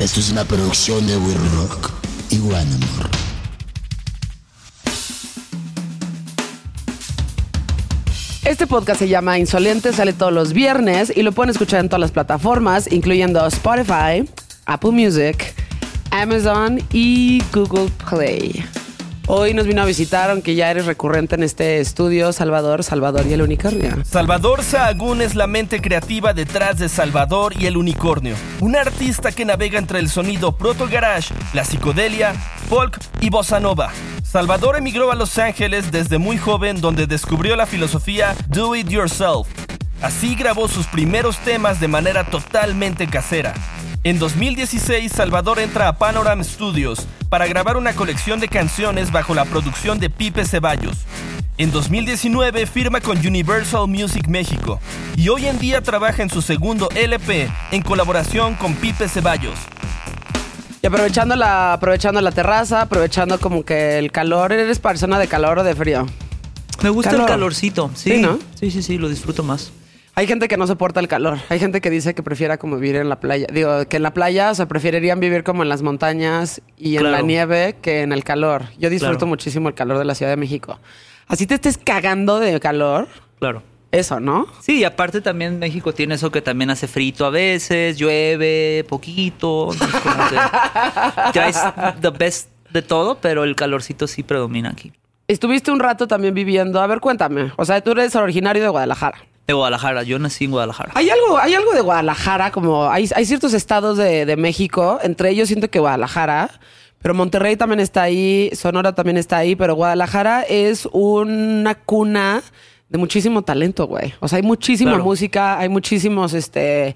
Esto es una producción de We Rock y Guanamor. Este podcast se llama Insolente, sale todos los viernes y lo pueden escuchar en todas las plataformas, incluyendo Spotify, Apple Music, Amazon y Google Play. Hoy nos vino a visitar, aunque ya eres recurrente en este estudio, Salvador, Salvador y el Unicornio. Salvador Sahagún es la mente creativa detrás de Salvador y el Unicornio, un artista que navega entre el sonido proto garage, la psicodelia, folk y bossa nova. Salvador emigró a Los Ángeles desde muy joven donde descubrió la filosofía Do It Yourself. Así grabó sus primeros temas de manera totalmente casera. En 2016, Salvador entra a Panorama Studios para grabar una colección de canciones bajo la producción de Pipe Ceballos. En 2019 firma con Universal Music México y hoy en día trabaja en su segundo LP en colaboración con Pipe Ceballos. Y aprovechando la, aprovechando la terraza, aprovechando como que el calor, ¿eres persona de calor o de frío? Me gusta Calor. el calorcito, sí. Sí, ¿no? Sí, sí, sí, lo disfruto más. Hay gente que no soporta el calor. Hay gente que dice que prefiera como vivir en la playa. Digo, que en la playa, o sea, preferirían vivir como en las montañas y en la nieve que en el calor. Yo disfruto Claro. muchísimo el calor de la Ciudad de México. Así te estés cagando de calor, Claro. eso, ¿no? Sí, y aparte también México tiene eso que también hace frito a veces, llueve poquito, que traes the best de todo, pero el calorcito sí predomina aquí. Estuviste un rato también viviendo. A ver, cuéntame. O sea, tú eres originario de Guadalajara. De Guadalajara, yo nací en Guadalajara. Hay algo, hay algo de Guadalajara, como hay, hay ciertos estados de, de México, entre ellos siento que Guadalajara, pero Monterrey también está ahí, Sonora también está ahí, pero Guadalajara es una cuna de muchísimo talento, güey. O sea, hay muchísima Claro. música, hay muchísimos, este,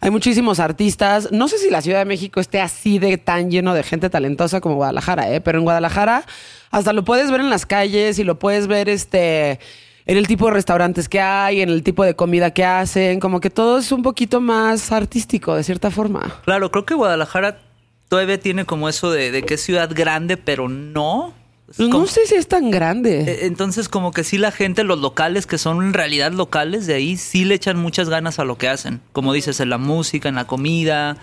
hay muchísimos artistas. No sé si la Ciudad de México esté así de tan lleno de gente talentosa como Guadalajara, ¿eh? Pero en Guadalajara hasta lo puedes ver en las calles y lo puedes ver, este, en el tipo de restaurantes que hay, en el tipo de comida que hacen, como que todo es un poquito más artístico, de cierta forma. Claro, creo que Guadalajara todavía tiene como eso de, de que es ciudad grande, pero no. Es No como- sé si es tan grande. Eh, Entonces, como que sí la gente, los locales que son en realidad locales de ahí, sí le echan muchas ganas a lo que hacen. Como dices, en la música, en la comida,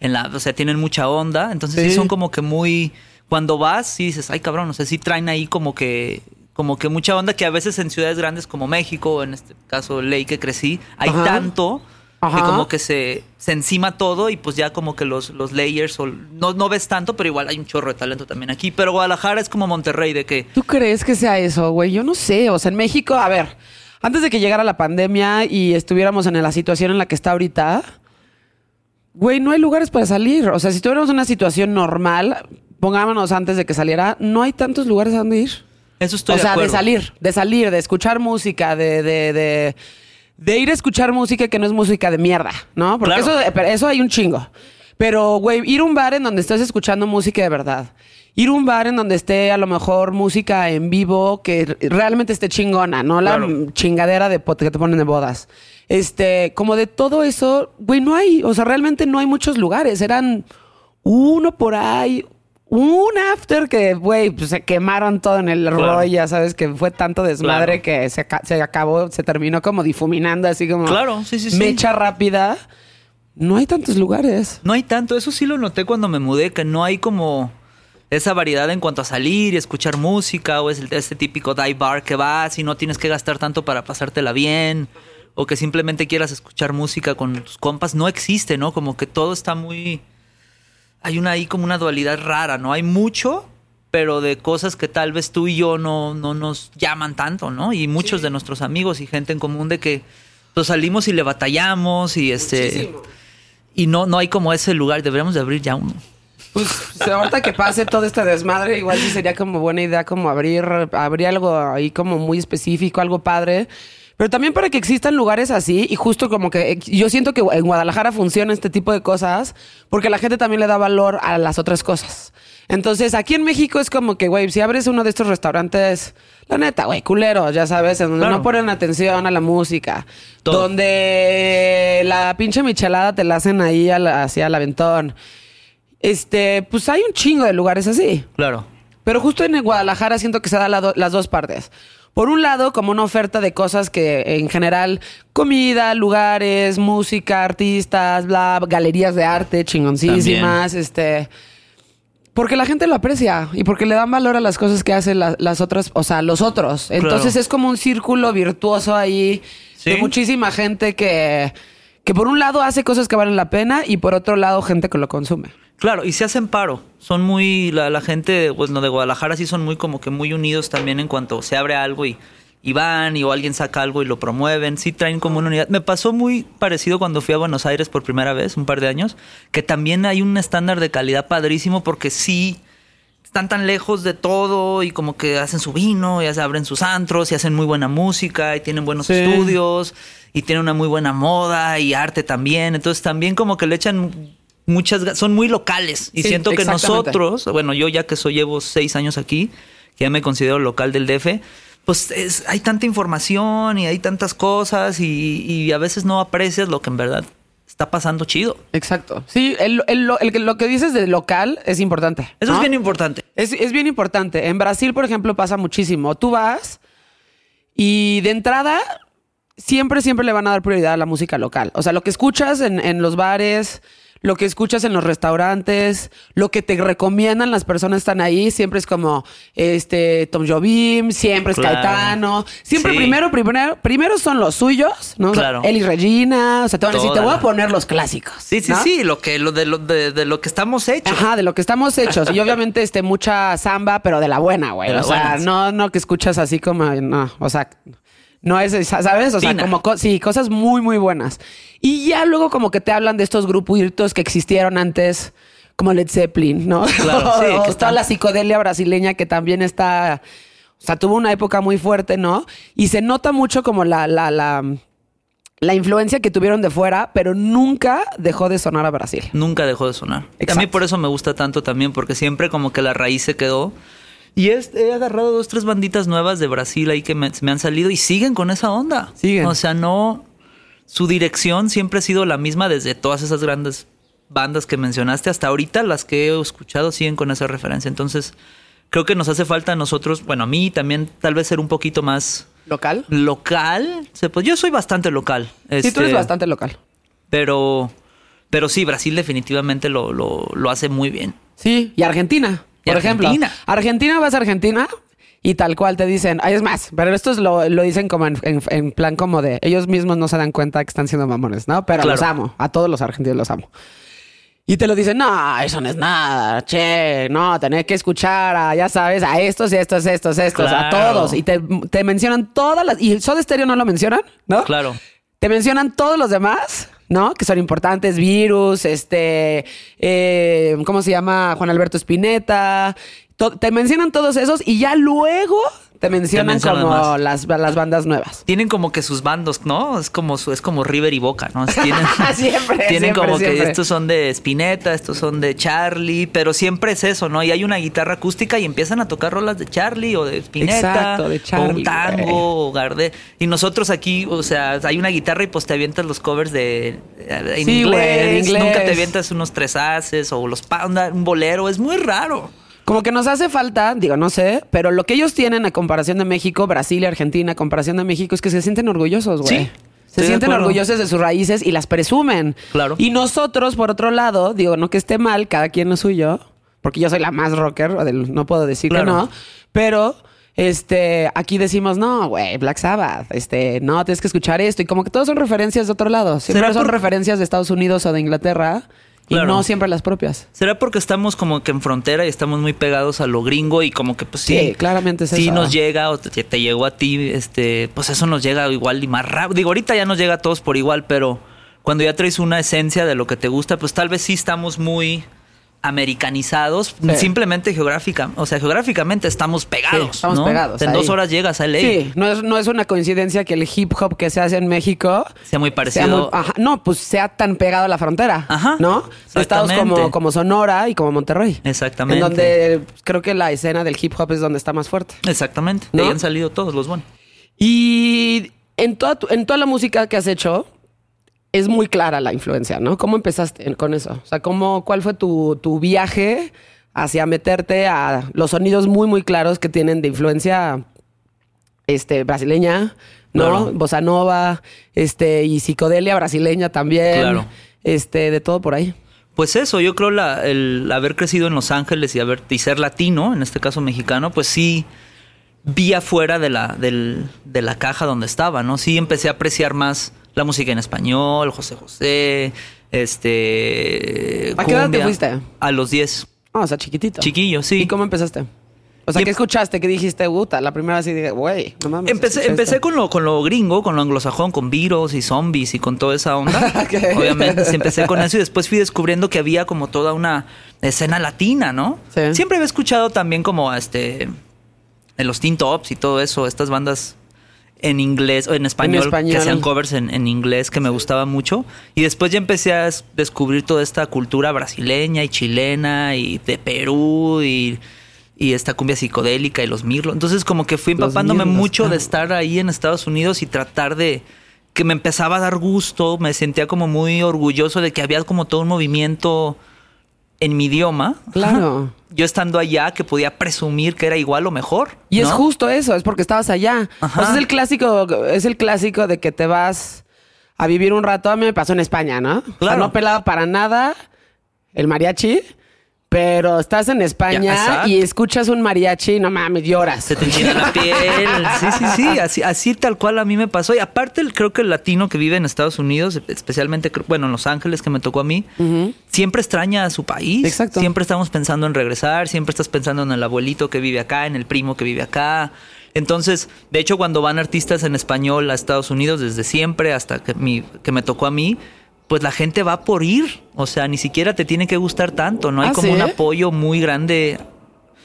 en la, o sea, tienen mucha onda. Entonces sí, Sí. son como que muy, cuando vas, sí dices, ay cabrón, o sea, sí traen ahí como que, como que mucha onda que a veces en ciudades grandes como México, o en este caso Ley que crecí, hay Ajá. tanto Ajá. que como que se, se encima todo y pues ya como que los, los layers, o, no, no ves tanto, pero igual hay un chorro de talento también aquí. Pero Guadalajara es como Monterrey, de que ¿Tú crees que sea eso, güey? Yo no sé. O sea, en México, a ver, antes de que llegara la pandemia y estuviéramos en la situación en la que está ahorita, güey, no hay lugares para salir. O sea, si tuviéramos una situación normal, pongámonos antes de que saliera, no hay tantos lugares a donde ir. Eso estoy o de sea, de, salir, de salir, de escuchar música, de, de, de, de ir a escuchar música que no es música de mierda, ¿no? Porque Claro. eso, eso hay un chingo. Pero, güey, ir a un bar en donde estés escuchando música de verdad. Ir a un bar en donde esté a lo mejor música en vivo que realmente esté chingona, no la Claro. chingadera de que te ponen de bodas. Este, como de todo eso, güey, no hay, o sea, realmente no hay muchos lugares. Eran uno por ahí, un after que, güey, pues se quemaron todo en el Claro. rollo, ya sabes que fue tanto desmadre Claro. que se, se acabó, se terminó como difuminando, así como Claro, sí, sí, sí. mecha rápida. No hay tantos lugares. No hay tanto, eso sí lo noté cuando me mudé, que no hay como esa variedad en cuanto a salir y escuchar música, o es el, este típico dive bar que vas y no tienes que gastar tanto para pasártela bien, o que simplemente quieras escuchar música con tus compas, no existe, ¿no? Como que todo está muy... Hay una ahí como una dualidad rara, ¿no? Hay mucho, pero de cosas que tal vez tú y yo no, no nos llaman tanto, ¿no? Y muchos de nuestros amigos y gente en común de que pues salimos y le batallamos y este... Y no, no hay como ese lugar, deberíamos de abrir ya uno. Pues ahorita que pase todo este desmadre, igual sí sería como buena idea como abrir, abrir algo ahí como muy específico, algo padre. Pero también para que existan lugares así, y justo como que yo siento que en Guadalajara funciona este tipo de cosas, porque la gente también le da valor a las otras cosas. Entonces, aquí en México es como que, güey, si abres uno de estos restaurantes, la neta, güey, culeros, ya sabes, en donde Claro. no ponen atención a la música, Todo. donde la pinche michelada te la hacen ahí hacia el aventón. Este, pues hay un chingo de lugares así. Claro. Pero justo en Guadalajara siento que se da la do- las dos partes. Por un lado, como una oferta de cosas que en general, comida, lugares, música, artistas, bla, galerías de arte chingoncísimas, este... Porque la gente lo aprecia y porque le dan valor a las cosas que hacen la- las otras, o sea, los otros. Entonces Claro. es como un círculo virtuoso ahí de muchísima gente que, que por un lado hace cosas que valen la pena y por otro lado gente que lo consume. Claro, y se hacen paro. Son muy, la, la gente, bueno, de Guadalajara sí son muy como que muy unidos también en cuanto se abre algo y, y van y o alguien saca algo y lo promueven. Sí traen como una unidad. Me pasó muy parecido cuando fui a Buenos Aires por primera vez, un par de años, que también hay un estándar de calidad padrísimo porque sí están tan lejos de todo y como que hacen su vino, y se abren sus antros y hacen muy buena música y tienen buenos Sí. estudios y tienen una muy buena moda y arte también. Entonces también como que le echan muchas, son muy locales y Sí, siento que nosotros, bueno, yo ya que soy llevo seis años aquí, que ya me considero local del DF, pues es- hay tanta información y hay tantas cosas y, y a veces no aprecias lo que en verdad está pasando chido. Exacto. Sí, el, el- lo- el que- lo que dices de local es importante. Eso ¿no? es bien importante. Es, es bien importante. En Brasil, por ejemplo, pasa muchísimo. Tú vas y de entrada siempre, siempre le van a dar prioridad a la música local. O sea, lo que escuchas en, en los bares, lo que escuchas en los restaurantes, lo que te recomiendan las personas están ahí, siempre es como este Tom Jobim, siempre es Claro. Caetano. Siempre Sí. primero, primero, primero son los suyos, ¿no? O sea, Claro. Eli Regina. O sea, te van a decir, te voy a poner los clásicos. Sí, sí, ¿no? sí, lo que lo de lo de, de lo que estamos hechos. Ajá, de lo que estamos hechos. Y obviamente, este, mucha samba, pero de la buena, güey. De O sea, buena, sí. no, no que escuchas así como, no, o sea, no es, ¿sabes? O sea, como, co- sí, cosas muy, muy buenas. Y ya luego como que te hablan de estos grupitos que existieron antes, como Led Zeppelin, ¿no? Claro, sí, o que toda la psicodelia brasileña que también está, o sea, tuvo una época muy fuerte, ¿no? Y se nota mucho como la, la, la, la influencia que tuvieron de fuera, pero nunca dejó de sonar a Brasil. Nunca dejó de sonar. A Exacto. mí por eso me gusta tanto también, porque siempre como que la raíz se quedó. Y es- he agarrado dos, tres banditas nuevas de Brasil ahí que me, me han salido y siguen con esa onda. Siguen. O sea, no. Su dirección siempre ha sido la misma desde todas esas grandes bandas que mencionaste hasta ahorita. Las que he escuchado siguen con esa referencia. Entonces, creo que nos hace falta a nosotros, bueno, a mí también, tal vez ser un poquito más ¿Local? local. Pues yo soy bastante local. Sí, tú eres Este, bastante local. Pero, pero sí, Brasil definitivamente lo, lo, lo hace muy bien. Sí, y Argentina, Y por ejemplo. Argentina. Vas a Argentina y tal cual te dicen, ay, es más, pero estos lo, lo dicen como en, en- en plan como de, ellos mismos no se dan cuenta que están siendo mamones, ¿no? Pero Claro. los amo, a todos los argentinos los amo. Y te lo dicen, no, eso no es nada, che, no, tener que escuchar a, ya sabes, a estos, estos, estos, estos, a todos. Y te, te mencionan todas las... Y Soda Stereo no lo mencionan, ¿no? Claro. Te mencionan todos los demás, ¿no? Que son importantes, Virus, este, eh, ¿cómo se llama? Juan Alberto Spinetta. Te mencionan todos esos y ya luego te mencionan mencionan como las, las bandas nuevas. Tienen como que sus bandos, ¿no? Es como su, es como River y Boca, ¿no? Tienen, Siempre, tienen siempre, como que estos son de Spinetta, estos son de Charlie, pero siempre es eso, ¿no? Y hay una guitarra acústica y empiezan a tocar rolas de Charlie o de Spinetta Exacto, de o Charlie, un tango o Gardel. Y nosotros aquí, o sea, hay una guitarra y pues te avientas los covers de eh, en, Sí, güey, inglés, en inglés. nunca te avientas unos tres haces o los un bolero, es muy raro. Como que nos hace falta, digo, no sé, pero lo que ellos tienen a comparación de México, Brasil y Argentina, a comparación de México, es que se sienten orgullosos, güey. Sí, Se sienten orgullosos de sus raíces y las presumen. Claro. Y nosotros, por otro lado, digo, no que esté mal, cada quien lo suyo, porque yo soy la más rocker, no puedo decir que no, pero este, aquí decimos, no, güey, Black Sabbath, este, no, tienes que escuchar esto, y como que todos son referencias de otro lado, siempre ¿Será son por- referencias de Estados Unidos o de Inglaterra, y no siempre las propias. ¿Será porque estamos como que en frontera y estamos muy pegados a lo gringo y como que pues sí, Sí, claramente es sí eso. nos llega o te, te llegó a ti, este, pues eso nos llega igual y más rápido. Digo, ahorita ya nos llega a todos por igual, pero cuando ya traes una esencia de lo que te gusta, pues tal vez sí estamos muy americanizados, Sí. simplemente geográfica, o sea, geográficamente estamos pegados, Sí, estamos ¿no? pegados En ahí. dos horas llegas a LA. Sí, no es, no es una coincidencia que el hip hop que se hace en México Sea muy sea parecido. muy- ajá, no, pues sea tan pegado a la frontera. Ajá, ¿No? Estados como, como Sonora y como Monterrey. Exactamente. En donde creo que la escena del hip hop es donde está más fuerte. Exactamente. De ¿No? ahí han salido todos los buenos. Y en toda, tu- en toda la música que has hecho, es muy clara la influencia, ¿no? ¿Cómo empezaste con eso? O sea, ¿cómo, ¿cuál fue tu, tu viaje hacia meterte a los sonidos muy, muy claros que tienen de influencia este, brasileña, ¿no? Claro. Bossa nova, este, y psicodelia brasileña también. Claro. Este, de todo por ahí. Pues eso, yo creo la, el haber crecido en Los Ángeles y, haber, y ser latino, en este caso mexicano, pues sí vi afuera de la, del- de la caja donde estaba, ¿no? Sí empecé a apreciar más la música en español, José José, este... ¿A qué edad te cumbia. fuiste? A los 10. Ah, o sea, chiquitito. Chiquillo, sí. ¿Y cómo empezaste? O sea, Y- ¿qué escuchaste? ¿Qué dijiste? Puta, la primera vez y dije, güey, no mames. Empecé, escuché empecé esto. con lo, con lo gringo, con lo anglosajón, con virus y zombies y con toda esa onda. Ok. Obviamente, sí, empecé con eso y después fui descubriendo que había como toda una escena latina, ¿no? Sí. Siempre había escuchado también como este en los Teen Tops y todo eso, estas bandas en inglés o en español, español. que hacían covers en, en inglés que me gustaba mucho. Y después ya empecé a descubrir toda esta cultura brasileña y chilena y de Perú y, y esta cumbia psicodélica y los mirlos. Entonces como que fui empapándome mucho de estar ahí en Estados Unidos y tratar de que me empezaba a dar gusto, me sentía como muy orgulloso de que había como todo un movimiento en mi idioma. Claro. Yo estando allá que podía presumir que era igual o mejor. Y es justo eso, es porque estabas allá. Ajá. O sea, es el clásico, es el clásico de que te vas a vivir un rato. A mí me pasó en España, ¿no? O sea, Claro. no pelaba para nada el mariachi, pero estás en España y escuchas un mariachi y no mames, lloras. Se te enchina la piel. Sí, sí, sí. Así, así tal cual a mí me pasó. Y aparte, el- creo que el latino que vive en Estados Unidos, especialmente, creo- bueno, en Los Ángeles, que me tocó a mí, siempre extraña a su país. Exacto. Siempre estamos pensando en regresar. Siempre estás pensando en el abuelito que vive acá, en el primo que vive acá. Entonces, de hecho, cuando van artistas en español a Estados Unidos, desde siempre hasta que, mi- que me tocó a mí, pues la gente va por ir. O sea, ni siquiera te tiene que gustar tanto. No hay ¿Ah, como sí? un apoyo muy grande.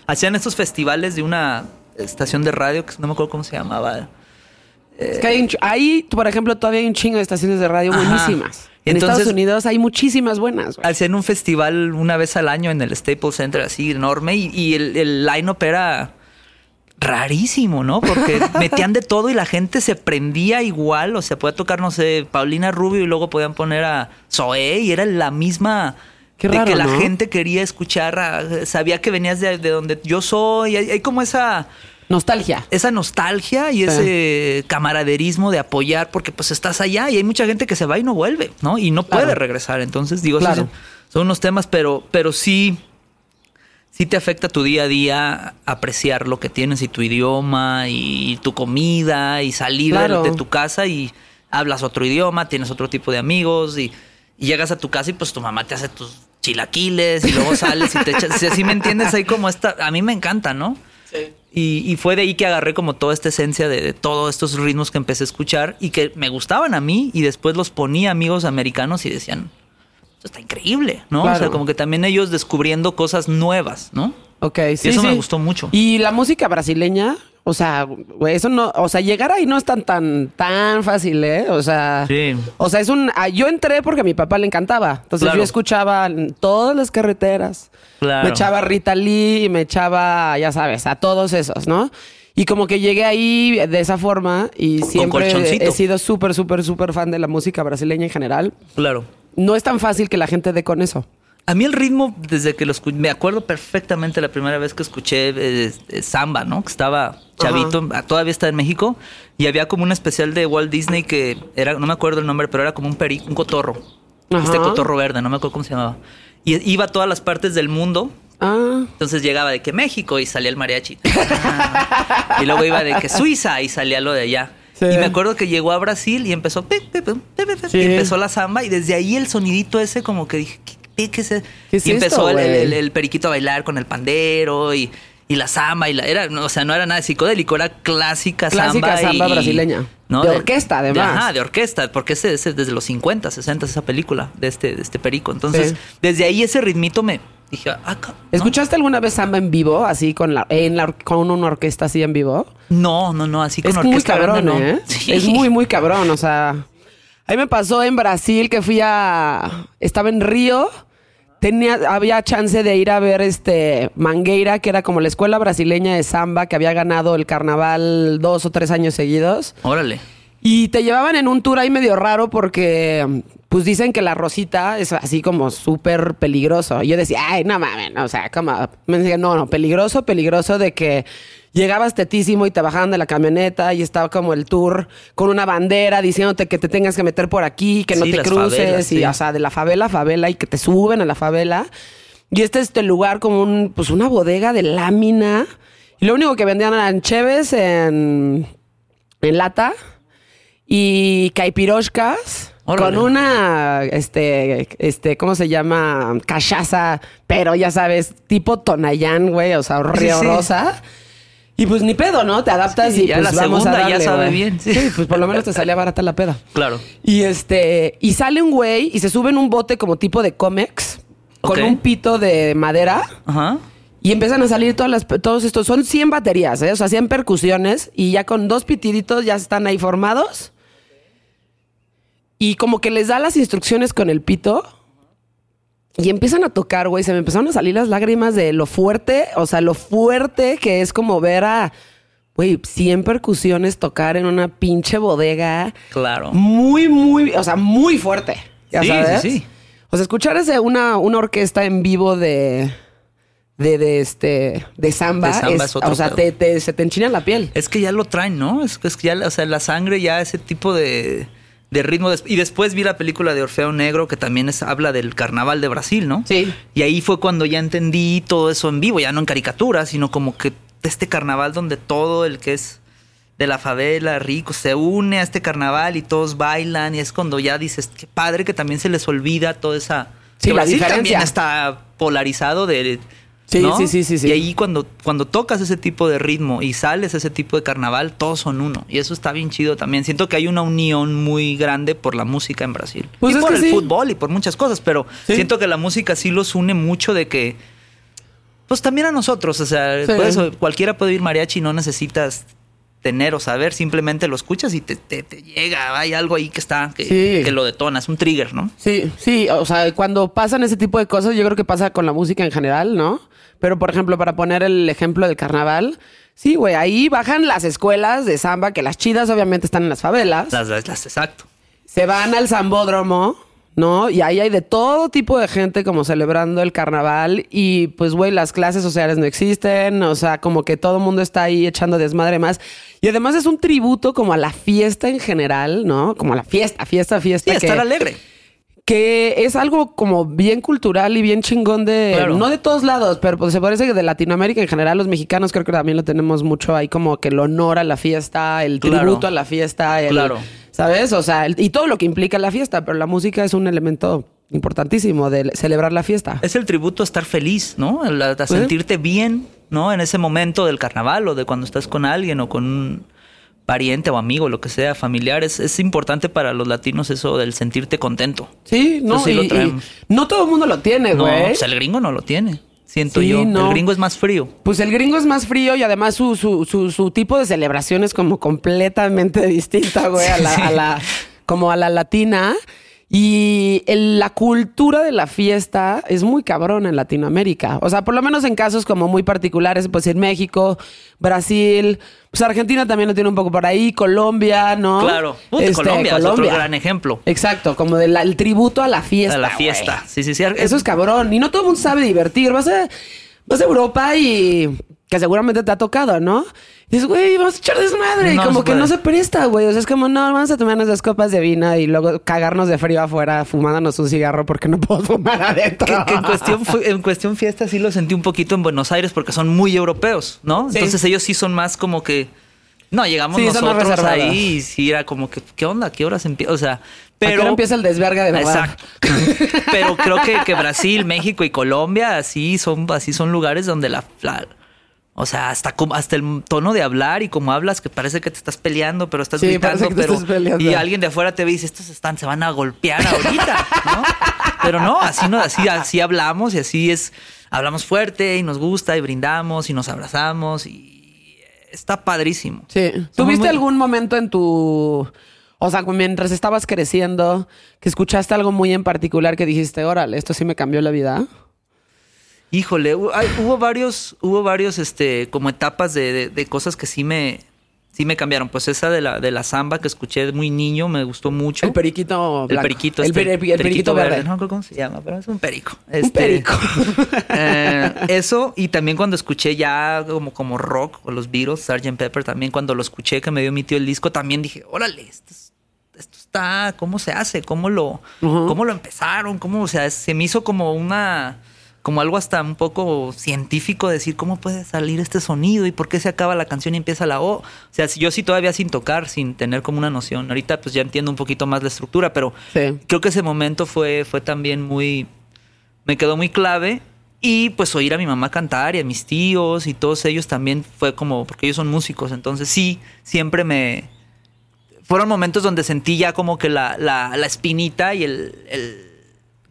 Hacían estos festivales de una estación de radio que no me acuerdo cómo se llamaba. Es que hay un ahí, por ejemplo, todavía hay un chingo de estaciones de radio Ajá. buenísimas. En Entonces- Estados Unidos hay muchísimas buenas. Hacían un festival una vez al año en el Staples Center así enorme y, y el, el line-up era rarísimo, ¿no? Porque metían de todo y la gente se prendía igual. O sea, podía tocar, no sé, Paulina Rubio y luego podían poner a Zoé y era la misma... Qué de raro, que la ¿no? gente quería escuchar, a- sabía que venías de, de donde yo soy. Hay, hay como esa... Nostalgia. esa nostalgia y ese camaraderismo de apoyar porque pues estás allá y hay mucha gente que se va y no vuelve, ¿no? Y no puede regresar. Entonces, digo, Claro. son unos temas, pero, pero sí, sí te afecta tu día a día apreciar lo que tienes y tu idioma y tu comida y salir de- Claro. de, tu casa y hablas otro idioma, tienes otro tipo de amigos y, y llegas a tu casa y pues tu mamá te hace tus chilaquiles y luego sales y te echas, si así me entiendes, hay como esta, a mí me encanta, ¿no? Y, y fue de ahí que agarré como toda esta esencia de, de todos estos ritmos que empecé a escuchar y que me gustaban a mí y después los ponía amigos americanos y decían, esto está increíble, ¿no? O sea, como que también ellos descubriendo cosas nuevas, ¿no? Ok, sí. eso me gustó mucho. Y la música brasileña, o sea, eso no, o sea, llegar ahí no es tan, tan, tan fácil, ¿eh? O sea, Sí. o sea, es un, ah, yo entré porque a mi papá le encantaba. Entonces Claro. yo escuchaba en todas las carreteras. Claro. Me echaba Rita Lee y me echaba, ya sabes, a todos esos, ¿no? Y como que llegué ahí de esa forma y siempre he sido súper, súper, súper fan de la música brasileña en general. Claro. No es tan fácil que la gente dé con eso. A mí el ritmo, desde que lo escuché, me acuerdo perfectamente la primera vez que escuché eh, eh, samba, ¿no? Que estaba chavito, ah, todavía está en México, y había como un especial de Walt Disney que era, no me acuerdo el nombre, pero era como un perico, un cotorro. Este cotorro verde, no me acuerdo cómo se llamaba. Y iba a todas las partes del mundo. Ah, Entonces llegaba de que México y salía el mariachi. y luego iba de que Suiza y salía lo de allá. Sí. Y me acuerdo que llegó a Brasil y empezó Sí. y empezó la samba y desde ahí el sonidito ese como que dije, ¿qué, qué- qué es e-?" ¿Qué es y empezó esto, el, periquito a bailar con el pandero y, y la samba y la era, no, o sea, no era nada psicodélico, era clásica, Clásica samba, samba y- brasileña. De orquesta, además. ajá, de orquesta, porque ese es desde los 50, 60 esa película de este, de este perico. Entonces, Sí. desde ahí ese ritmito me dije, ah, ¿no? ¿Escuchaste alguna vez samba en vivo, así con la, en la, or- con una orquesta así en vivo? No, no, no, así con Es muy orquesta cabrón, grande, ¿no? ¿eh? Sí. Es muy, muy cabrón. O sea, a mí me pasó en Brasil que fui a. Estaba en Río. Tenía, había chance de ir a ver este Mangueira, que era como la escuela brasileña de samba que había ganado el carnaval dos o tres años seguidos. Órale. Y te llevaban en un tour ahí medio raro porque, pues dicen que la Rosita es así como súper peligroso. Y yo decía, ay, no mames, o sea, como, me decían, no, no, peligroso, peligroso de que llegabas tetísimo y te bajaban de la camioneta y estaba como el tour con una bandera diciéndote que te tengas que meter por aquí, que no Sí, te cruces, favelas, y sí. o sea, de la favela a favela y que te suben a la favela. Y este es este lugar como un, pues una bodega de lámina. Y lo único que vendían eran cheves en, en lata y caipiroshkas Órale. con una, este, este, ¿cómo se llama? Cachaza, pero ya sabes, tipo Tonayán, güey, o sea, horrorosa. Y pues ni pedo, ¿no? Te adaptas Sí, y ya pues la vamos a segunda ya darle, sabe güey. bien, sí. Sí. pues por lo menos te salía barata la peda. Claro. Y este, y sale un güey y se sube en un bote como tipo de cómex con un pito de madera. Ajá. Y empiezan a salir todas las, todos estos, son 100 baterías, ¿eh? o sea, 100 percusiones y ya con dos pitiditos ya están ahí formados. Y como que les da las instrucciones con el pito y empiezan a tocar, güey, se me empezaron a salir las lágrimas de lo fuerte, o sea, lo fuerte que es como ver a, güey, 100 percusiones tocar en una pinche bodega. Claro. Muy, muy, o sea, muy fuerte. Ya Sí, sabes. sí, sí. O sea, escuchar ese, una, una orquesta en vivo de, de, de este, de samba, De samba es- es otro o sea, te, te- se te enchina la piel. Es que ya lo traen, ¿no? Es que, es que ya, o sea, la sangre ya ese tipo de, de ritmo. Y después vi la película de Orfeo Negro que también es, habla del carnaval de Brasil, ¿no? Sí. Y ahí fue cuando ya entendí todo eso en vivo, ya no en caricatura, sino como que este carnaval donde todo el que es de la favela, rico, se une a este carnaval y todos bailan y es cuando ya dices, qué padre que también se les olvida toda esa... Sí, que la Brasil diferencia. también está polarizado de... Sí, ¿no? sí, sí, sí, sí. Y ahí cuando, cuando tocas ese tipo de ritmo y sales a ese tipo de carnaval, todos son uno. Y eso está bien chido también. Siento que hay una unión muy grande por la música en Brasil. Pues y por el sí. fútbol y por muchas cosas, pero Sí. siento que la música sí los une mucho de que... Pues también a nosotros, o sea, cualquiera puede ir mariachi y no necesitas tener o saber, simplemente lo escuchas y te, te- te llega, hay algo ahí que está, que, Sí. que lo detona, es un trigger, ¿no? Sí, sí, o sea, cuando pasan ese tipo de cosas, yo creo que pasa con la música en general, ¿no? Pero, por ejemplo, para poner el ejemplo del carnaval, sí, güey, ahí bajan las escuelas de samba, que las chidas obviamente están en las favelas. Las, las, las- exacto. se van al Zambódromo, ¿no? Y ahí hay de todo tipo de gente como celebrando el carnaval y pues, güey, las clases sociales no existen, o sea, como que todo el mundo está ahí echando desmadre más. Y además es un tributo como a la fiesta en general, ¿no? Como a la fiesta, fiesta, fiesta. Sí, que, estar alegre. Que es algo como bien cultural y bien chingón de, Claro. no de todos lados, pero pues se parece que de Latinoamérica en general, los mexicanos creo que también lo tenemos mucho ahí como que el honor a la fiesta, el Claro. tributo a la fiesta, el, Claro. ¿sabes? O sea, el- y todo lo que implica la fiesta, pero la música es un elemento importantísimo de celebrar la fiesta. Es el tributo a estar feliz, ¿no? A, a sentirte bien, ¿no? En ese momento del carnaval o de cuando estás con alguien o con pariente o amigo, lo que sea, familiar. Es, es importante para los latinos eso del sentirte contento. Sí, no, sí y- no todo el mundo lo tiene, No, güey. pues el gringo no lo tiene, siento Sí, yo. no. El gringo es más frío. Pues el gringo es más frío y además su, su, su, su tipo de celebración es como completamente distinta, güey, a la, Sí. a la- como a la latina. Y el- la cultura de la fiesta es muy cabrón en Latinoamérica. O sea, por lo menos en casos como muy particulares, pues en México, Brasil, pues Argentina también lo tiene un poco por ahí, Colombia, ¿no? Claro. Puta, Este, Colombia, es otro gran ejemplo. Exacto, como del el tributo a la fiesta. A la fiesta. Sí, sí, sí. Eso es cabrón. Y no todo el mundo sabe divertir. Vas a, vas a Europa y que seguramente te ha tocado, ¿no? Dices, güey, vamos a echar desmadre. y como que no se presta, güey. O sea, es como, no, vamos a tomarnos dos copas de vino y luego cagarnos de frío afuera fumándonos un cigarro porque no puedo fumar adentro. Que, que en cuestión en cuestión fiesta sí lo sentí un poquito en Buenos Aires porque son muy europeos, ¿no? Sí. Entonces ellos sí son más como que no llegamos Sí, nosotros ahí y sí era como que qué onda, qué horas empieza, o sea, ¿A pero qué hora empieza el desverga de verdad? Exacto. pero creo que, que Brasil, México y Colombia así son así son lugares donde la, la- o sea, hasta como hasta el tono de hablar y como hablas que parece que te estás peleando, pero estás Sí, gritando, que pero estás peleando. y alguien de afuera te ve y dice, "Estos están se van a golpear ahorita", ¿no? Pero no, así no así así hablamos y así es hablamos fuerte y nos gusta y brindamos y nos abrazamos y está padrísimo. Sí. ¿Tuviste muy- algún momento en tu... O sea, mientras estabas creciendo, que escuchaste algo muy en particular que dijiste, órale, esto sí me cambió la vida? Híjole, hay- hubo varios, hubo varios, este, como etapas de, de- de cosas que sí me, sí me cambiaron. Pues esa de la, de la samba que escuché muy niño me gustó mucho. El periquito El blanco. periquito, El, este, peri- el periquito verde. No me cómo se llama, pero es un perico. Un Este, perico. eh, eso, y también cuando escuché ya como, como rock, o los Beatles, Sgt. Pepper, también cuando lo escuché que me dio mi tío el disco, también dije, órale, esto, es- esto está, ¿cómo se hace? ¿Cómo lo, cómo lo empezaron? ¿Cómo, o sea, se me hizo como una, como algo hasta un poco científico decir, ¿cómo puede salir este sonido? ¿Y por qué se acaba la canción y empieza la O? O sea, yo sí todavía sin tocar, sin tener como una noción. Ahorita pues ya entiendo un poquito más la estructura, pero Sí. creo que ese momento fue, fue también muy, me quedó muy clave. Y pues oír a mi mamá cantar y a mis tíos y todos ellos también fue como, porque ellos son músicos, entonces sí, siempre me... Fueron momentos donde sentí ya como que la, la, la espinita y el, el-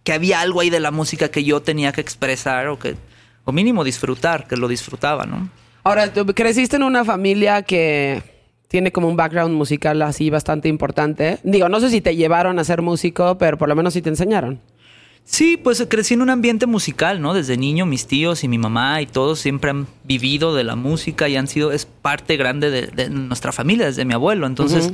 que había algo ahí de la música que yo tenía que expresar o que, o mínimo disfrutar, que lo disfrutaba, ¿no? Ahora, tú creciste en una familia que tiene como un background musical así bastante importante. Digo, no sé si te llevaron a ser músico, pero por lo menos sí te enseñaron. Sí, pues crecí en un ambiente musical, ¿no? Desde niño mis tíos y mi mamá y todos siempre han vivido de la música y han sido, es parte grande de, de nuestra familia, desde mi abuelo. Entonces,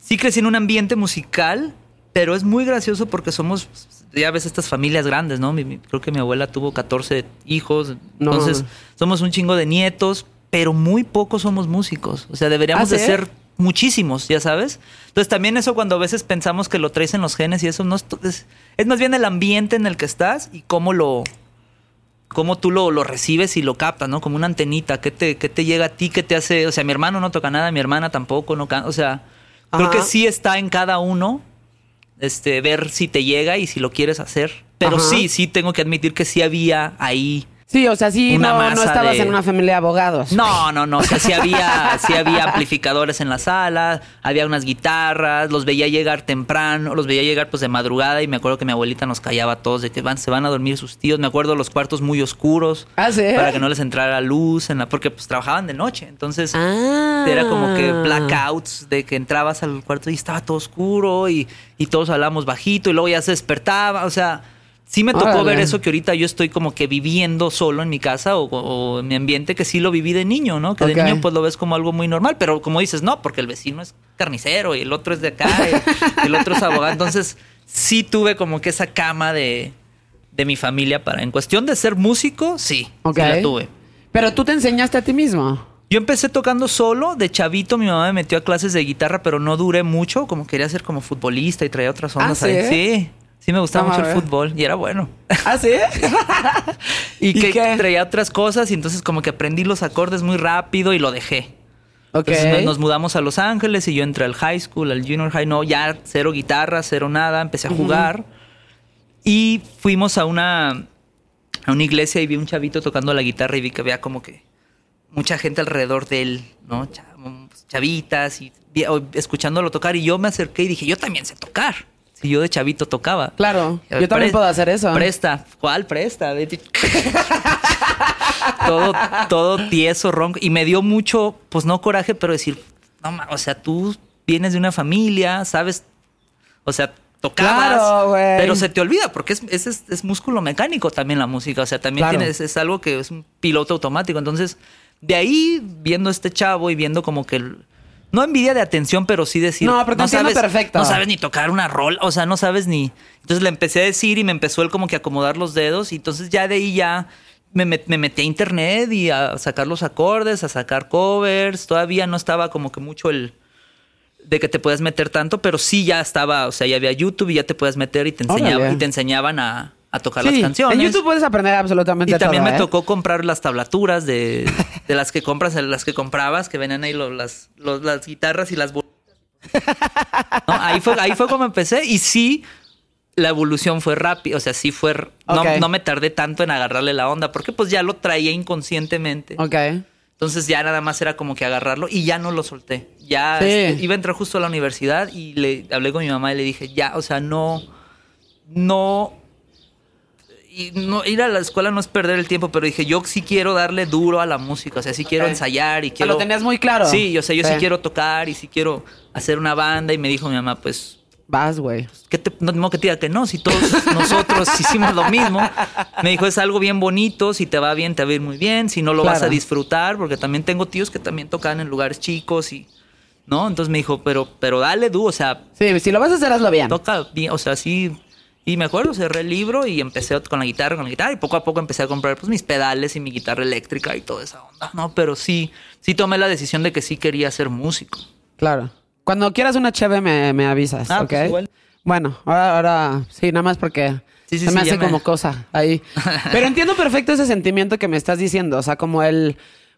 sí crecí en un ambiente musical, pero es muy gracioso porque somos, ya ves, estas familias grandes, ¿no? Mi- mi- creo que mi abuela tuvo 14 hijos, No. entonces somos un chingo de nietos, pero muy pocos somos músicos. O sea, deberíamos ¿Ah, de ser muchísimos, ya sabes. Entonces también eso cuando a veces pensamos que lo traes en los genes y eso no es, es, es más bien el ambiente en el que estás y cómo lo cómo tú lo, lo recibes y lo captas, ¿no? Como una antenita, ¿qué te, qué te llega a ti? ¿Qué te hace? O sea, mi hermano no toca nada, mi hermana tampoco, no O sea, creo que sí está en cada uno este, ver si te llega y si lo quieres hacer. Pero Ajá. sí, sí tengo que admitir que sí había ahí Sí, o sea, sí, no, no estabas de- en una familia de abogados. no, no, no. O sea, sí había, sí había amplificadores en la sala, había unas guitarras, los veía llegar temprano, los veía llegar pues de madrugada y me acuerdo que mi abuelita nos callaba a todos de que van, se van a dormir sus tíos. Me acuerdo los cuartos muy oscuros ¿Ah, sí? para que no les entrara luz, en la, porque pues trabajaban de noche. Entonces Ah. era como que blackouts de que entrabas al cuarto y estaba todo oscuro y, y todos hablábamos bajito y luego ya se despertaba. O sea, sí me tocó Órale. ver eso que ahorita yo estoy como que viviendo solo en mi casa o, o en mi ambiente que sí lo viví de niño, ¿no? Que de niño pues lo ves como algo muy normal, pero como dices, no, porque el vecino es carnicero y el otro es de acá y, el otro es abogado. Entonces sí tuve como que esa cama de, de mi familia para, en cuestión de ser músico, sí, Ok. sí la tuve. Pero tú te enseñaste a ti mismo. Yo empecé tocando solo, de chavito mi mamá me metió a clases de guitarra, pero no duré mucho, como quería ser como futbolista y traía otras ondas ¿Ah, sí? ahí. Sí, sí me gustaba mucho el fútbol y era bueno. ¿Ah, sí? y, ¿Y que qué? traía otras cosas y entonces como que aprendí los acordes muy rápido y lo dejé. ok. Entonces nos, mudamos a Los Ángeles y yo entré al high school, al junior high, no, ya cero guitarra, cero nada, empecé a jugar. Y fuimos a una, a una iglesia y vi un chavito tocando la guitarra y vi que había como que mucha gente alrededor de él, ¿no? Cha- Chavitas y escuchándolo tocar y yo me acerqué y dije, yo también sé tocar. Si yo de chavito tocaba. Claro, yo también puedo hacer eso. Presta. ¿Cuál presta? Todo, todo tieso, ronco. Y me dio mucho, pues no coraje, pero decir, no, o sea, tú vienes de una familia, sabes, o sea, tocabas, Claro, pero se te olvida, porque es, es, es- músculo mecánico también la música, o sea, también Claro. tienes, es algo que es un piloto automático. Entonces, de ahí, viendo este chavo y viendo como que... el- no envidia de atención, pero sí decir. No, pero te entiendo sabes. No sabes ni tocar una rol, o sea, no sabes ni. Entonces le empecé a decir y me empezó él como que a acomodar los dedos. Y entonces ya de ahí ya me, met- me metí a internet y a sacar los acordes, a sacar covers. Todavía no estaba como que mucho el de que te puedas meter tanto, pero sí ya estaba, o sea, ya había YouTube y ya te puedes meter y te enseñaban, Órale. y te enseñaban a, a tocar Sí, las canciones. En YouTube puedes aprender absolutamente Y también todo, me ¿eh? tocó comprar las tablaturas de, de las que compras, las que comprabas, que venían ahí las, los- las guitarras y las. ¿No? Ahí, fue, ahí fue como empecé. Y sí, la evolución fue rápida. O sea, sí fue. No, no me tardé tanto en agarrarle la onda, porque pues ya lo traía inconscientemente. Ok. Entonces ya nada más era como que agarrarlo y ya no lo solté. Ya Sí. este, iba a entrar justo a la universidad y le hablé con mi mamá y le dije, ya, o sea, no, no, y no, ir a la escuela no es perder el tiempo, pero dije, yo sí quiero darle duro a la música, o sea, sí quiero ensayar y quiero... Lo tenías muy claro. Sí, o sea, yo sí. Sí. quiero tocar y sí quiero hacer una banda y me dijo mi mamá, pues Vas, güey. ¿Qué te, no, no que te diga que no, si todos nosotros hicimos lo mismo. Me dijo, es algo bien bonito, si te va bien, te va a ir muy bien, si no lo vas a disfrutar, porque también tengo tíos que también tocan en lugares chicos y ¿no? Entonces me dijo, pero, pero dale, du, o sea, Sí, si lo vas a hacer, hazlo bien. toca bien, o sea, sí. Y me acuerdo, cerré el libro y empecé con la guitarra, con la guitarra, y poco a poco empecé a comprar pues mis pedales y mi guitarra eléctrica y toda esa onda, ¿no? Pero sí, sí tomé la decisión de que sí quería ser músico. Claro. Cuando quieras una cheve me, me avisas, Ah, ¿ok? pues igual. Bueno, ahora, ahora sí, nada más porque Sí, sí, se me sí, hace me- como cosa ahí. Pero entiendo perfecto ese sentimiento que me estás diciendo. O sea, como el,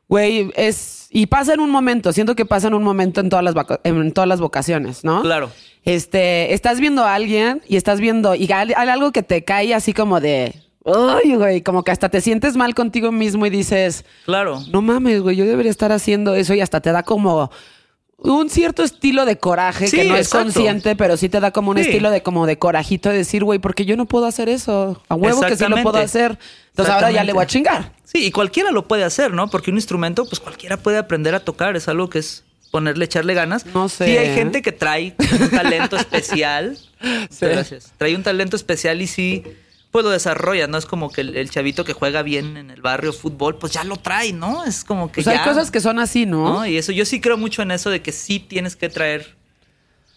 güey, es... Y pasa en un momento, siento que pasa en un momento en todas las, en todas las vocaciones, ¿no? Claro. Este, estás viendo a alguien y estás viendo, y hay algo que te cae así como de, ay, güey, como que hasta te sientes mal contigo mismo y dices, Claro. no mames, güey, yo debería estar haciendo eso y hasta te da como un cierto estilo de coraje Sí, que no es exacto. consciente, pero sí te da como un Sí. estilo de como de corajito de decir, güey, porque yo no puedo hacer eso. A huevo que sí lo puedo hacer. Entonces ahora ya le voy a chingar. Sí, y cualquiera lo puede hacer, ¿no? Porque un instrumento, pues cualquiera puede aprender a tocar. Es algo que es ponerle, echarle ganas. No sé, Sí, hay gente que trae un talento especial. Sí. Gracias. Trae un talento especial y sí, pues lo desarrolla. No es como que el, el chavito que juega bien en el barrio fútbol, pues ya lo trae, ¿no? Es como que Pues ya. hay cosas que son así, ¿no? ¿no? Y eso, yo sí creo mucho en eso de que sí tienes que traer,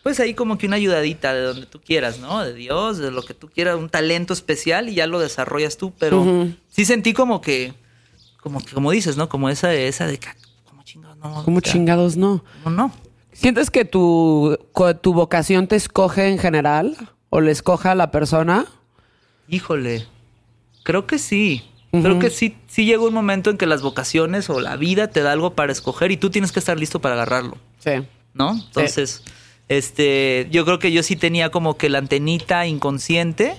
pues ahí como que una ayudadita de donde tú quieras, ¿no? De Dios, de lo que tú quieras, un talento especial y ya lo desarrollas tú. Pero sí sentí como que, como que, como dices, ¿no? Como esa, esa de que, como chingados, no. Como o sea, chingados, no. No, no. ¿Sientes que tu, tu vocación te escoge en general? ¿O le escoja a la persona? Híjole, creo que sí. Creo que sí, sí llega un momento en que las vocaciones o la vida te da algo para escoger y tú tienes que estar listo para agarrarlo. Sí. ¿no? Entonces, este, yo creo que yo sí tenía como que la antenita inconsciente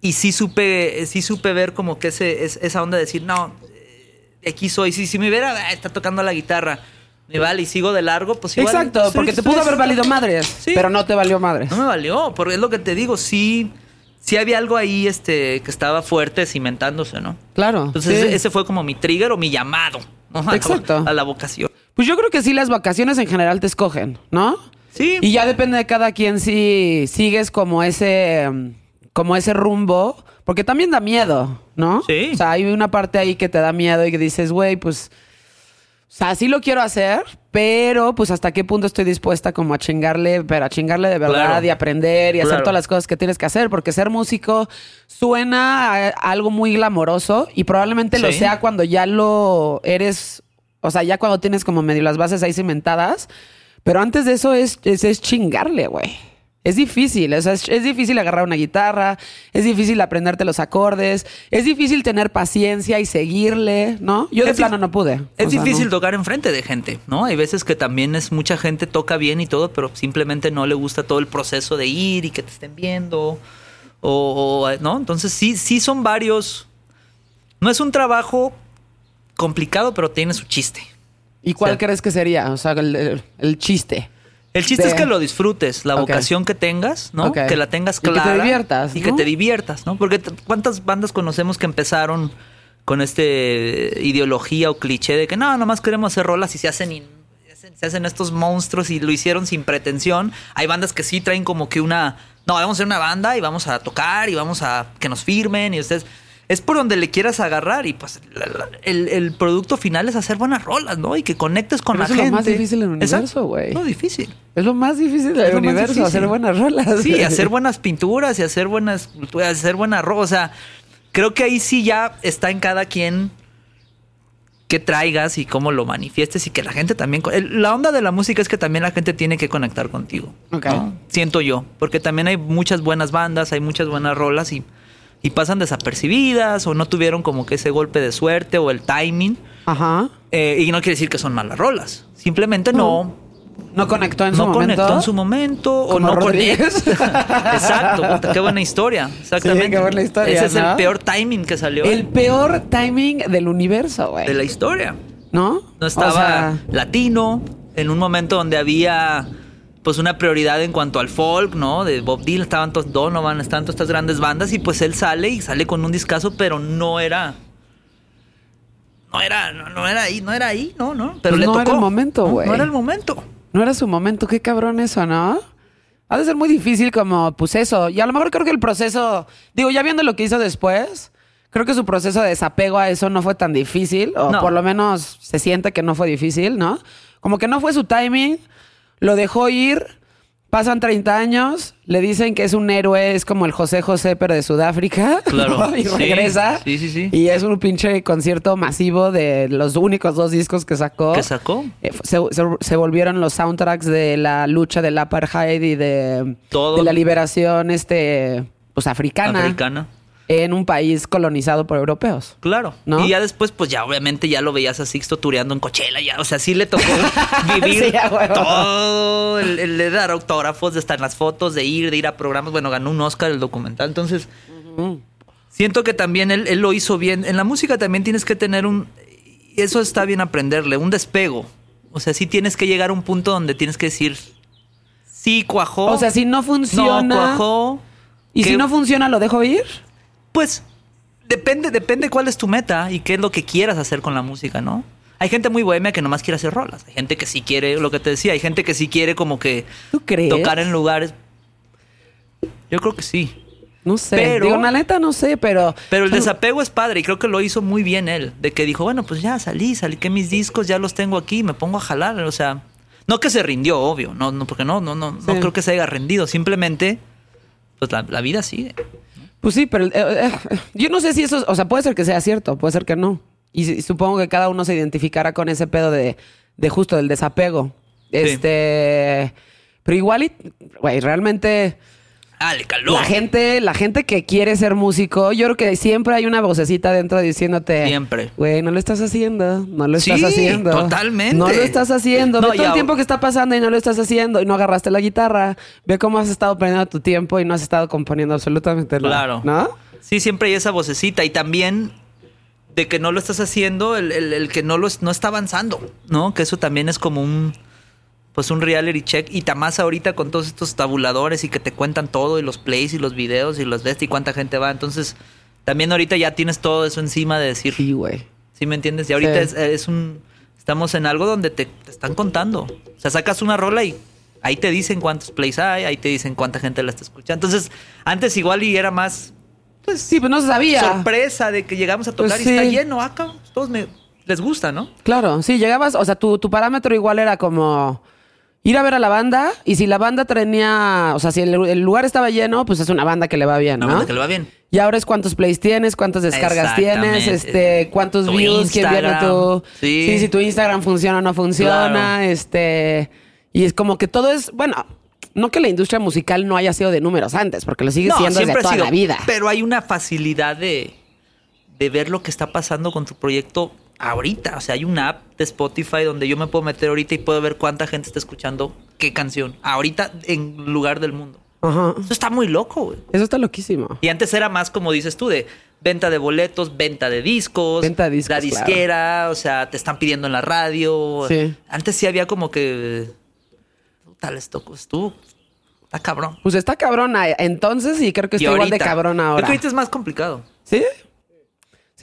y sí supe, sí supe ver como que ese, esa onda de decir, no, eh, aquí soy. Si, si me hubiera, ah, está tocando la guitarra, me vale y sigo de largo, pues igual. Exacto, porque te pudo haber valido madres, Sí. pero no te valió madres. No me valió, porque es lo que te digo, sí, sí había algo ahí este, que estaba fuerte cimentándose, ¿no? Claro. Entonces sí. ese, fue como mi trigger o mi llamado, ¿no? A la- Exacto. a la vocación. Pues yo creo que sí las vacaciones en general te escogen, ¿no? Sí. Y ya depende de cada quien si sigues como ese mm, como ese rumbo, porque también da miedo, ¿no? Sí. O sea, hay una parte ahí que te da miedo y que dices, güey, pues o sea, sí lo quiero hacer, pero pues hasta qué punto estoy dispuesta como a chingarle, pero a chingarle de verdad Claro. y aprender y hacer todas las cosas que tienes que hacer, porque ser músico suena a algo muy glamoroso y probablemente lo sea cuando ya lo eres, o sea, ya cuando tienes como medio las bases ahí cimentadas, pero antes de eso es, es, es chingarle, güey. Es difícil, o sea, es, es difícil agarrar una guitarra, es difícil aprenderte los acordes, es difícil tener paciencia y seguirle, ¿no? Yo de Es plano no pude. Es o sea, difícil no. tocar enfrente de gente, ¿no? Hay veces que también es mucha gente toca bien y todo, pero simplemente no le gusta todo el proceso de ir y que te estén viendo. O, o, ¿no? Entonces sí, sí son varios. No es un trabajo complicado, pero tiene su chiste. ¿Y cuál o sea- crees que sería? O sea, el, el- el chiste. El chiste De- es que lo disfrutes, la vocación que tengas, ¿no? Que la tengas Y que te clara. diviertas, Y que ¿no? te diviertas, ¿no? Porque ¿cuántas bandas conocemos que empezaron con este ideología o cliché de que no, nomás queremos hacer rolas y se hacen, in- se hacen- se hacen estos monstruos y lo hicieron sin pretensión? Hay bandas que sí traen como que una, no, vamos a ser una banda y vamos a tocar y vamos a que nos firmen y ustedes... Es por donde le quieras agarrar y pues la- la- el, el producto final es hacer buenas rolas, ¿no? Y que conectes con Pero la eso es lo gente. más difícil del universo, güey. No, difícil. Es lo más difícil Es del lo más universo, difícil. hacer buenas rolas. Sí, hacer buenas pinturas y hacer buenas esculturas, hacer buena ropa. O sea, creo que ahí sí ya está en cada quien que traigas y cómo lo manifiestes y que la gente también... el- La onda de la música es que también la gente tiene que conectar contigo. Ok. ¿no? Siento yo, porque también hay muchas buenas bandas, hay muchas buenas rolas y, y pasan desapercibidas o no tuvieron como que ese golpe de suerte o el timing. Ajá. Eh, y no quiere decir que son malas rolas. Simplemente no No conectó en su no momento. conectó en su momento o no Rodríguez. conecta. Exacto, puta, qué buena historia. Exactamente. Sí, qué buena historia, Ese es ¿no? el peor timing que salió El peor timing del universo, güey. de la historia. ¿No? No estaba O sea, latino en un momento donde había pues una prioridad en cuanto al folk, ¿no? De Bob Dylan, estaban todos Donovan, estaban todas estas grandes bandas y pues él sale y sale con un discazo, pero no era no era no, no era ahí, no era ahí, no, no, pero Pues le no tocó. era el momento, No, güey. No era el momento. no era su momento. Qué cabrón eso, ¿no? Ha de ser muy difícil como, pues eso. Y a lo mejor creo que el proceso... Digo, ya viendo lo que hizo después... creo que su proceso de desapego a eso no fue tan difícil, o No. por lo menos se siente que no fue difícil, ¿no? Como que no fue su timing, lo dejó ir, pasan 30 años, le dicen que es un héroe, es como el José José, pero de Sudáfrica, Claro. ¿no? y regresa. sí, sí, sí. Y es un pinche concierto masivo de los únicos dos discos que sacó. ¿Qué sacó? Eh, Se, se- se volvieron los soundtracks de la lucha del apartheid y de, Todo. de la liberación este pues africana, Africana. En un país colonizado por europeos. Claro. ¿No? Y ya después, pues ya obviamente ya lo veías a Sixto tureando en Coachella, ya. O sea, sí le tocó vivir Sí, todo, el, el de dar autógrafos, de estar en las fotos, de ir, de ir a programas. Bueno, ganó un Oscar el documental. Entonces, siento que también él, él lo hizo bien. En la música también tienes que tener un... Eso está bien aprenderle, un despego. O sea, sí tienes que llegar a un punto donde tienes que decir, sí, cuajó. O sea, si no funciona no, cuajó. y si no funciona lo dejo ir. Pues depende, depende cuál es tu meta y qué es lo que quieras hacer con la música, ¿no? Hay gente muy bohemia que nomás quiere hacer rolas. Hay gente que sí quiere, lo que te decía, hay gente que sí quiere como que ¿Tú crees? tocar en lugares. Yo creo que sí. No sé. Pero- Digo, la neta no sé, pero Pero el Pero- desapego es padre y creo que lo hizo muy bien él. De que dijo, bueno, pues ya salí, salí que mis discos ya los tengo aquí, me pongo a jalar. O sea, no que se rindió, obvio, no, no porque no, no, no, no Sí. creo que se haya rendido. Simplemente, pues la, la vida sigue. Pues sí, pero eh, eh, yo no sé si eso, o sea, puede ser que sea cierto, puede ser que no. Y, supongo que cada uno se identificará con ese pedo de, de justo del desapego. Este, pero igual, güey, realmente Dale, calor. la gente, la gente que quiere ser músico, yo creo que siempre hay una vocecita dentro diciéndote, Siempre. güey, no lo estás haciendo, no lo estás haciendo, totalmente. no lo estás haciendo, No, ve todo el tiempo que está pasando y no lo estás haciendo y no agarraste la guitarra, ve cómo has estado perdiendo tu tiempo y no has estado componiendo absolutamente nada, Claro. ¿no? Sí, siempre hay esa vocecita y también de que no lo estás haciendo, el, el- el que no lo es- no está avanzando, ¿no? Que eso también es como un pues un reality check y más ahorita con todos estos tabuladores y que te cuentan todo y los plays y los videos y los de este y cuánta gente va, entonces también ahorita ya tienes todo eso encima de decir, Sí, güey. ¿sí me entiendes? Y ahorita Sí. es, es un estamos en algo donde te, te están contando. O sea, sacas una rola y ahí te dicen cuántos plays hay, ahí te dicen cuánta gente la está escuchando. Entonces, antes igual y era más pues Sí, pues no se sabía. sorpresa de que llegamos a tocar Pues y está lleno acá. Todos me, les gusta, ¿no? Claro, sí, llegabas, o sea, tu, tu parámetro igual era como ir a ver a la banda y si la banda tenía, o sea, si el, el lugar estaba lleno, pues es una banda que le va bien, Una ¿no? banda que le va bien. Y ahora es cuántos plays tienes, cuántas descargas tienes, este, cuántos Tu views, quién viene Instagram. tu... Sí. sí, si tu Instagram funciona o no funciona, Claro. este... Y es como que todo es, bueno, no que la industria musical no haya sido de números antes, porque lo sigue siendo desde toda sido, la vida. Pero hay una facilidad de, de ver lo que está pasando con tu proyecto ahorita. O sea, hay una app de Spotify donde yo me puedo meter ahorita y puedo ver cuánta gente está escuchando qué canción. Ahorita en lugar del mundo. Ajá. Eso está muy loco, güey. Eso está loquísimo. Y antes era más como dices tú, de venta de boletos, venta de discos, Venta de discos, la claro. disquera, o sea, te están pidiendo en la radio. Sí. Antes sí había como que. Les tocó, estuvo. Está cabrón. Pues está cabrona entonces y creo que está igual de cabrón Creo ahora. que ahorita es más complicado. ¿Sí?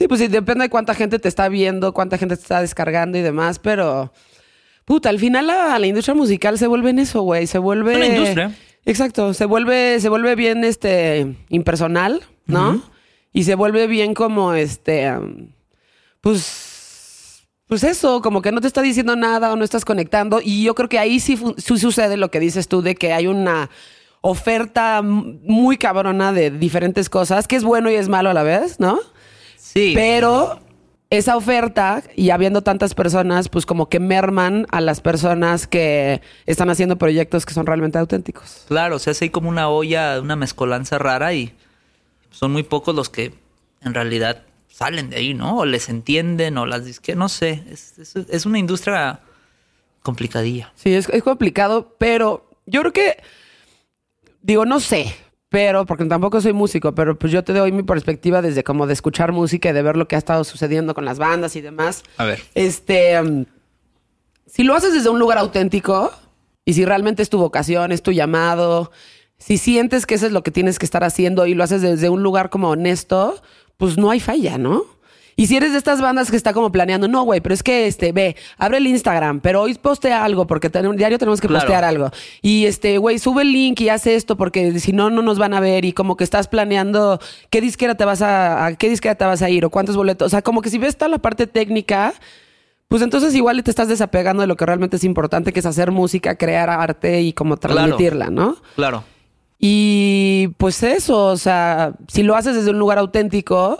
Sí, pues sí, depende de cuánta gente te está viendo, cuánta gente te está descargando y demás, pero... Puta, al final la, la industria musical se vuelve en eso, güey. Se vuelve... Una industria. Exacto. Se vuelve, se vuelve bien, este, impersonal, ¿no? Y se vuelve bien como, este... um, pues... Pues eso, como que no te está diciendo nada o no estás conectando. Y yo creo que ahí sí, sí sucede lo que dices tú de que hay una oferta muy cabrona de diferentes cosas, que es bueno y es malo a la vez, ¿no? Sí. Pero esa oferta y habiendo tantas personas, pues como que merman a las personas que están haciendo proyectos que son realmente auténticos. Claro, o sea, es ahí como una olla, una mezcolanza rara y son muy pocos los que en realidad salen de ahí, ¿no? O les entienden o las disque, no sé. Es, es- es una industria complicadilla. Sí, es, es complicado, pero yo creo que, digo, no sé, pero porque tampoco soy músico, pero pues yo te doy mi perspectiva desde como de escuchar música y de ver lo que ha estado sucediendo con las bandas y demás. A ver. Este, um, si lo haces desde un lugar auténtico y si realmente es tu vocación, es tu llamado, si sientes que eso es lo que tienes que estar haciendo y lo haces desde un lugar como honesto, pues no hay falla, ¿no? Y si eres de estas bandas que está como planeando, no, güey, pero es que, este, ve, abre el Instagram, pero hoy postea algo, porque ten- diario tenemos que Claro. postear algo. Y, este, güey, sube el link y haz esto, porque si no, no nos van a ver. Y como que estás planeando qué disquera te vas a, a qué disquera te vas a ir o cuántos boletos. O sea, como que si ves toda la parte técnica, pues entonces igual te estás desapegando de lo que realmente es importante, que es hacer música, crear arte y como Claro. transmitirla, ¿no? Claro. Y pues eso, o sea, si lo haces desde un lugar auténtico,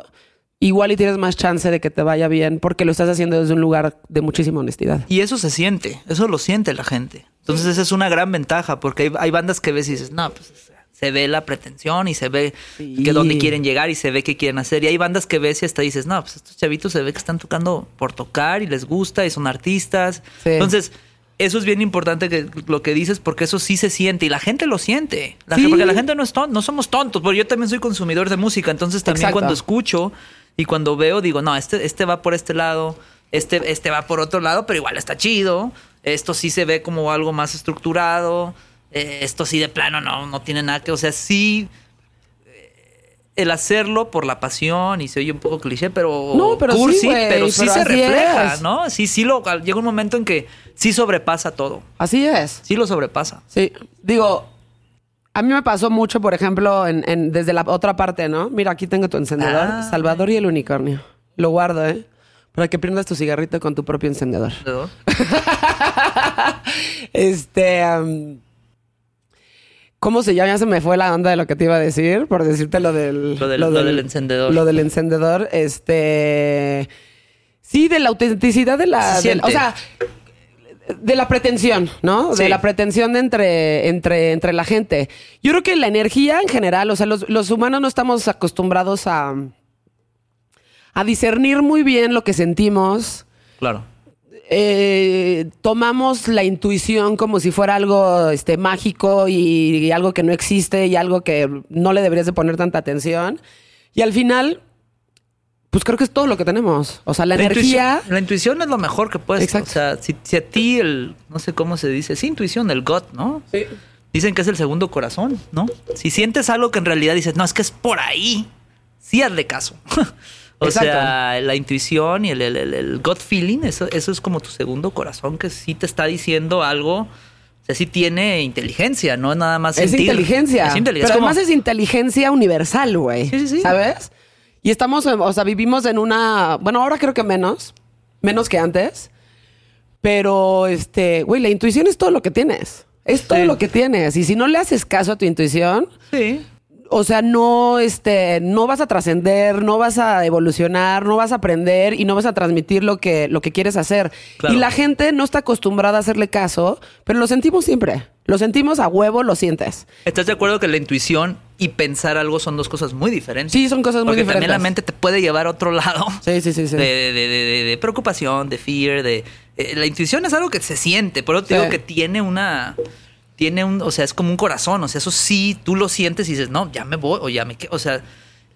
igual y tienes más chance de que te vaya bien porque lo estás haciendo desde un lugar de muchísima honestidad. Y eso se siente, eso lo siente la gente. Entonces esa es una gran ventaja porque hay, hay bandas que ves y dices, no, pues se ve la pretensión y se ve Sí. que dónde quieren llegar y se ve qué quieren hacer. Y hay bandas que ves y hasta dices, no, pues estos chavitos se ve que están tocando por tocar y les gusta y son artistas. Sí. Entonces, eso es bien importante que lo que dices porque eso sí se siente y la gente lo siente. La Sí. gente- porque la gente no es ton- no somos tontos, porque yo también soy consumidor de música, entonces también Exacto. cuando escucho y cuando veo digo, no, este, este va por este lado, este, este va por otro lado, pero igual está chido. Esto sí se ve como algo más estructurado. eh, esto sí de plano no, no tiene nada que, o sea, sí eh, el hacerlo por la pasión y se oye un poco cliché, pero No, pero sí, cursi, güey, pero sí pero se refleja, es. ¿no? Sí, sí lo llega un momento en que sí sobrepasa todo. Así es. Sí lo sobrepasa. Sí, digo, a mí me pasó mucho, por ejemplo, en, en- desde la otra parte, ¿no? Mira, aquí tengo tu encendedor, Ah. Salvador y el unicornio. Lo guardo, ¿eh? Para que prendas tu cigarrito con tu propio encendedor. ¿no? Este. ¿Cómo se llama? Ya se me fue la onda de lo que te iba a decir, por decirte lo del. Lo del- lo del encendedor. Lo del encendedor. Este. Sí, de la autenticidad de la. Se del- o sea, de la pretensión, ¿no? Sí. De la pretensión de entre, entre, entre la gente. Yo creo que la energía en general, o sea, los, los humanos no estamos acostumbrados a. a discernir muy bien lo que sentimos Claro. eh, tomamos la intuición como si fuera algo este, mágico y, y algo que no existe y algo que no le deberías de poner tanta atención. Y al final, pues creo que es todo lo que tenemos. O sea, la, energía... Intuición, la intuición es lo mejor que puedes. Exacto. O sea, si, si a ti el, no sé cómo se dice, sí, intuición, el gut, ¿no? Sí. Dicen que es el segundo corazón, ¿no? Si sientes algo que en realidad dices, no, es que es por ahí, sí hazle caso. o Exacto. sea, la intuición y el, el- el- el gut feeling, eso, eso es como tu segundo corazón que sí te está diciendo algo. O sea, sí tiene inteligencia, no es nada más Es sentir. inteligencia. Es inteligencia. Pero Es como- además es inteligencia universal, güey. Sí, sí, sí. ¿Sabes? Y estamos, en- o sea, vivimos en una. Bueno, ahora creo que menos. Menos que antes. Pero, este, güey, la intuición es todo lo que tienes. Es todo Sí. lo que tienes. Y si no le haces caso a tu intuición, Sí. O sea, no, este, no vas a trascender, no vas a evolucionar, no vas a aprender y no vas a transmitir lo que, lo que quieres hacer. Claro. Y la gente no está acostumbrada a hacerle caso, pero lo sentimos siempre. Lo sentimos a huevo, lo sientes. ¿Estás de acuerdo que la intuición y pensar algo son dos cosas muy diferentes? Sí, son cosas muy Porque diferentes. también la mente te puede llevar a otro lado. Sí, sí, sí, sí. De, de- de- de- de preocupación, de fear, de... eh, la intuición es algo que se siente, por eso te Sí. digo que tiene una... Tiene un... O sea, es como un corazón, o sea, eso sí, tú lo sientes y dices, no, ya me voy, o ya me quedo, o sea...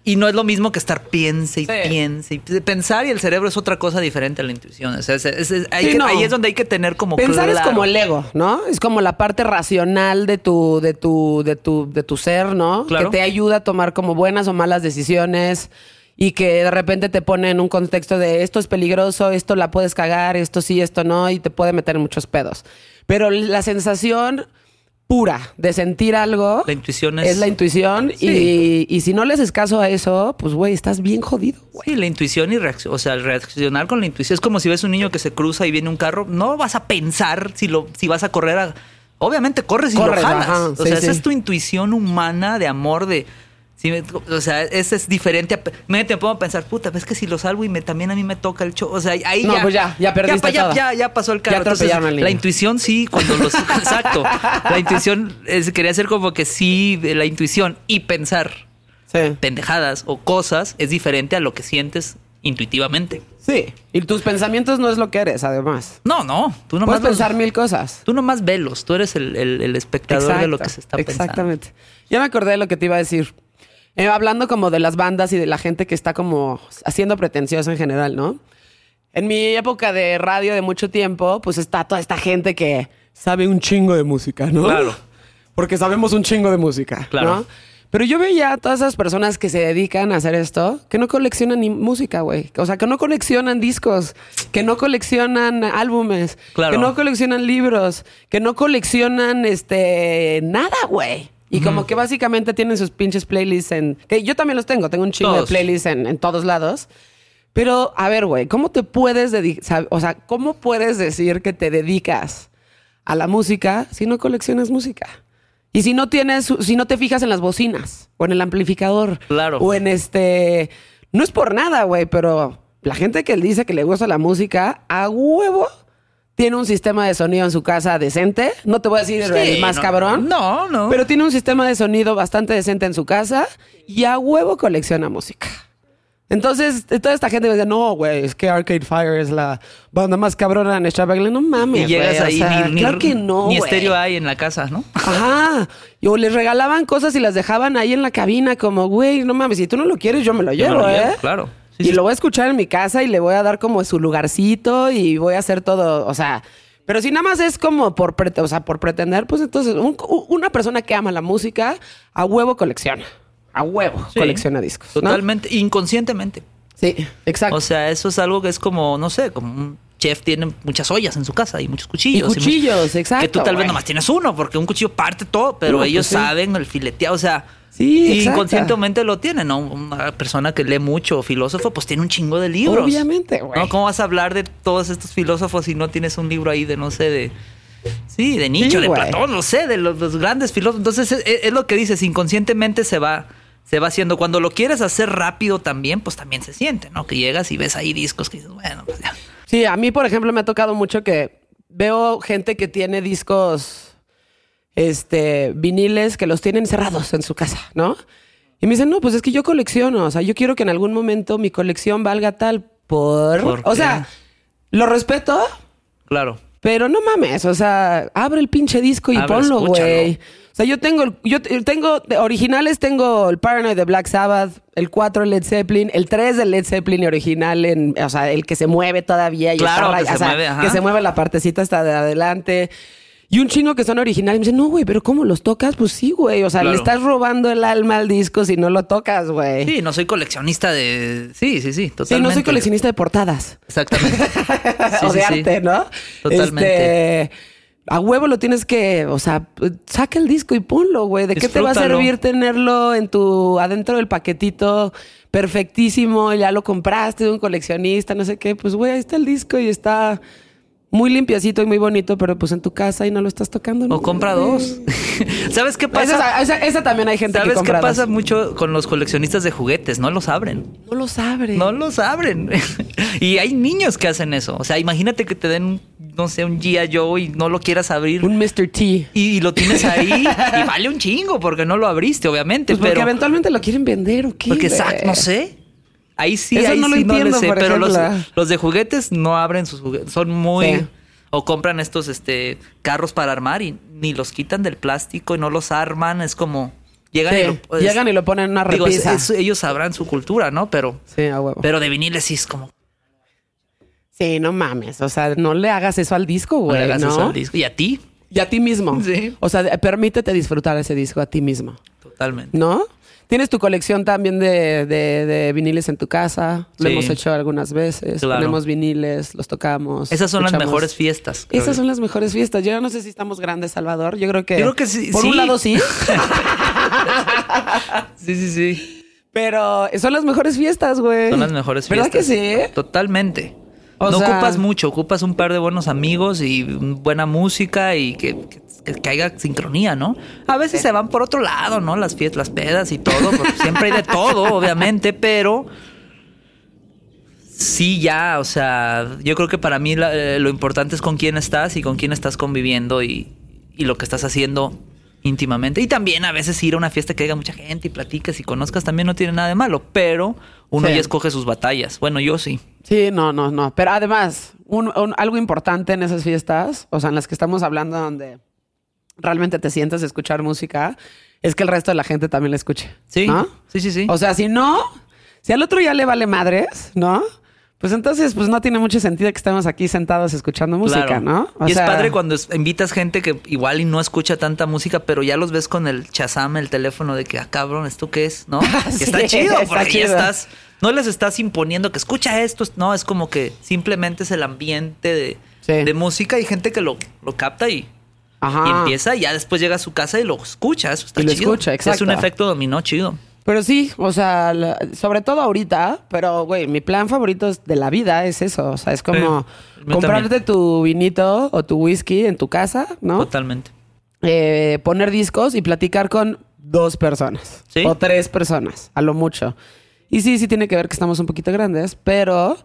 Y no es lo mismo que estar piense y Sí. piense y pensar y el cerebro es otra cosa diferente a la intuición. O sea, es- es- es- hay Sí, que- no. ahí es donde hay que tener como Pensar es como el ego, ¿no? Es como la parte racional de tu, de tu, de tu, de tu ser, ¿no? Claro. Que te ayuda a tomar como buenas o malas decisiones y que de repente te pone en un contexto de esto es peligroso, esto la puedes cagar, esto sí, esto no, y te puede meter en muchos pedos. Pero la sensación pura de sentir algo La intuición es- la intuición Sí. y, y si no le haces caso a eso, pues güey, estás bien jodido. güey. Sí, la intuición y reacción, o sea, reaccionar con la intuición es como si ves un niño que se cruza y viene un carro, no vas a pensar si lo si vas a correr a obviamente corres y Corres, lo jalas. ajá, o sea, sí. esa es tu intuición humana de amor de me- o sea, ese es diferente. Me te pongo a pensar, puta, ves que si lo salvo y me, también a mí me toca el show. O sea, ahí No, ya. pues ya, ya perdiste ya, ya, ya pasó el Ya carro. Entonces, atropellaron al niño. la intuición sí, cuando los. exacto. La intuición es- quería ser como que sí, la intuición y pensar Sí. pendejadas o cosas es diferente a lo que sientes intuitivamente. Sí. Y tus pensamientos no es lo que eres, además. No, no, tú nomás Puedes los- pensar mil cosas. Tú nomás velos, tú eres el, el- el espectador de lo que se está pensando. Exactamente. Ya me acordé de lo que te iba a decir. Eh, hablando como de las bandas y de la gente que está como haciendo pretenciosa en general, ¿no? En mi época de radio de mucho tiempo, pues está toda esta gente que sabe un chingo de música, ¿no? Claro. Porque sabemos un chingo de música, Claro. ¿no? Pero yo veía a todas esas personas que se dedican a hacer esto, que no coleccionan ni música, güey. O sea, que no coleccionan discos, que no coleccionan álbumes, Claro. que no coleccionan libros, que no coleccionan este nada, güey. Y como que básicamente tienen sus pinches playlists en. Que yo también los tengo, tengo un chingo Todos. de playlists en, en todos lados. Pero, a ver, güey, ¿cómo te puedes dedicar? O sea, ¿cómo puedes decir que te dedicas a la música si no coleccionas música? Y si no tienes, si no te fijas en las bocinas o en el amplificador. Claro. O en este. No es por nada, güey, pero la gente que dice que le gusta la música, a huevo, tiene un sistema de sonido en su casa decente. No te voy a decir el más no, cabrón. No, no. Pero tiene un sistema de sonido bastante decente en su casa y a huevo colecciona música. Entonces, toda esta gente me dice, no, güey, es que Arcade Fire es la banda más cabrona de nuestra banda. No mames, y llegas güey, o ahí, sea, ni, ni- claro que no, ni estéreo hay en la casa, ¿no? Ajá. O les regalaban cosas y las dejaban ahí en la cabina como, güey, no mames, si tú no lo quieres, yo me lo Yo llevo, me lo ¿eh? llevo, claro. Sí, y sí. lo voy a escuchar en mi casa y le voy a dar como su lugarcito y voy a hacer todo, o sea... Pero si nada más es como por, prete- o sea, por pretender, pues entonces un- una persona que ama la música a huevo colecciona. A huevo Sí. colecciona discos. ¿no? Totalmente, inconscientemente. Sí, exacto. O sea, eso es algo que es como, no sé, como un chef tiene muchas ollas en su casa y muchos y cuchillos. cuchillos, muchos- exacto. Que tú tal vez nomás tienes uno, porque un cuchillo parte todo, pero No, pues ellos saben el fileteado, o sea, Sí, y inconscientemente lo tienen, ¿no? Una persona que lee mucho, filósofo, pues tiene un chingo de libros. Obviamente, güey. ¿No? ¿Cómo vas a hablar de todos estos filósofos si no tienes un libro ahí de, no sé, de... Sí, de Nietzsche, Sí, de. Platón, no sé, de los, los grandes filósofos. Entonces, es, es lo que dices, inconscientemente se va, se va haciendo. Cuando lo quieres hacer rápido también, pues también se siente, ¿no? Que llegas y ves ahí discos que dices, bueno, pues ya. Sí, a mí, por ejemplo, me ha tocado mucho que veo gente que tiene discos, este, viniles que los tienen cerrados en su casa, ¿no? Y me dicen, no, pues es que yo colecciono, o sea, yo quiero que en algún momento mi colección valga tal por... ¿Por o sea, lo respeto, Claro. pero no mames, o sea, abre el pinche disco y Abre, ponlo, güey. O sea, yo tengo, yo te- tengo, originales tengo el Paranoid de Black Sabbath, el 4 de Led Zeppelin, el 3 de Led Zeppelin original, en, o sea, el que se mueve todavía. Y Claro, está que ray- se sea, mueve, ajá. Que se mueve la partecita hasta de adelante. Y un chingo que son originales. Me dicen, no, güey, pero ¿cómo los tocas? Pues sí, güey. O sea, le estás robando el alma al disco si no lo tocas, güey. Sí, no soy coleccionista de... Sí, sí, sí, totalmente. Sí, no soy coleccionista de portadas. Exactamente. Sí, o de sí, sí. arte, ¿no? Totalmente. Este, a huevo lo tienes que, o sea, saca el disco y ponlo, güey. ¿De qué te va a servir tenerlo en tu adentro del paquetito perfectísimo? Ya lo compraste de un coleccionista, no sé qué. Pues, güey, ahí está el disco y está muy limpiacito y muy bonito, pero pues en tu casa y no lo estás tocando. O compra dos. ¿Sabes qué pasa? esa- esa también hay gente que ¿Sabes qué compra pasa dos. mucho con los coleccionistas de juguetes? No los abren. No lo sabe. No los abren. y hay niños que hacen eso. O sea, imagínate que te den, no sé, un G.I. Joe y no lo quieras abrir. Un Mr. T. Y lo tienes ahí y vale un chingo porque no lo abriste, obviamente. Pues porque pero eventualmente lo quieren vender o qué. porque exacto, no sé. Ahí sí, Eso ahí no lo sí no entiendo, le sé. por Pero los, de juguetes no abren sus juguetes. Son muy. Sí. O compran estos este carros para armar y ni los quitan del plástico y no los arman. Es como. Llegan Sí, y lo. pues, llegan y lo ponen en una digo, es- repisa. es- ellos sabrán su cultura, ¿no? Pero. Sí, a huevo. Pero de viniles sí es como. Sí, no mames. O sea, no le hagas eso al disco, no güey, le ¿no? hagas eso al disco. Y a ti, Y a ti mismo. Sí. O sea, permítete disfrutar ese disco a ti mismo, totalmente. ¿no? Tienes tu colección también de, de- de viniles en tu casa. Lo Sí. hemos hecho algunas veces. Claro. Ponemos viniles, los tocamos. Esas son las mejores fiestas. Esas yo. son las mejores fiestas. Yo no sé si estamos grandes, Salvador. Yo creo que. Yo creo que sí, Por sí. un lado sí. Sí, sí, sí. pero son las mejores fiestas, güey. Son las mejores ¿Verdad fiestas. que sí? Totalmente. O no sea- ocupas mucho, ocupas un par de buenos amigos y buena música y que, que, que haya sincronía, ¿no? A veces se van por otro lado, ¿no? Las fiestas, las pedas y todo, siempre hay de todo, obviamente, pero sí ya, o sea, yo creo que para mí la- eh, lo importante es con quién estás y con quién estás conviviendo y, y lo que estás haciendo íntimamente. Y también a veces ir a una fiesta que haya mucha gente y platicas y conozcas también no tiene nada de malo, pero uno Sí. ya escoge sus batallas. Bueno, yo sí. Sí, no, no, no. Pero además, un- un- algo importante en esas fiestas, o sea, en las que estamos hablando donde realmente te sientas a escuchar música, es que el resto de la gente también la escuche. Sí, ¿no? sí, sí, sí. O sea, si no, si al otro ya le vale madres, ¿no? Pues entonces pues no tiene mucho sentido que estemos aquí sentados escuchando música, Claro. ¿no? O y sea, es padre cuando invitas gente que igual y no escucha tanta música, pero ya los ves con el chazam, el teléfono de que, ah, cabrón, ¿esto qué es? ¿No? Sí, está chido, está porque ya estás, no les estás imponiendo que escucha esto, no, es como que simplemente es el ambiente de, Sí. de música y gente que lo, lo capta y, Ajá. y empieza y ya después llega a su casa y lo escucha, eso está Y lo chido. escucha, Es un exacto. efecto dominó chido. Pero sí, o sea, la- sobre todo ahorita, pero güey, mi plan favorito de la vida es eso, o sea, es como Sí, comprarte también. tu vinito o tu whisky en tu casa, ¿no? Totalmente. Eh, poner discos y platicar con dos personas Sí. o tres personas, a lo mucho. Y sí, sí tiene que ver que estamos un poquito grandes, pero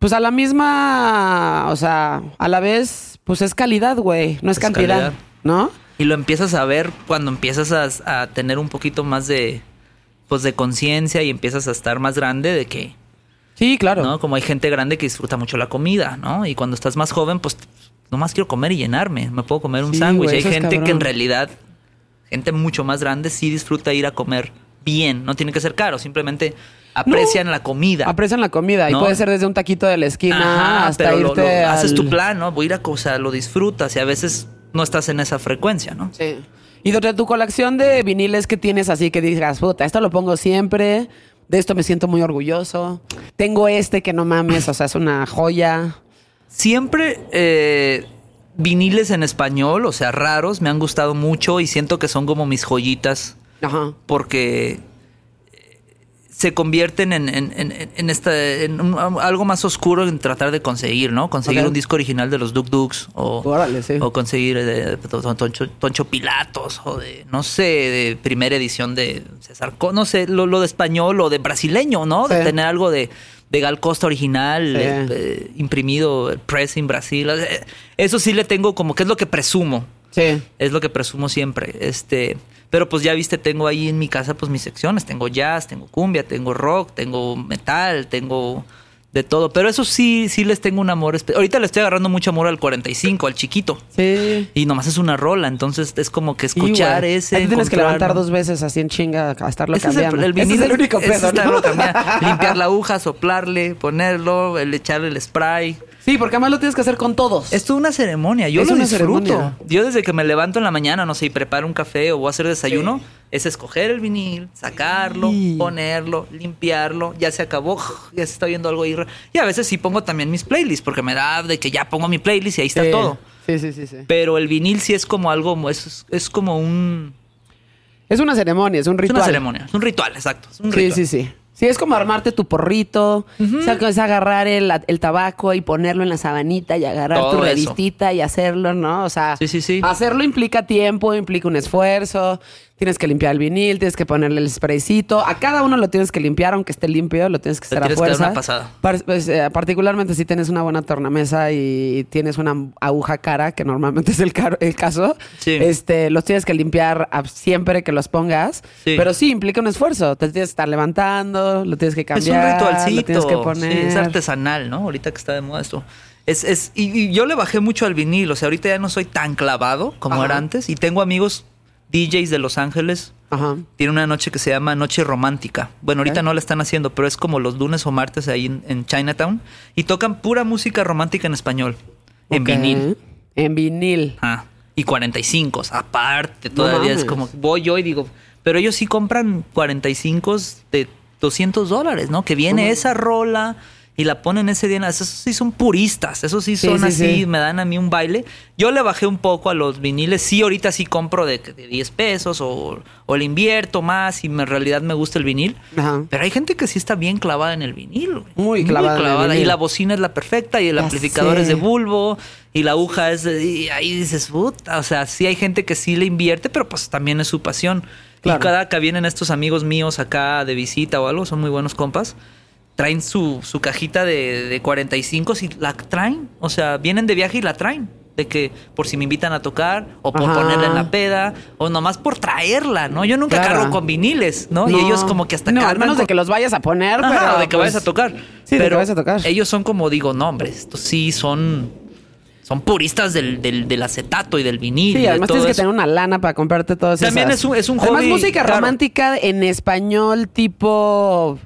pues a la misma, o sea, a la vez, pues es calidad, güey, no es, Es cantidad, calidad. ¿no? Y lo empiezas a ver cuando empiezas a, a tener un poquito más de, pues de conciencia y empiezas a estar más grande de que, Sí, claro. ¿no? Como hay gente grande que disfruta mucho la comida, ¿no? Y cuando estás más joven, pues nomás quiero comer y llenarme. Me puedo comer un Sí, sándwich. Hay gente que en realidad, gente mucho más grande, sí disfruta ir a comer bien. No tiene que ser caro, simplemente aprecian la comida. Aprecian la comida y puede ser desde un taquito de la esquina Ajá, hasta pero irte lo- haces al- tu plan, ¿no? Voy a ir a cosa, lo disfrutas y a veces no estás en esa frecuencia, ¿no? Sí. Y de tu colección de viniles que tienes así que digas, puta, esto lo pongo siempre, de esto me siento muy orgulloso. Tengo este que no mames, o sea, es una joya. Siempre eh, viniles en español, o sea, raros, me han gustado mucho y siento que son como mis joyitas Ajá. porque se convierten en, en- en- en esta, en un- algo más oscuro en tratar de conseguir, ¿no? Conseguir un disco original de los Duk Duks o, Órale, sí. o conseguir eh, de, Ton- Toncho, Toncho Pilatos o de, no sé, de primera edición de César, Co- no sé, lo, lo de español o de brasileño, ¿no? De tener algo de, de Gal Costa original, Sí. eh, eh, imprimido, el press en Brasil. eh, Eso sí le tengo como que es lo que presumo. Sí. Es lo que presumo siempre. Este, pero pues ya viste, tengo ahí en mi casa pues mis secciones. Tengo jazz, tengo cumbia, tengo rock, tengo metal, tengo de todo. Pero eso sí, sí les tengo un amor. Ahorita le estoy agarrando mucho amor al 45, al chiquito. Sí. Y nomás es una rola, entonces es como que escuchar ese. Ahí tienes que levantar dos veces así en chinga a estarlo Ese es el, cambiando. el Ese es el único pedo. Limpiar la aguja, soplarle, ponerlo, el echarle el spray. Sí, porque además lo tienes que hacer con todos. Es toda una ceremonia, yo Es lo una disfruto. ceremonia. Yo desde que me levanto en la mañana, no sé, y preparo un café o voy a hacer desayuno, es escoger el vinil, sacarlo, Sí. ponerlo, limpiarlo, ya se acabó, ya se está viendo algo ahí. Y a veces sí pongo también mis playlists, porque me da de que ya pongo mi playlist y ahí está Sí. todo. Sí, sí, sí, sí. Pero el vinil sí es como algo, es, es como un... Es una ceremonia, es un Es ritual. una ceremonia, es un ritual, exacto. Es un Sí, ritual. sí, sí. Sí, es como armarte tu porrito, o sea, que es agarrar el, el tabaco y ponerlo en la sabanita y agarrar Todo tu eso. revistita y hacerlo, ¿no? O sea, Sí, sí, sí. hacerlo implica tiempo, implica un esfuerzo, tienes que limpiar el vinil, tienes que ponerle el spraycito, a cada uno lo tienes que limpiar, aunque esté limpio, lo tienes que hacer a tienes que dar fuerza. una pasada. Par- pues, eh, particularmente si tienes una buena tornamesa y tienes una aguja cara, que normalmente es el, caso, Sí. este, los tienes que limpiar a- siempre que los pongas, Sí. pero sí implica un esfuerzo, te tienes que estar levantando, lo tienes que Es cambiar, un lo ritualcito. tienes que poner. Sí, es artesanal, ¿no? Ahorita que está de moda esto. Es, es, y, y yo le bajé mucho al vinil. O sea, ahorita ya no soy tan clavado como Ajá. era antes. Y tengo amigos DJs de Los Ángeles. Ajá. Tiene una noche que se llama Noche Romántica. Bueno, ahorita no la están haciendo, pero es como los lunes o martes ahí en, en Chinatown. Y tocan pura música romántica en español. En vinil. En vinil. Ah, y 45, aparte, todavía es como, voy yo y digo, pero ellos sí compran 45 de 200 dólares, ¿no? Que viene esa rola y la ponen ese día, esos sí son puristas, esos sí son sí, así, sí. me dan a mí un baile. Yo le bajé un poco a los viniles, sí, ahorita sí compro de, de 10 pesos o, o le invierto más y me- en realidad me gusta el vinil. Ajá. Pero hay gente que sí está bien clavada en el vinil. güey. Muy clavada en el vinil. Y la bocina es la perfecta y el Ya amplificador sé. es de bulbo y la aguja es de... Y ahí dices, puta, o sea, sí hay gente que sí le invierte, pero pues también es su pasión. Claro. Y cada que vienen estos amigos míos acá de visita o algo, son muy buenos compas, traen su, su cajita de, de 45 y la traen. O sea, vienen de viaje y la traen. De que por si me invitan a tocar o por Ajá. ponerla en la peda o nomás por traerla, ¿no? Yo nunca Claro. cargo con viniles, ¿no? Y ellos como que hasta No, al cargan menos de que los vayas a poner, Ajá, pero, o de que pues, vayas a tocar. Sí, de que pero vayas a tocar. ellos son como digo, no, hombre, estos sí son, son puristas del, del, del acetato y del vinil. Sí, de además todo tienes que eso. tener una lana para comprarte todas También esas. es un- es un Además, música romántica en español tipo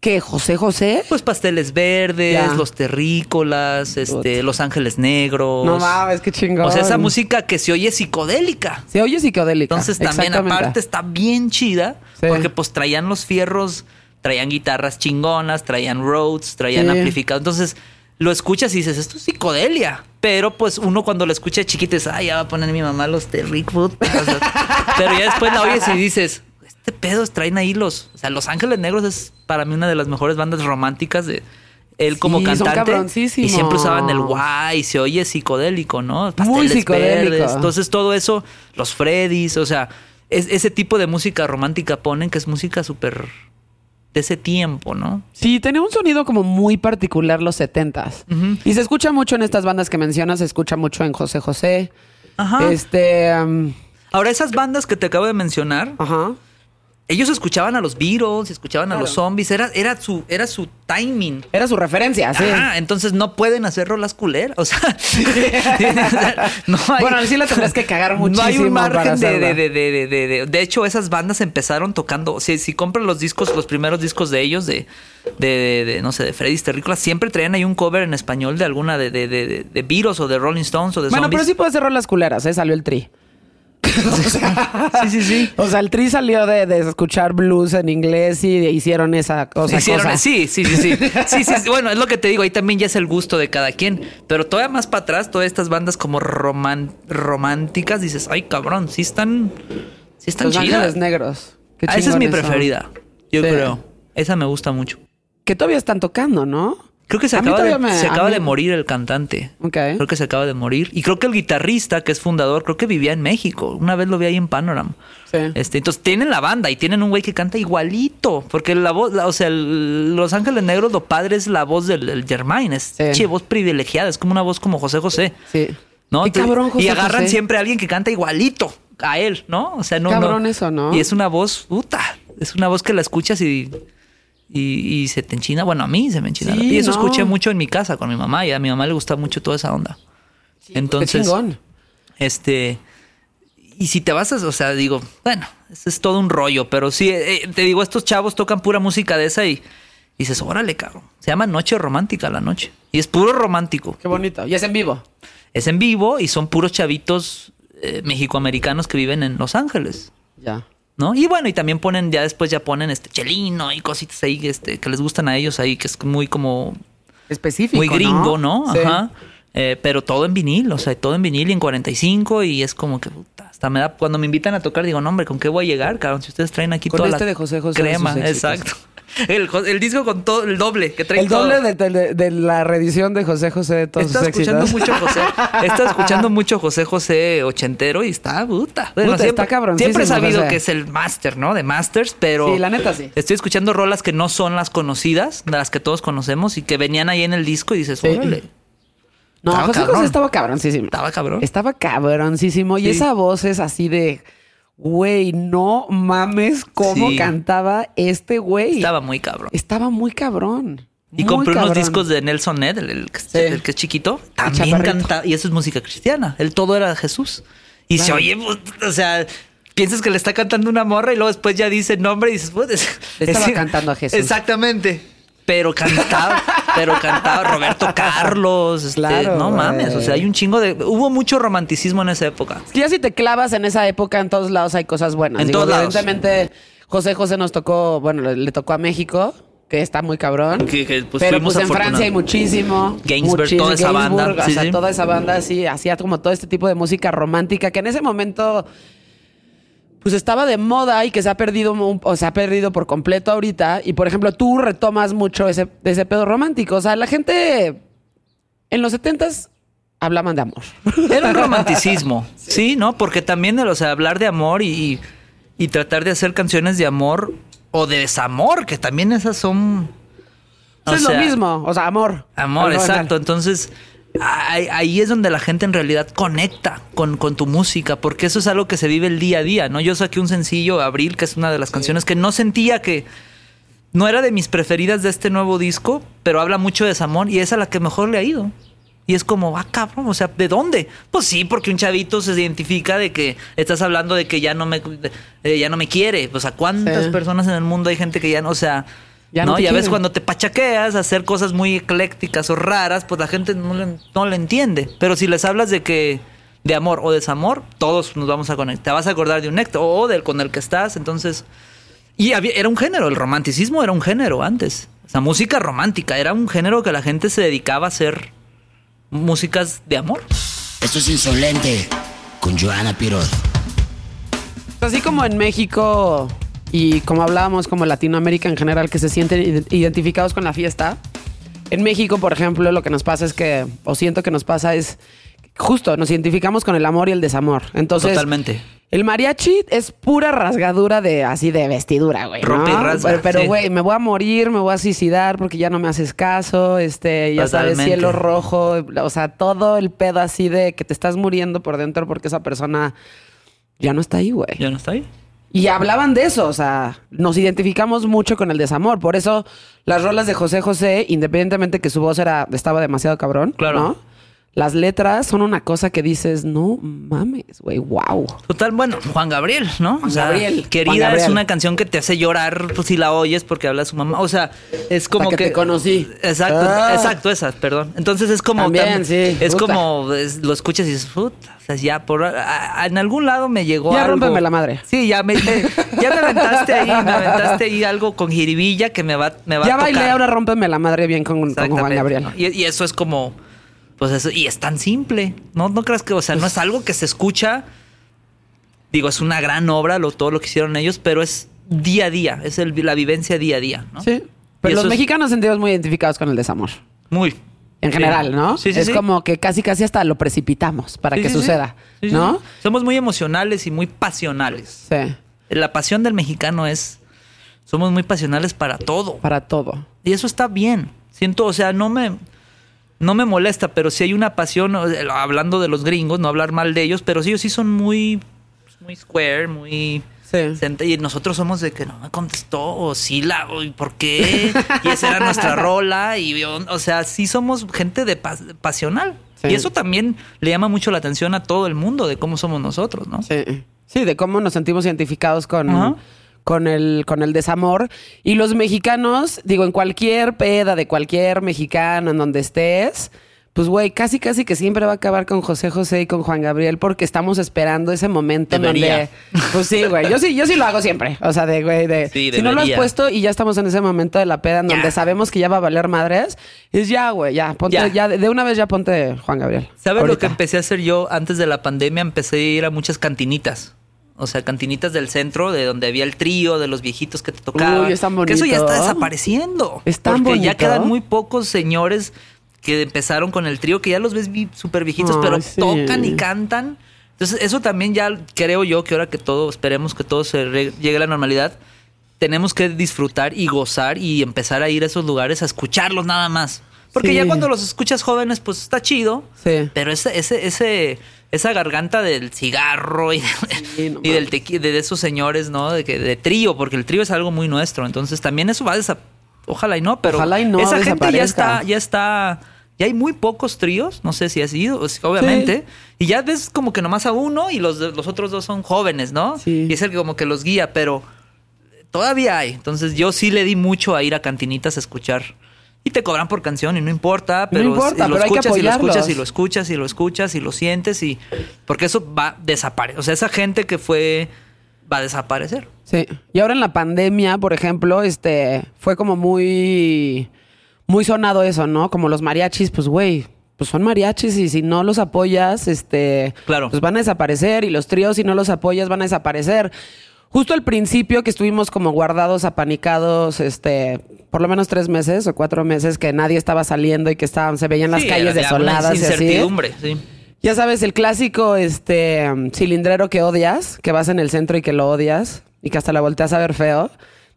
¿Qué? ¿José José? Pues pasteles verdes, Ya. los terrícolas, este, los ángeles negros. No mames, qué chingón. O sea, esa música que se oye psicodélica. Se oye psicodélica. Entonces también aparte está bien chida Sí. porque pues traían los fierros, traían guitarras chingonas, traían Rhodes, traían Sí. amplificados. Entonces lo escuchas y dices, esto es psicodelia. Pero pues uno cuando lo escucha chiquito dice, ay, ya va a poner mi mamá los Terrickwood. Pero ya después la oyes y dices, este pedo traen ahí los, o sea, Los Ángeles Negros es para mí una de las mejores bandas románticas de él como Sí, cantante. Y siempre usaban el guay, se oye psicodélico, ¿no? Pasteles psicodélico. verdes. Entonces todo eso, los Freddys, o sea, es- ese tipo de música romántica ponen que es música súper de ese tiempo, ¿no? Sí, tenía un sonido como muy particular los setentas. Ujú. Y se escucha mucho en estas bandas que mencionas, se escucha mucho en José José. Ajá. Este. um, Ahora, esas bandas que te acabo de mencionar, ajá. Ellos escuchaban a los Beatles, escuchaban a los zombies, era, era, su, era su timing. Era su referencia, sí. Ajá, entonces no pueden hacer rolas culeras. O sea, no hay, Bueno, sí la tendrás que cagar No hay muchísimo un margen de, de, de, de, de, de- de hecho, esas bandas empezaron tocando. Si, si compras los discos, los primeros discos de ellos, de, de, de- de, no sé, de Freddy's Terrícolas, siempre traían ahí un cover en español de alguna de, de, de, de, Beatles o de Rolling Stones o de Bueno, pero sí puede ser rolas culeras, ¿eh? Salió el tri. sí, sí, sí. O sea, el tri salió de, de escuchar blues en inglés y hicieron esa cosa. Hicieron- cosa. sí, sí, sí, sí. Sí, sí, sí. Bueno, es lo que te digo, ahí también ya es el gusto de cada quien. Pero todavía más para atrás, todas estas bandas como roman- románticas, dices, ay cabrón, sí están. Sí están Los chidas. Ángeles Negros. Ah, esa es mi son. preferida. Yo Sí. creo. Esa me gusta mucho. Que todavía están tocando, ¿no? Creo que se A acaba, de, todavía me- se a acaba mí- de morir el cantante. Ok. Creo que se acaba de morir. Y creo que el guitarrista, que es fundador, creo que vivía en México. Una vez lo vi ahí en Panorama. Sí. Este, entonces tienen la banda y tienen un güey que canta igualito. Porque la voz, la- o sea, el- Los Ángeles Negros, lo padre es la voz del, del Germain. Es Sí. che, voz privilegiada. Es como una voz como José José. Sí. ¿no? Qué cabrón, José y agarran José. siempre a alguien que canta igualito a él, ¿no? O sea, no. Cabrón no. eso, ¿no? Y es una voz, puta. Es una voz que la escuchas y. Y, y se te enchina. Bueno, a mí se me enchina. Sí, y eso no. escuché mucho en mi casa con mi mamá. Y a mi mamá le gusta mucho toda esa onda. Entonces, Qué chingón. este. Y si te vas a, o sea, digo, bueno, eso es todo un rollo, pero sí, eh, te digo, estos chavos tocan pura música de esa y, y dices, órale, cabrón. Se llama Noche Romántica la noche. Y es puro romántico. Qué bonito. Y es en vivo. Es en vivo y son puros chavitos eh, mexicoamericanos que viven en Los Ángeles. Ya. ¿No? Y bueno, y también ponen, ya después ya ponen este chelino y cositas ahí este, que les gustan a ellos ahí, que es muy como Específico. muy gringo, ¿no? Sí. Ajá. Eh, pero todo en vinil, o sea, todo en vinil y en 45 y es como que puta, hasta me da cuando me invitan a tocar digo, "No, hombre, ¿con qué voy a llegar, cabrón? Si ustedes traen aquí Con toda este la de José José, crema, exacto. El, disco con todo el doble que trae El doble de, de- de la reedición de José José de todos Está sus escuchando éxitos. mucho José. Está escuchando mucho José José ochentero y está puta. Bueno, Puta, está Siempre he sabido José. que es el máster, ¿no? De masters, pero. Sí, la neta sí. Estoy escuchando rolas que no son las conocidas, de las que todos conocemos y que venían ahí en el disco y dices, Sí. órale, No, Estaba José cabrón. José estaba cabroncísimo. estaba cabrón. Estaba cabroncísimo. Y esa voz es así de, güey, no mames cómo Sí. cantaba este güey. Estaba muy cabrón. Estaba muy cabrón. Y Muy compré unos discos de Nelson Ned, el, el que- Sí. el que es chiquito. También cantaba. Y eso es música cristiana. Él todo era Jesús. Y se oye, pues, o sea, piensas que le está cantando una morra y luego después ya dice el nombre y dices, pues. Estaba es- cantando a Jesús. Exactamente. Pero cantaba, pero cantaba Roberto Carlos. este, Claro, no mames. O sea, hay un chingo de. Hubo mucho romanticismo en esa época. Es que ya si te clavas en esa época, en todos lados hay cosas buenas. En Digo, todos lados. Evidentemente, José José nos tocó, bueno, le, le tocó a México, que está muy cabrón. Que- que, pues, Pero pues en afortunados. Francia hay muchísimo. Gainsbourg, muchísimo, toda esa banda. Sí, o sea, sí. toda esa banda sí hacía como todo este tipo de música romántica que en ese momento pues estaba de moda y que se ha perdido o se ha perdido por completo ahorita y por ejemplo tú retomas mucho ese ese pedo romántico, o sea, la gente en los 70s hablaban de amor. Era un romanticismo, sí, ¿no? Porque también, o sea, hablar de amor y, y tratar de hacer canciones de amor o de desamor, que también esas son... o es lo mismo, o sea, amor. Amor, exacto. Entonces, ahí, ahí es donde la gente en realidad conecta con, con tu música, porque eso es algo que se vive el día a día, ¿no? Yo saqué un sencillo, Abril, que es una de las canciones que no sentía que... No era de mis preferidas de este nuevo disco, pero habla mucho de desamor y es a la que mejor le ha ido. Y es como, ah, cabrón, o sea, ¿de dónde? Pues sí, porque un chavito se identifica de que estás hablando de que ya no me, eh, ya no me quiere. O sea, ¿cuántas Sí. personas en el mundo hay gente que ya no, o sea, Ya no ¿no? te y a veces quieren. cuando te pachaqueas, hacer cosas muy eclécticas o raras, pues la gente no le, no le entiende. Pero si les hablas de que de amor o desamor, todos nos vamos a conectar. Te vas a acordar de un Héctor o del con el que estás, entonces... Y había- era un género, el romanticismo era un género antes. O sea, música romántica, era un género que la gente se dedicaba a hacer músicas de amor. Esto es insolente con Joana Piroz. Así como en México y como hablábamos como Latinoamérica en general que se sienten ide- identificados con la fiesta, en México, por ejemplo, lo que nos pasa es que, o siento que nos pasa es, justo, nos identificamos con el amor y el desamor. Entonces, Totalmente. el mariachi es pura rasgadura de así de vestidura, güey. ¿no? Rompe y rasga, Pero- sí. güey, me voy a morir, me voy a suicidar porque ya no me haces caso, este, ya sabes, cielo rojo, o sea, todo el pedo así de que te estás muriendo por dentro porque esa persona ya no está ahí, güey. ¿Ya no está ahí? Y hablaban de eso, o sea, nos identificamos mucho con el desamor. Por eso las rolas de José José, independientemente que su voz era, estaba demasiado cabrón, Claro. ¿no? Las letras son una cosa que dices, no mames, güey, wow. Total, bueno, Juan Gabriel, ¿no? Juan Gabriel, Querida Juan Gabriel. es una canción que te hace llorar pues, si la oyes porque habla su mamá. O sea, es como que que. te conocí. Exacto, Ah. exacto, esa, perdón. Entonces es como. También, sí, Es puta. como. es- lo escuchas y dices, puta. O sea, ya por. a- a- en algún lado me llegó. Ya algo. rómpeme la madre. Sí, ya me, me- ya me aventaste ahí, me aventaste ahí algo con jiribilla que me va, me va Ya a tocar. bailé, ahora rómpeme la madre bien con, con Juan Gabriel. ¿no? Y, y eso es como, pues eso, y es tan simple, ¿no? No creas que, o sea, no es algo que se escucha, digo, es una gran obra lo, todo lo que hicieron ellos, pero es día a día, es el- la vivencia día a día, ¿no? Sí. Pero los mexicanos sentimos muy identificados con el desamor. Muy. En general, ¿no? Sí, sí, es sí. como que casi casi hasta lo precipitamos para que suceda, ¿no? Somos muy emocionales y muy pasionales. Sí, La pasión del mexicano es, somos muy pasionales para todo. para todo. Y eso está bien. Siento, o sea, no me, no me molesta, pero si hay una pasión, hablando de los gringos, no hablar mal de ellos, pero sí, ellos sí son muy, muy square, muy... Sí. Y nosotros somos de que no me contestó, o sí la, o ¿y por qué? Y esa era nuestra rola, y o o sea, sí somos gente de pas- pasional. Sí. Y eso también le llama mucho la atención a todo el mundo de cómo somos nosotros, ¿no? Sí. Sí, de cómo nos sentimos identificados con, Ajá. Con, el, con el desamor. Y los mexicanos, digo, en cualquier peda de cualquier mexicano, en donde estés, pues, güey, casi, casi que siempre va a acabar con José José y con Juan Gabriel porque estamos esperando ese momento en donde... Pues sí, güey. Yo sí, yo sí lo hago siempre. O sea, de, güey, de... Sí, si no lo has puesto y ya estamos en ese momento de la peda en donde Ya. sabemos que ya va a valer madres, es ya, güey, ya. Ponte, Ya. ya. de una vez ya ponte Juan Gabriel. ¿Sabes lo que empecé a hacer yo antes de la pandemia? Empecé a ir a muchas cantinitas. O sea, cantinitas del centro, de donde había el trío, de los viejitos que te tocaban. Uy, es tan Que eso ya está desapareciendo. Es tan porque ya quedan muy pocos señores que empezaron con el trío, que ya los ves súper viejitos, pero sí. tocan y cantan. Entonces, eso también ya creo yo que ahora que todo, esperemos que todo se llegue a la normalidad, tenemos que disfrutar y gozar y empezar a ir a esos lugares a escucharlos nada más. Porque Sí. ya cuando los escuchas jóvenes, pues está chido. Sí. Pero ese, ese, ese, esa garganta del cigarro y, Sí, no y del tequi- de, esos señores, ¿no? De, que, de trío, porque el trío es algo muy nuestro. Entonces también eso va a desa- Ojalá y no, pero Ojalá y no esa gente ya está, ya está. Ya hay muy pocos tríos, no sé si ha sido, obviamente. Y ya ves como que nomás a uno y los, de- los otros dos son jóvenes, ¿no? Sí. Y es el que como que los guía, pero todavía hay. Entonces yo sí le di mucho a ir a cantinitas a escuchar. Y te cobran por canción y no importa, pero importa, y lo pero hay que escuchas y lo escuchas y lo escuchas y lo escuchas y lo sientes y porque eso va a desaparecer. O sea, esa gente que fue va a desaparecer. Sí. Y ahora en la pandemia, por ejemplo, este fue como muy muy sonado eso, ¿no? Como los mariachis, pues güey, pues son mariachis y si no los apoyas, este, Claro. pues van a desaparecer y los tríos si no los apoyas van a desaparecer. Justo al principio que estuvimos como guardados, apanicados, este, por lo menos tres meses o cuatro meses que nadie estaba saliendo y que estaban, se veían las Sí, calles desoladas y así. incertidumbre, sí. Ya sabes, el clásico este um, cilindrero que odias, que vas en el centro y que lo odias y que hasta la volteas a ver feo.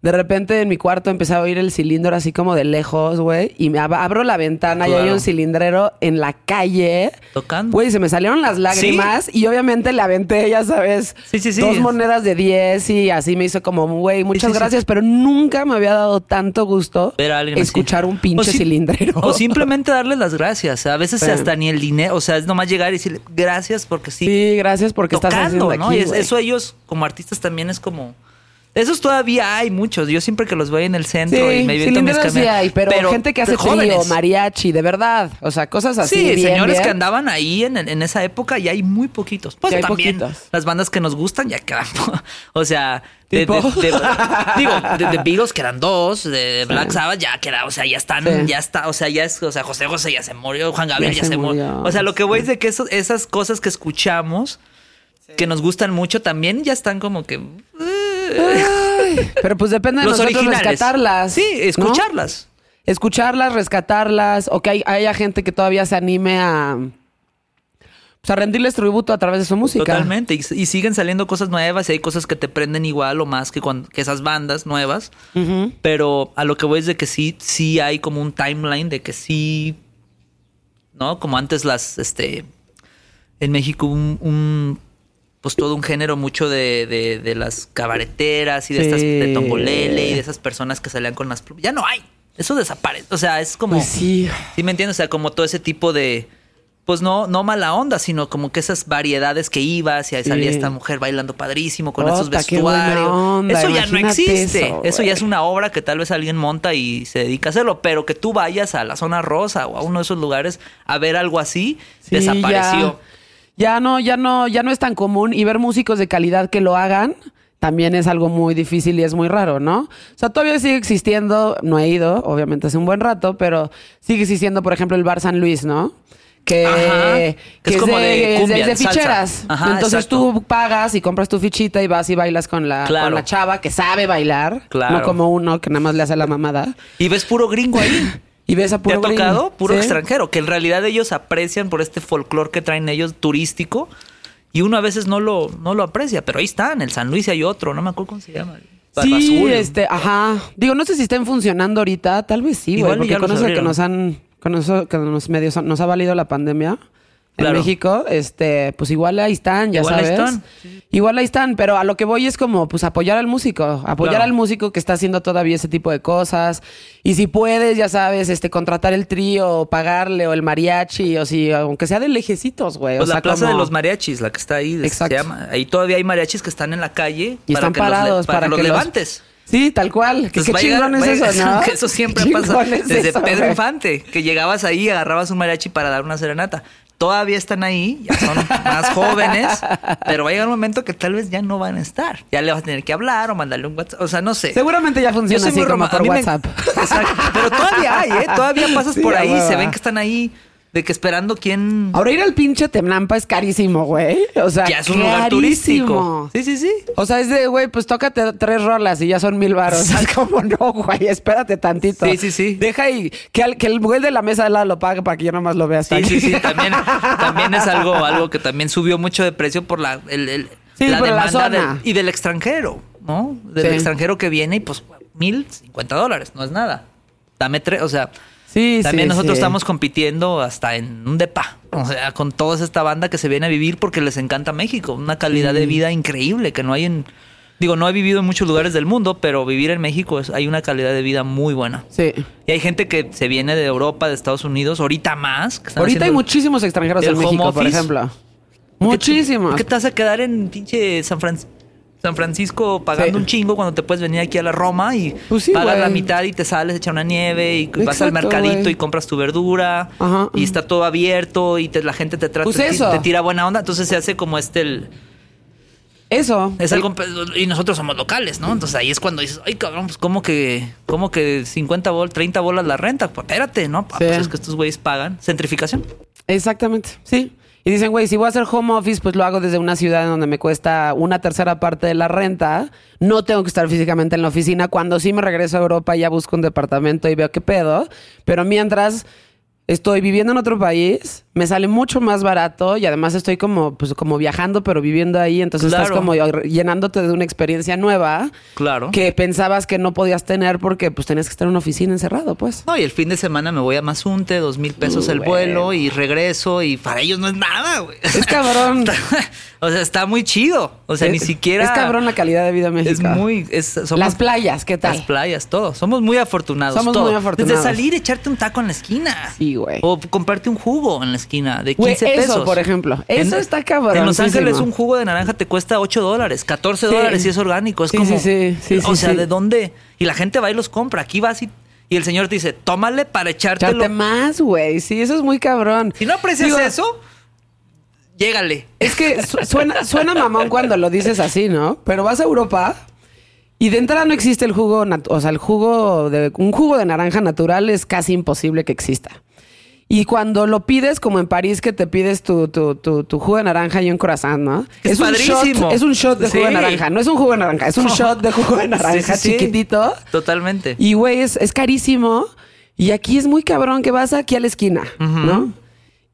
De repente en mi cuarto empecé a oír el cilindro así como de lejos, güey, y me ab- abro la ventana y hay un cilindrero en la calle. Tocando. Güey, se me salieron las lágrimas y obviamente le aventé, ya sabes, Sí, sí, sí. dos monedas de 10 y así me hizo como, güey, muchas gracias, pero nunca me había dado tanto gusto Ver a alguien así. escuchar un pinche cilindrero. O simplemente darles las gracias. A veces hasta ni el dinero, o sea, es nomás llegar y decirle gracias porque sí. Sí, gracias porque estás haciendo ¿no? aquí, y es- eso ellos como artistas también es como Esos todavía hay muchos. Yo siempre que los veo en el centro Sí, y me aviento mis cilinderos sí camiones- hay, pero, gente que hace trío, mariachi, de verdad. O sea, cosas así. Sí, bien, señores bien. que andaban ahí en, en esa época y hay muy poquitos. Pues también poquitos. las bandas que nos gustan ya quedan. o sea, de, de- de- digo, de, Beatles quedan dos, de Black Sabbath ya queda, o sea, ya están, Sí. ya está, o sea, ya es, o sea, José José ya se murió, Juan Gabriel Ya ya, se se murió. murió. O sea, lo que voy es de que eso- esas cosas que escuchamos, que nos gustan mucho, también ya están como que Ay, pero pues depende de los nosotros originales. rescatarlas. Sí, ¿no? escucharlas. Escucharlas, rescatarlas, o que hay- haya gente que todavía se anime a, pues, a rendirles tributo a través de su música. Totalmente. Y, y siguen saliendo cosas nuevas y hay cosas que te prenden igual o más que, cuando, que esas bandas nuevas. Pero a lo que voy es de que sí, sí hay como un timeline de que sí, ¿no? Como antes las, este, en México un, un- pues todo un género mucho de, de, de las cabareteras y de Sí. estas, de Tombolele y de esas personas que salían con las plumas. Ya no hay. Eso desaparece. O sea, es como... Pues sí. ¿Sí me entiendes? O sea, como todo ese tipo de. Pues no, no mala onda, sino como que esas variedades que ibas y ahí salía Sí. esta mujer bailando padrísimo con esos Ota, vestuarios. onda, eso ya no existe. eso, ya es una obra que tal vez alguien monta y se dedica a hacerlo. Pero que tú vayas a la zona rosa o a uno de esos lugares a ver algo así, Sí, desapareció. Ya, ya no, ya no, ya no es tan común y ver músicos de calidad que lo hagan también es algo muy difícil y es muy raro, ¿no? O sea, todavía sigue existiendo, no he ido, obviamente hace un buen rato, pero sigue existiendo, por ejemplo, el Bar San Luis, ¿no? Que, Ajá. Que es como de es cumbia, es de salsa. ficheras. Ajá, Entonces exacto. tú pagas y compras tu fichita y vas y bailas con la, Claro. con la chava que sabe bailar, Claro. no como uno que nada más le hace la mamada. Y ves puro gringo ahí. Y ves a ¿Te puro ha tocado? gringo. Puro Sí. extranjero, que en realidad ellos aprecian por este folclore que traen ellos turístico y uno a veces no lo, no lo aprecia, pero ahí está, en el San Luis hay otro, no me acuerdo cómo se llama. Barba Sí, Azul. este, ajá. Digo, no sé si estén funcionando ahorita, tal vez sí, güey, porque con eso que nos han, con eso que nos medios nos ha valido la pandemia en Claro. México, este, pues igual ahí están, ya Igual ahí sabes. están. Igual ahí están, pero a lo que voy es como, pues apoyar al músico, apoyar Claro. al músico que está haciendo todavía ese tipo de cosas. Y si puedes, ya sabes, este, contratar el trío, pagarle, o el mariachi, o si, aunque sea de lejecitos, güey. Pues o sea, la plaza como- de los mariachis, la que está ahí, se Exacto. llama. Ahí todavía hay mariachis que están en la calle Y están que los parados para, para que los que los- levantes. Sí, tal cual. Que Entonces, qué va a llegar- chingón es eso, ¿no? que eso siempre pasa es desde eso, Pedro. Infante, que llegabas ahí y agarrabas un mariachi para dar una serenata. Todavía están ahí, ya son más jóvenes, pero va a llegar un momento que tal vez ya no van a estar. Ya le vas a tener que hablar o mandarle un WhatsApp, o sea, no sé. Seguramente ya Yo funciona soy así muy como roma- por a mí me- WhatsApp. Exacto. Pero todavía hay, ¿eh? Todavía pasas Sí, por ahí, se ven que están ahí, de que esperando quién. Ahora ir al pinche Temlampa es carísimo, güey. O sea, ya es un lugar turístico. Sí, sí, sí. O sea, es de, güey, pues tócate tres rolas y ya son mil baros. O sea, es como, no, güey, espérate tantito. Sí, sí, sí. Deja y que, al- que el güey de la mesa de lado lo pague para que yo nomás lo vea hasta Sí, aquí. sí, sí. También, también es algo, algo que también subió mucho de precio por la, el, el- Sí, la por la demanda del- y del extranjero, ¿no? Del Sí. extranjero que viene y pues mil cincuenta dólares, no es nada. Dame tres, o sea, Sí, también sí, nosotros sí. estamos compitiendo hasta en un depa, o sea, con toda esta banda que se viene a vivir porque les encanta México, una calidad de vida increíble que no hay en, digo, no he vivido en muchos lugares del mundo, pero vivir en México es, hay una calidad de vida muy buena. Sí. Y hay gente que se viene de Europa, de Estados Unidos, ahorita más. que Ahorita hay muchísimos extranjeros en México, por office. ejemplo. ¿Por qué te- Muchísimos. ¿Por qué te vas a quedar en pinche San, Fran- San Francisco pagando Sí. un chingo cuando te puedes venir aquí a la Roma y Pues sí, pagas la mitad y te sales, echar una nieve y vas al Exacto, mercadito y compras tu verdura Ajá. y está todo abierto y te- la gente te trata, Pues te, eso. te tira buena onda. Entonces se hace como este... el- Eso. es algo, y nosotros somos locales, ¿no? Entonces ahí es cuando dices, ay cabrón, pues ¿cómo que, cómo que 50 bolas, 30 bolas la renta? Pues espérate, ¿no? Ah, Sí. Pues es que estos güeyes pagan. Centrificación. Exactamente, sí. Y dicen, güey, si voy a hacer home office, pues lo hago desde una ciudad en donde me cuesta una tercera parte de la renta. No tengo que estar físicamente en la oficina. Cuando sí me regreso a Europa, ya busco un departamento y veo qué pedo. Pero mientras estoy viviendo en otro país, me sale mucho más barato y además estoy como, pues, como viajando, pero viviendo ahí. Entonces estás como llenándote de una experiencia nueva Claro. que pensabas que no podías tener porque pues tenías que estar en una oficina encerrado, pues. No, y el fin de semana me voy a Mazunte, dos mil pesos el vuelo y regreso y para ellos no es nada, güey. Es cabrón. o sea, está muy chido. O sea, ni siquiera... Es cabrón la calidad de vida en México. Es muy... es- somos- Las playas, ¿qué tal? Las playas, todo. Somos muy afortunados. Somos todo. muy afortunados. Desde salir, echarte un taco en la esquina. Sí, Sí, güey. O comprarte un jugo en la esquina de Güey, 15 eso, pesos. por ejemplo. Eso está cabrón. En Los Ángeles un jugo de naranja te cuesta 8 dólares, 14 Sí. dólares y es orgánico. Es Sí, como... sí, sí, sí, o sea. ¿de dónde? Y la gente va y los compra. Aquí vas y, y el señor te dice, tómale para echártelo. Echarte más, güey. Sí, eso es muy cabrón. Si no aprecias Digo, eso, llégale. Es que su- suena, suena mamón cuando lo dices así, ¿no? Pero vas a Europa y de entrada no existe el jugo, o sea, el jugo de un jugo de naranja natural es casi imposible que exista. Y cuando lo pides, como en París, que te pides tu, tu, tu, tu jugo de naranja y un croissant, ¿no? Es un padrísimo. shot, es un shot de jugo de naranja. No es un jugo de naranja, es un shot de jugo de naranja Sí, chiquitito. Totalmente. Y, güey, es, es carísimo. Y aquí es muy cabrón que vas aquí a la esquina, ¿no?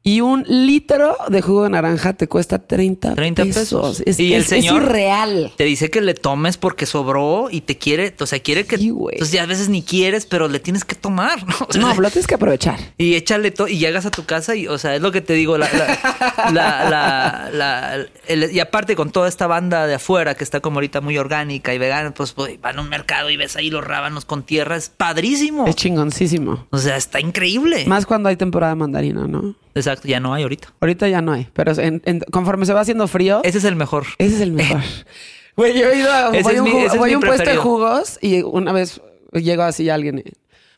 Y un litro de jugo de naranja te cuesta 30, 30 pesos. pesos. Es, Y el es- es señor- irreal. Te dice que le tomes porque sobró y te quiere, o sea, quiere que... Sí, güey. Entonces ya a veces ni quieres, pero le tienes que tomar, ¿no? O sea, No, lo tienes que aprovechar. Y échale todo, y llegas a tu casa y, o sea, es lo que te digo, la, la, la- la- la- el- y aparte con toda esta banda de afuera que está como ahorita muy orgánica y vegana, pues, pues, van a un mercado y ves ahí los rábanos con tierra, es padrísimo. Es chingoncísimo. O sea, está increíble. Más cuando hay temporada de mandarina, ¿no? Exacto, ya no hay ahorita. Ahorita ya no hay. Pero en- en- conforme se va haciendo frío, Ese es el mejor. ese es el mejor. Güey, yo he ido a voy un, mi- voy puesto de jugos y una vez llegó así alguien.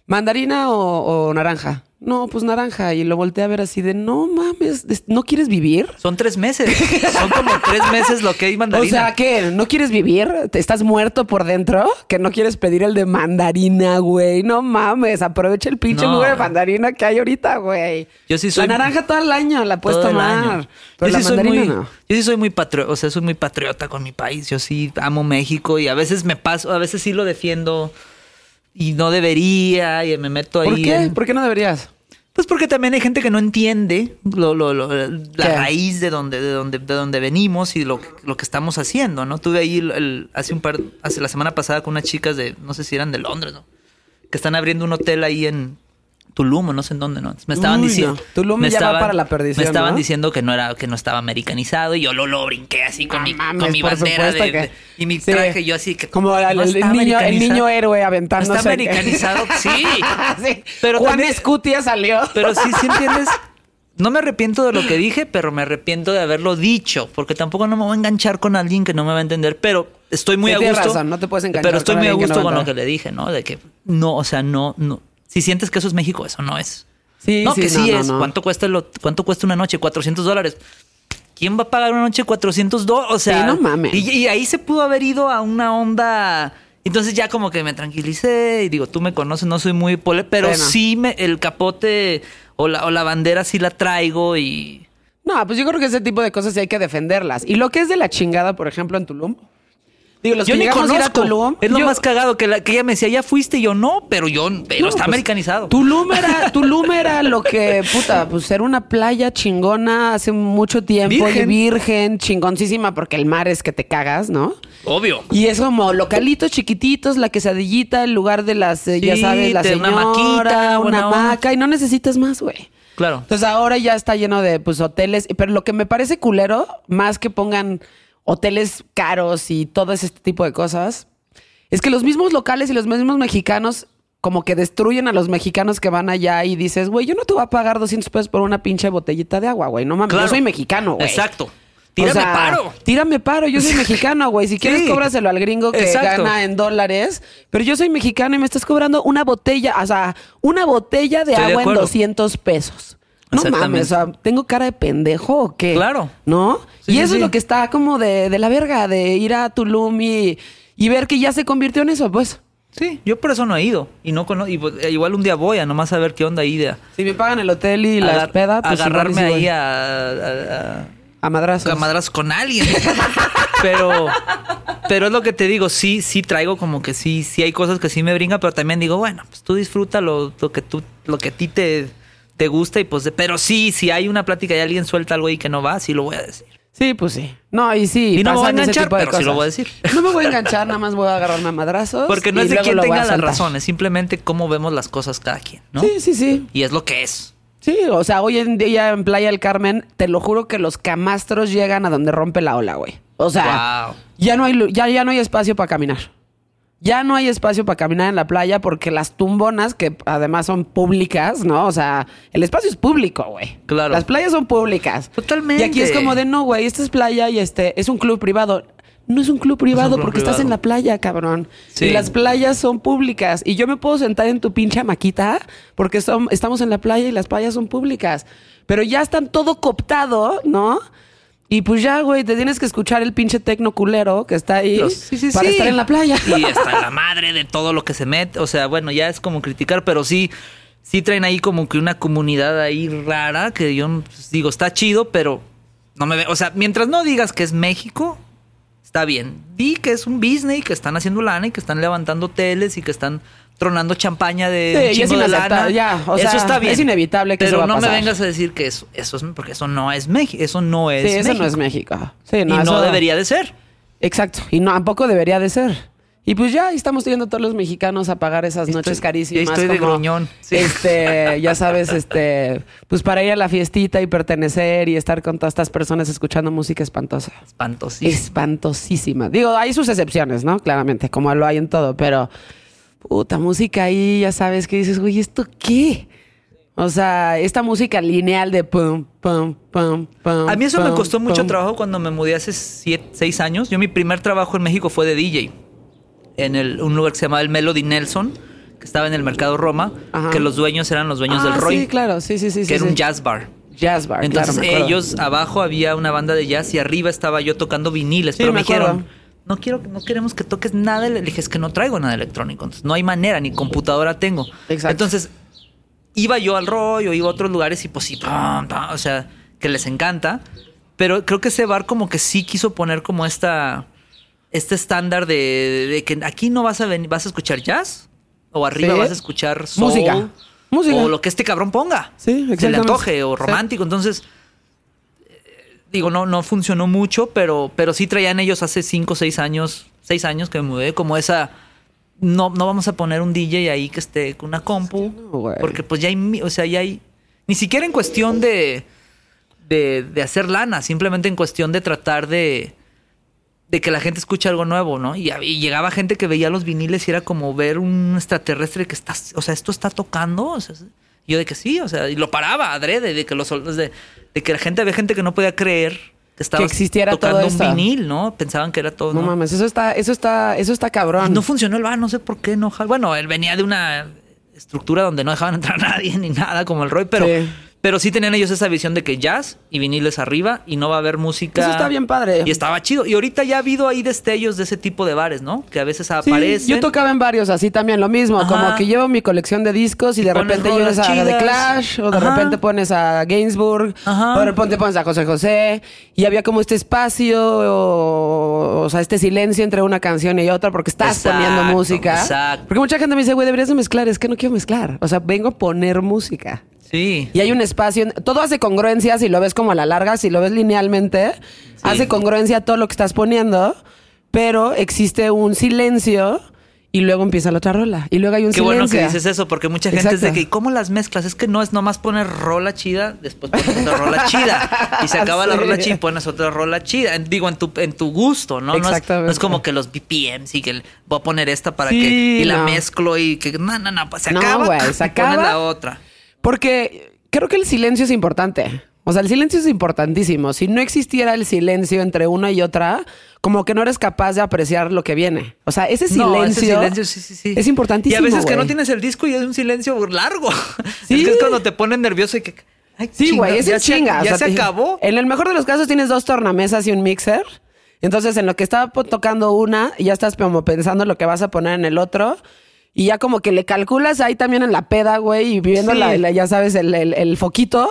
¿Mandarina o, o naranja? No, pues naranja. Y lo volteé a ver así de, no mames, ¿no quieres vivir? Son tres meses. Son como tres meses lo que hay O mandarina. sea, ¿qué? ¿No quieres vivir? ¿Te estás muerto por dentro? ¿Que no quieres pedir el de mandarina, güey? No mames, aprovecha el pinche No. de mandarina que hay ahorita, güey. Yo sí soy- La naranja todo el año la puedes todo tomar. Pero yo la sí soy muy, no. yo sí soy muy patriota, o sea, soy muy patriota con mi país. Yo sí amo México y a veces me paso, a veces sí lo defiendo y no debería y me meto ahí. ¿Por qué? en- ¿Por qué no deberías? Pues porque también hay gente que no entiende lo, lo- lo- la ¿Qué? raíz de donde, de donde, de donde venimos y lo, que- lo que estamos haciendo, ¿no? Tuve ahí el- el- hace un par, hace la semana pasada con unas chicas de, no sé si eran de Londres, ¿no? Que están abriendo un hotel ahí en Tulum o no sé en dónde, ¿no? Me estaban Uy, diciendo. no. Tulum me ya va para la perdición, Me estaban ¿no? diciendo que no era, que no estaba americanizado y yo lo, lo brinqué así con mi, mames, con mi bandera de- que- de- y mi Sí. traje yo así que Como el, no el está niño, el niño héroe aventándose. está americanizado, sí. Sí. Pero Juan también- Escutia salió. Pero sí, sí entiendes. No me arrepiento de lo que dije, pero me arrepiento de haberlo dicho, porque tampoco no me voy a enganchar con alguien que no me va a entender, pero estoy muy Sí, a gusto. razón, no te puedes enganchar Pero estoy con muy a gusto con lo que le dije, ¿no? De que no, o sea, no, no. Si sientes que eso es México, eso no es. Sí, no, sí, que sí no, es. no. ¿Cuánto cuesta lo, cuánto cuesta una noche? 400 dólares. ¿Quién va a pagar una noche 400 dólares? O sea, Sí, no mames. Y, y ahí se pudo haber ido a una onda. Entonces ya como que me tranquilicé y digo, tú me conoces, no soy muy pole, pero Bueno. sí me, el capote o la, o la bandera sí la traigo y No, pues yo creo que ese tipo de cosas sí hay que defenderlas. Y lo que es de la chingada, por ejemplo, en Tulum. Digo, los yo que ni llegamos a conozco. Tulum. es lo yo- más cagado que, la, que ella me decía, ya fuiste y yo no, pero yo, pero No, está pues, americanizado. Tulum era, Tulum era lo que, puta, pues era una playa chingona hace mucho tiempo. Virgen. Y virgen, chingoncísima, porque el mar es que te cagas, ¿no? Obvio. Y es como localitos chiquititos, la quesadillita, el lugar de las, eh, ya sabes, la de una señora, maquita, una hamaca, y no necesitas más, güey. Claro. Entonces ahora ya está lleno de pues hoteles, pero lo que me parece culero, más que pongan hoteles caros y todo ese tipo de cosas, es que los mismos locales y los mismos mexicanos como que destruyen a los mexicanos que van allá y dices, güey, yo no te voy a pagar 200 pesos por una pinche botellita de agua, güey. No mames, Claro. yo soy mexicano, güey. Exacto. O Tírame sea, paro. Tírame paro, yo soy mexicano, güey. Si quieres, Sí. cóbraselo al gringo que Exacto. gana en dólares. Pero yo soy mexicano y me estás cobrando una botella, o sea, una botella de Estoy de agua en acuerdo. 200 pesos. No mames, o sea, ¿tengo cara de pendejo o qué? Claro. ¿No? Sí, y eso sí. es lo que está como de, de la verga, de ir a Tulum y, y ver que ya se convirtió en eso, pues. Sí, yo por eso no he ido. Y no cono- y pues, eh, igual un día voy a nomás a ver qué onda de Si me pagan el hotel y la agar- peda, pues agarrarme sí ahí voy. a, a- a madrazos. a, a madrazos con alguien. pero, pero es lo que te digo, sí, sí traigo como que sí, sí hay cosas que sí me brincan, pero también digo, bueno, pues tú disfruta lo, lo que tú, lo que a ti te, te gusta y pues, de- pero sí, si hay una plática y alguien suelta algo ahí que no va, sí lo voy a decir. Sí, pues sí. No, y sí. Y no me voy a enganchar, pero sí lo voy a decir. No me voy a enganchar, nada más voy a agarrarme a madrazos. Porque no es de quien tenga las razones, simplemente cómo vemos las cosas cada quien, ¿no? Sí, sí, sí. Y es lo que es. Sí, o sea, hoy en día en Playa del Carmen, te lo juro que los camastros llegan a donde rompe la ola, güey. O sea, Wow. ya no hay ya, ya no hay espacio para caminar. Ya no hay espacio para caminar en la playa porque las tumbonas, que además son públicas, ¿no? O sea, el espacio es público, güey. Claro. Las playas son públicas. Totalmente. Y aquí es como de, no, güey, esta es playa y este es un club privado. No es un club privado club porque estás en la playa, cabrón. Sí. Y las playas son públicas. Y yo me puedo sentar en tu pinche maquita porque son- estamos en la playa y las playas son públicas. Pero ya están todo cooptado, ¿no? Y pues ya, güey, te tienes que escuchar el pinche tecno culero que está ahí Los- sí, sí, para sí. estar en la playa. Y está la madre de todo lo que se mete. O sea, bueno, ya es como criticar, pero sí, sí traen ahí como que una comunidad ahí rara que yo pues, digo, está chido, pero no me ve. O sea, mientras no digas que es México, está bien. Di que es un business y que están haciendo lana y que están levantando teles y que están tronando champaña de Sí, chingo de lana. ya, o eso está bien. es inevitable que pero eso va a no me vengas a decir que eso, eso es porque eso no es México. Eso no es Sí, eso México. no es México. Sí, no, y no debería de ser. Exacto. Y no, tampoco debería de ser. Y pues ya estamos yendo todos los mexicanos a pagar esas Estoy- noches carísimas. estoy de gruñón. Sí. Este, ya sabes, este, pues para ir a la fiestita y pertenecer y estar con todas estas personas escuchando música espantosa. Espantosísimo. Espantosísima. Digo, hay sus excepciones, ¿no? Claramente, como lo hay en todo, pero puta música ahí, ya sabes que dices, güey, ¿esto qué? O sea, esta música lineal de pum, pum, pum, pum. A mí eso me costó mucho pum. trabajo cuando me mudé hace siete, seis años. Yo mi primer trabajo en México fue de DJ. En el- un lugar que se llamaba el Melody Nelson, que estaba en el Mercado Roma, Ajá. que los dueños eran los dueños Ah, del Roy, Sí, claro, sí, sí, sí. que sí, era sí. un jazz bar. Jazz bar. Entonces claro, ellos, abajo había una banda de jazz y arriba estaba yo tocando viniles, Sí, pero me me, dijeron... No quiero, no queremos que toques nada. Le dije, es que no traigo nada electrónico. Entonces, no hay manera, ni computadora tengo. Exacto. Entonces, iba yo al Roy o iba a otros lugares y pues sí, o sea, que les encanta. Pero creo que ese bar como que sí quiso poner como esta este estándar de, de que aquí no vas a venir, vas a escuchar jazz o arriba Sí. vas a escuchar soul, Música. Música. o lo que este cabrón ponga. Sí, Se le antoje o Sí. romántico. Entonces, digo, no, no funcionó mucho, pero, pero sí traían ellos hace cinco o seis años, seis años que me mudé, como esa. No, no vamos a poner un DJ ahí que esté con una compu. porque pues ya hay, o sea, ya hay. Ni siquiera en cuestión de, de, de hacer lana, simplemente en cuestión de tratar de, de que la gente escuche algo nuevo, ¿no? Y, y llegaba gente que veía los viniles y era como ver un extraterrestre que está, o sea, esto está tocando. O sea, y yo de que sí, o sea, y lo paraba adrede, de que los de, de que la gente había gente que no podía creer que estaba Que existiera tocando todo un vinil, ¿no? Pensaban que era todo. No, ¿no? mames, eso está, eso está, eso está Y cabrón. no funcionó el bar, no sé por qué no. Bueno, él venía de una estructura donde no dejaban entrar a nadie ni nada como el Roy, pero Sí. Pero sí tenían ellos esa visión de que jazz y viniles arriba y no va a haber música. Eso está bien padre. Y estaba chido. Y ahorita ya ha habido ahí destellos de ese tipo de bares, ¿no? Que a veces Sí, aparecen. yo tocaba en varios así también, lo mismo, Ajá. como que llevo mi colección de discos y, Y de repente llevas a The. Clash, o de Ajá. repente pones a Gainsbourg, Ajá. o de repente pones a José José, y había como este espacio, o, o sea, este silencio entre una canción y otra, porque estás Exacto, poniendo música. exacto. Porque mucha gente me dice, güey, deberías de mezclar, es que no quiero mezclar, o sea, vengo a poner música. Sí. Y hay un espacio, todo hace congruencia si lo ves como a la larga, si lo ves linealmente, hace congruencia a todo lo que estás poniendo, pero existe un silencio y luego empieza la otra rola. Y luego hay un Qué silencio. bueno que dices eso, porque mucha gente es de Exacto. que, ¿y cómo las mezclas? Es que no es nomás poner rola chida, después pones otra rola chida. Y se acaba la rola chida y pones otra rola chida. Digo, en tu, en tu gusto, ¿no? No es, Exactamente. no es como que los BPMs y que el- voy a poner esta para Sí, que. Y la mezclo y que. No, no, no, pues se acaba. güey, se y pones acaba. la otra. Porque creo que el silencio es importante. O sea, el silencio es importantísimo. Si no existiera el silencio entre una y otra, como que no eres capaz de apreciar lo que viene. O sea, ese silencio, No, ese silencio, sí, sí, sí. es importantísimo. Y a veces que no tienes el disco y es un silencio largo. Sí. Es que es cuando te ponen nervioso y que. ay, Sí, güey, es ya en se- chinga. o Ya sea, se acabó. En el mejor de los casos tienes dos tornamesas y un mixer. Entonces, en lo que estaba po- tocando una, ya estás como pensando lo que vas a poner en el otro. Y ya como que le calculas ahí también en la peda, güey, y viendo Sí. la, la- ya sabes, el, el- el foquito.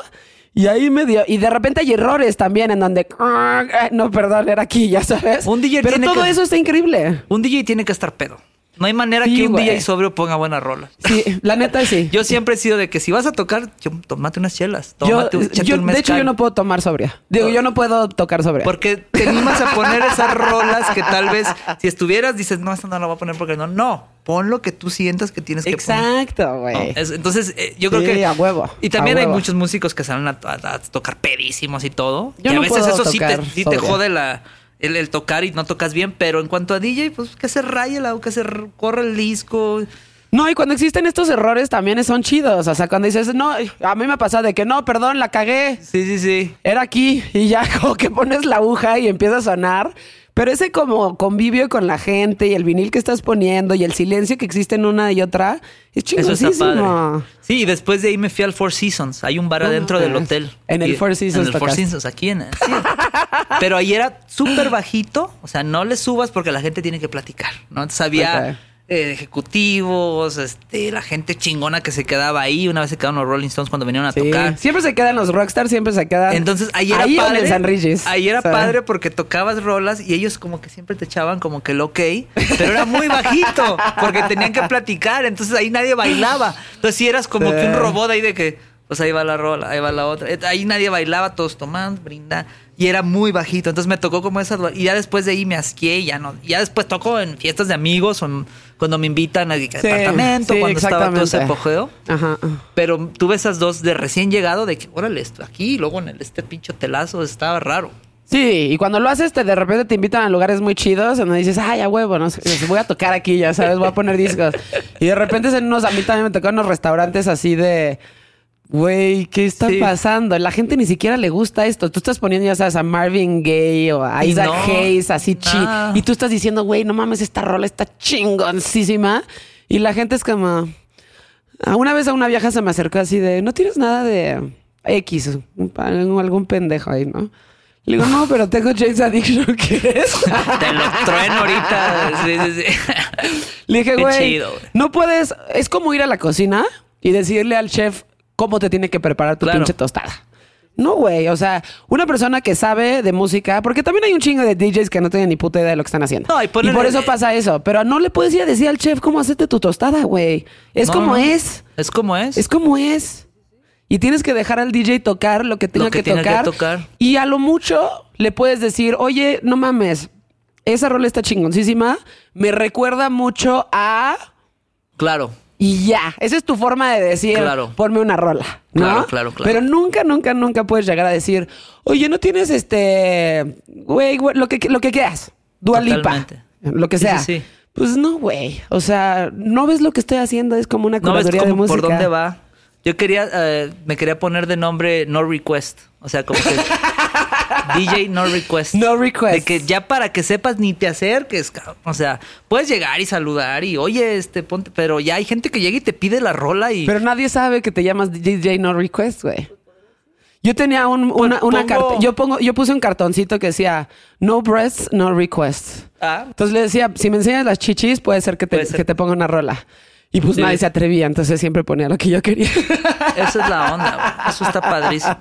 Y ahí medio, y de repente hay errores también en donde, "Ah, no, perdón, era aquí, ya sabes. Un DJ Pero tiene todo que- eso está increíble. Un DJ tiene que estar pedo. No hay manera Sí, que un güey. DJ sobrio ponga buena rola. Sí, la neta sí. Yo siempre he sido de que si vas a tocar, yo, tómate unas chelas. Yo, Tómate, échate yo- un de hecho, yo no puedo tomar sobria. Digo, yo no puedo tocar sobria. Porque te animas a poner esas rolas que tal vez, si estuvieras, dices, no, esta no la voy a poner porque no. No, pon lo que tú sientas que tienes que poner. Exacto, güey. Es- entonces, eh, yo creo que. a huevo, Y también hay huevo. muchos músicos que salen a, a- a tocar pedísimos y todo. Yo y a no veces puedo eso sí te, sí te jode la, el, el tocar y no tocas bien, pero en cuanto a DJ, pues que se raye la, que se corre el disco. No, y cuando existen estos errores también son chidos. O sea, cuando dices, no, a mí me pasa de que no, perdón, la cagué. Sí, sí, sí. Era aquí y ya como que pones la aguja y empieza a sonar. Pero ese como convivio con la gente y el vinil que estás poniendo y el silencio que existe en una y otra es chingosísimo. Sí, y después de ahí me fui al Four Seasons. Hay un bar adentro del hotel. En el Four Seasons En el Four. Seasons, aquí en el. sí. Pero ahí era súper bajito. O sea, no le subas porque la gente tiene que platicar. ¿no? Entonces había Ok. Eh, ejecutivos, este, la gente chingona que se quedaba ahí. Una vez se quedaron los Rolling Stones cuando vinieron a Sí. tocar. Siempre se quedan los rockstars, siempre se quedan. Entonces ahí era en padre. San Regis. Ahí era O sea, padre porque tocabas rolas y ellos como que siempre te echaban como que el ok, pero era muy bajito porque tenían que platicar, entonces ahí nadie bailaba. Entonces sí eras como Sí. que un robot ahí de que, pues ahí va la rola, ahí va la otra. Ahí nadie bailaba, todos tomando, brindando. Y era muy bajito, entonces me tocó como esa... Y ya después de ahí me asqué y ya no... Ya después toco en fiestas de amigos o en- cuando me invitan al departamento, sí, cuando estaba todo ese apogeo. Ajá. Pero tuve esas dos de recién llegado de que, órale, esto aquí, y luego en el, este pincho telazo estaba raro. Sí, y cuando lo haces, te, de repente te invitan a lugares muy chidos donde dices, ay, a huevo, no sé, voy a tocar aquí, ya sabes, voy a poner discos. Y de repente en unos, a mí también me tocaron unos restaurantes así de, güey, ¿qué está Sí. pasando? La gente ni siquiera le gusta esto. Tú estás poniendo, ya sabes, a Marvin Gaye o a Isaac no, Hayes, así chi. nada. Y tú estás diciendo, güey, no mames, esta rola está chingoncísima. Y la gente es como... Una vez a una vieja se me acercó así de, ¿no tienes nada de X? Algún pendejo ahí, ¿no? Le digo, no, pero tengo James Addiction, ¿qué es? Te lo trueno ahorita. Sí, sí, sí. Le dije, güey. no puedes... Es como ir a la cocina y decirle al chef cómo te tiene que preparar tu Claro. pinche tostada. No, güey. O sea, una persona que sabe de música, porque también hay un chingo de DJs que no tienen ni puta idea de lo que están haciendo. No, y por eso pasa eso. Pero no le puedes ir a decir al chef cómo hacerte tu tostada, güey. Es No, como no. es. Es como es. Es como es. Y tienes que dejar al DJ tocar lo que tenga Lo que que, tenga que tocar. tocar. Y a lo mucho le puedes decir, oye, no mames, esa rola está chingoncísima. Me recuerda mucho a. Claro. Y ya. Esa es tu forma de decir, Claro. ponme una rola. ¿no? Claro, claro, claro. Pero nunca, nunca, nunca puedes llegar a decir, oye, no tienes este. Güey, güey, lo que, lo que quieras. Dualipa. Lo que sea. sí, sí. Pues no, güey. O sea, no ves lo que estoy haciendo. Es como una No ves curaduría de música. por dónde va. Yo quería, eh, me quería poner de nombre No Request. O sea, como que DJ No Request. No request. De que ya para que sepas ni te acerques, cabrón. O sea, puedes llegar y saludar y oye, este, ponte, pero ya hay gente que llega y te pide la rola y. Pero nadie sabe que te llamas DJ No Request, güey. Yo tenía un, una, una carta. Yo pongo, yo puse un cartoncito que decía No breasts, no requests. Ah. Entonces le decía, si me enseñas las chichis, puede ser que te, Puede ser. que te ponga una rola. Y pues Sí. nadie se atrevía, entonces siempre ponía lo que yo quería. Esa es la onda, güey. Eso está padrísimo.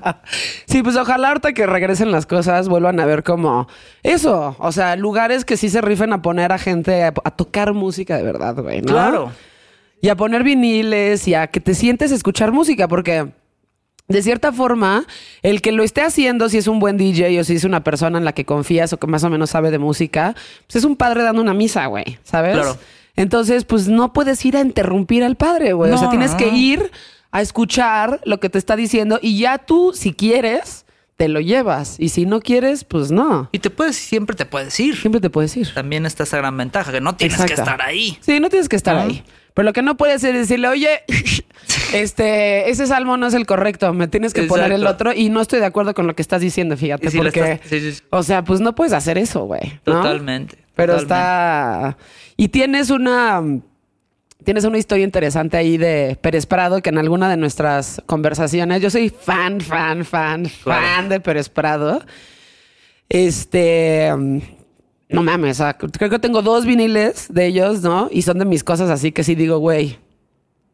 Sí, pues ojalá ahorita que regresen las cosas vuelvan a ver como eso. O sea, lugares que sí se rifen a poner a gente a, a tocar música de verdad, güey. ¿no? Claro. Y a poner viniles y a que te sientes a escuchar música, porque de cierta forma, el que lo esté haciendo, si es un buen DJ o si es una persona en la que confías o que más o menos sabe de música, pues es un padre dando una misa, güey, ¿sabes? Claro. Entonces, pues no puedes ir a interrumpir al padre, güey. o sea, tienes no, que ir a escuchar lo que te está diciendo y ya tú, si quieres, te lo llevas. Y si no quieres, pues no. Y te puedes, siempre te puedes ir. Siempre te puedes ir. También está esa gran ventaja, que no tienes que estar ahí. Sí, no tienes que estar ahí. Pero lo que no puedes es decirle, oye, este, ese salmo no es el correcto, me tienes que poner el otro y no estoy de acuerdo con lo que estás diciendo, fíjate, si porque, estás- sí, sí, sí. o sea, pues no puedes hacer eso, güey. ¿no? Totalmente. Pero totalmente. está, y tienes una, tienes una historia interesante ahí de Pérez Prado que en alguna de nuestras conversaciones, yo soy fan, fan, fan, Claro. fan de Pérez Prado. Este, no mames, creo que tengo dos viniles de ellos, ¿no? Y son de mis cosas así que sí digo, güey,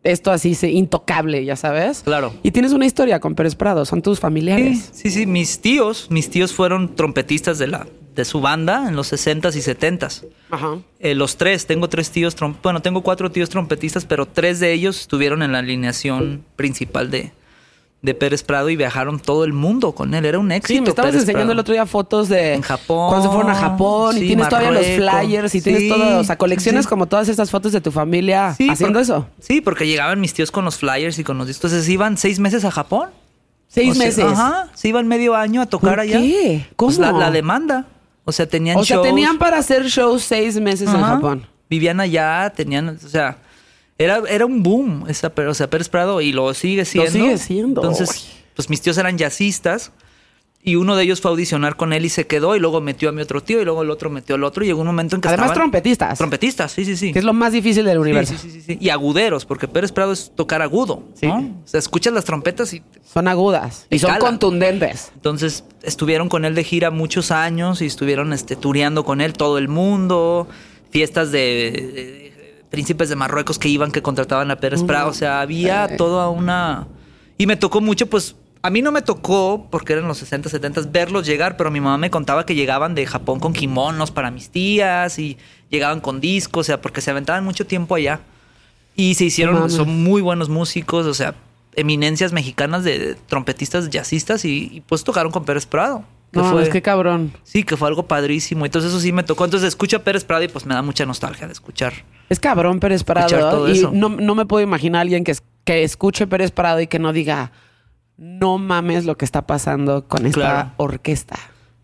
esto así se intocable, ya sabes. Claro. Y tienes una historia con Pérez Prado, son tus familiares. sí, sí, mis tíos, mis tíos fueron trompetistas de la de su banda en los 60s y 70s. Ajá. Eh, los tres, tengo tres tíos, bueno, tengo cuatro tíos trompetistas, pero tres de ellos estuvieron en la alineación principal de, de Pérez Prado y viajaron todo el mundo con él. Era un éxito. Sí, me estabas Pérez enseñando Prado. el otro día fotos de En Japón. cuando se fueron a Japón y tienes todavía los flyers y tienes Sí, todo, o sea, colecciones sí. como todas estas fotos de tu familia Sí, haciendo por- eso. Sí, porque llegaban mis tíos con los flyers y con los discos. Entonces iban seis meses a Japón. Seis O sea, meses. Ajá, se iban medio año a tocar ¿Por allá. qué? Pues ¿Cómo? la, la demanda. O sea, tenían O sea, shows. tenían para hacer shows seis meses en. Japón. Vivían allá, tenían, o sea, era, era un boom esa, pero, o sea, Pérez Prado y lo sigue siendo. sigue siendo. Entonces, pues mis tíos eran jazzistas y uno de ellos fue a audicionar con él y se quedó y luego metió a mi otro tío y luego el otro metió al otro y llegó un momento en que Además, estaban- trompetistas. Trompetistas, sí, sí, sí. Que es lo más difícil del universo. sí, sí, sí, sí. Y aguderos, porque Pérez Prado es tocar agudo, Sí. ¿no? O sea, escuchas las trompetas y Son agudas. Y son contundentes. entonces estuvieron con él de gira muchos años y estuvieron este, tureando con él todo el mundo, fiestas de príncipes de Marruecos que iban, que contrataban a Pérez Prado. O sea, había Sí. toda una... Y me tocó mucho, pues, a mí no me tocó, porque eran los 60, 70, verlos llegar, pero mi mamá me contaba que llegaban de Japón con kimonos para mis tías y llegaban con discos, o sea, porque se aventaban mucho tiempo allá. Y se hicieron, son muy buenos músicos, o sea, eminencias mexicanas de trompetistas, jazzistas y, y, pues tocaron con Pérez Prado. Que No, fue, es que cabrón. Sí, que fue algo padrísimo. Entonces eso sí me tocó. Entonces escucho a Pérez Prado y pues me da mucha nostalgia de escuchar. Es cabrón Pérez Prado. todo Y no, no me puedo imaginar a alguien que, que escuche Pérez Prado y que no diga, no mames lo que está pasando con esta Claro. orquesta.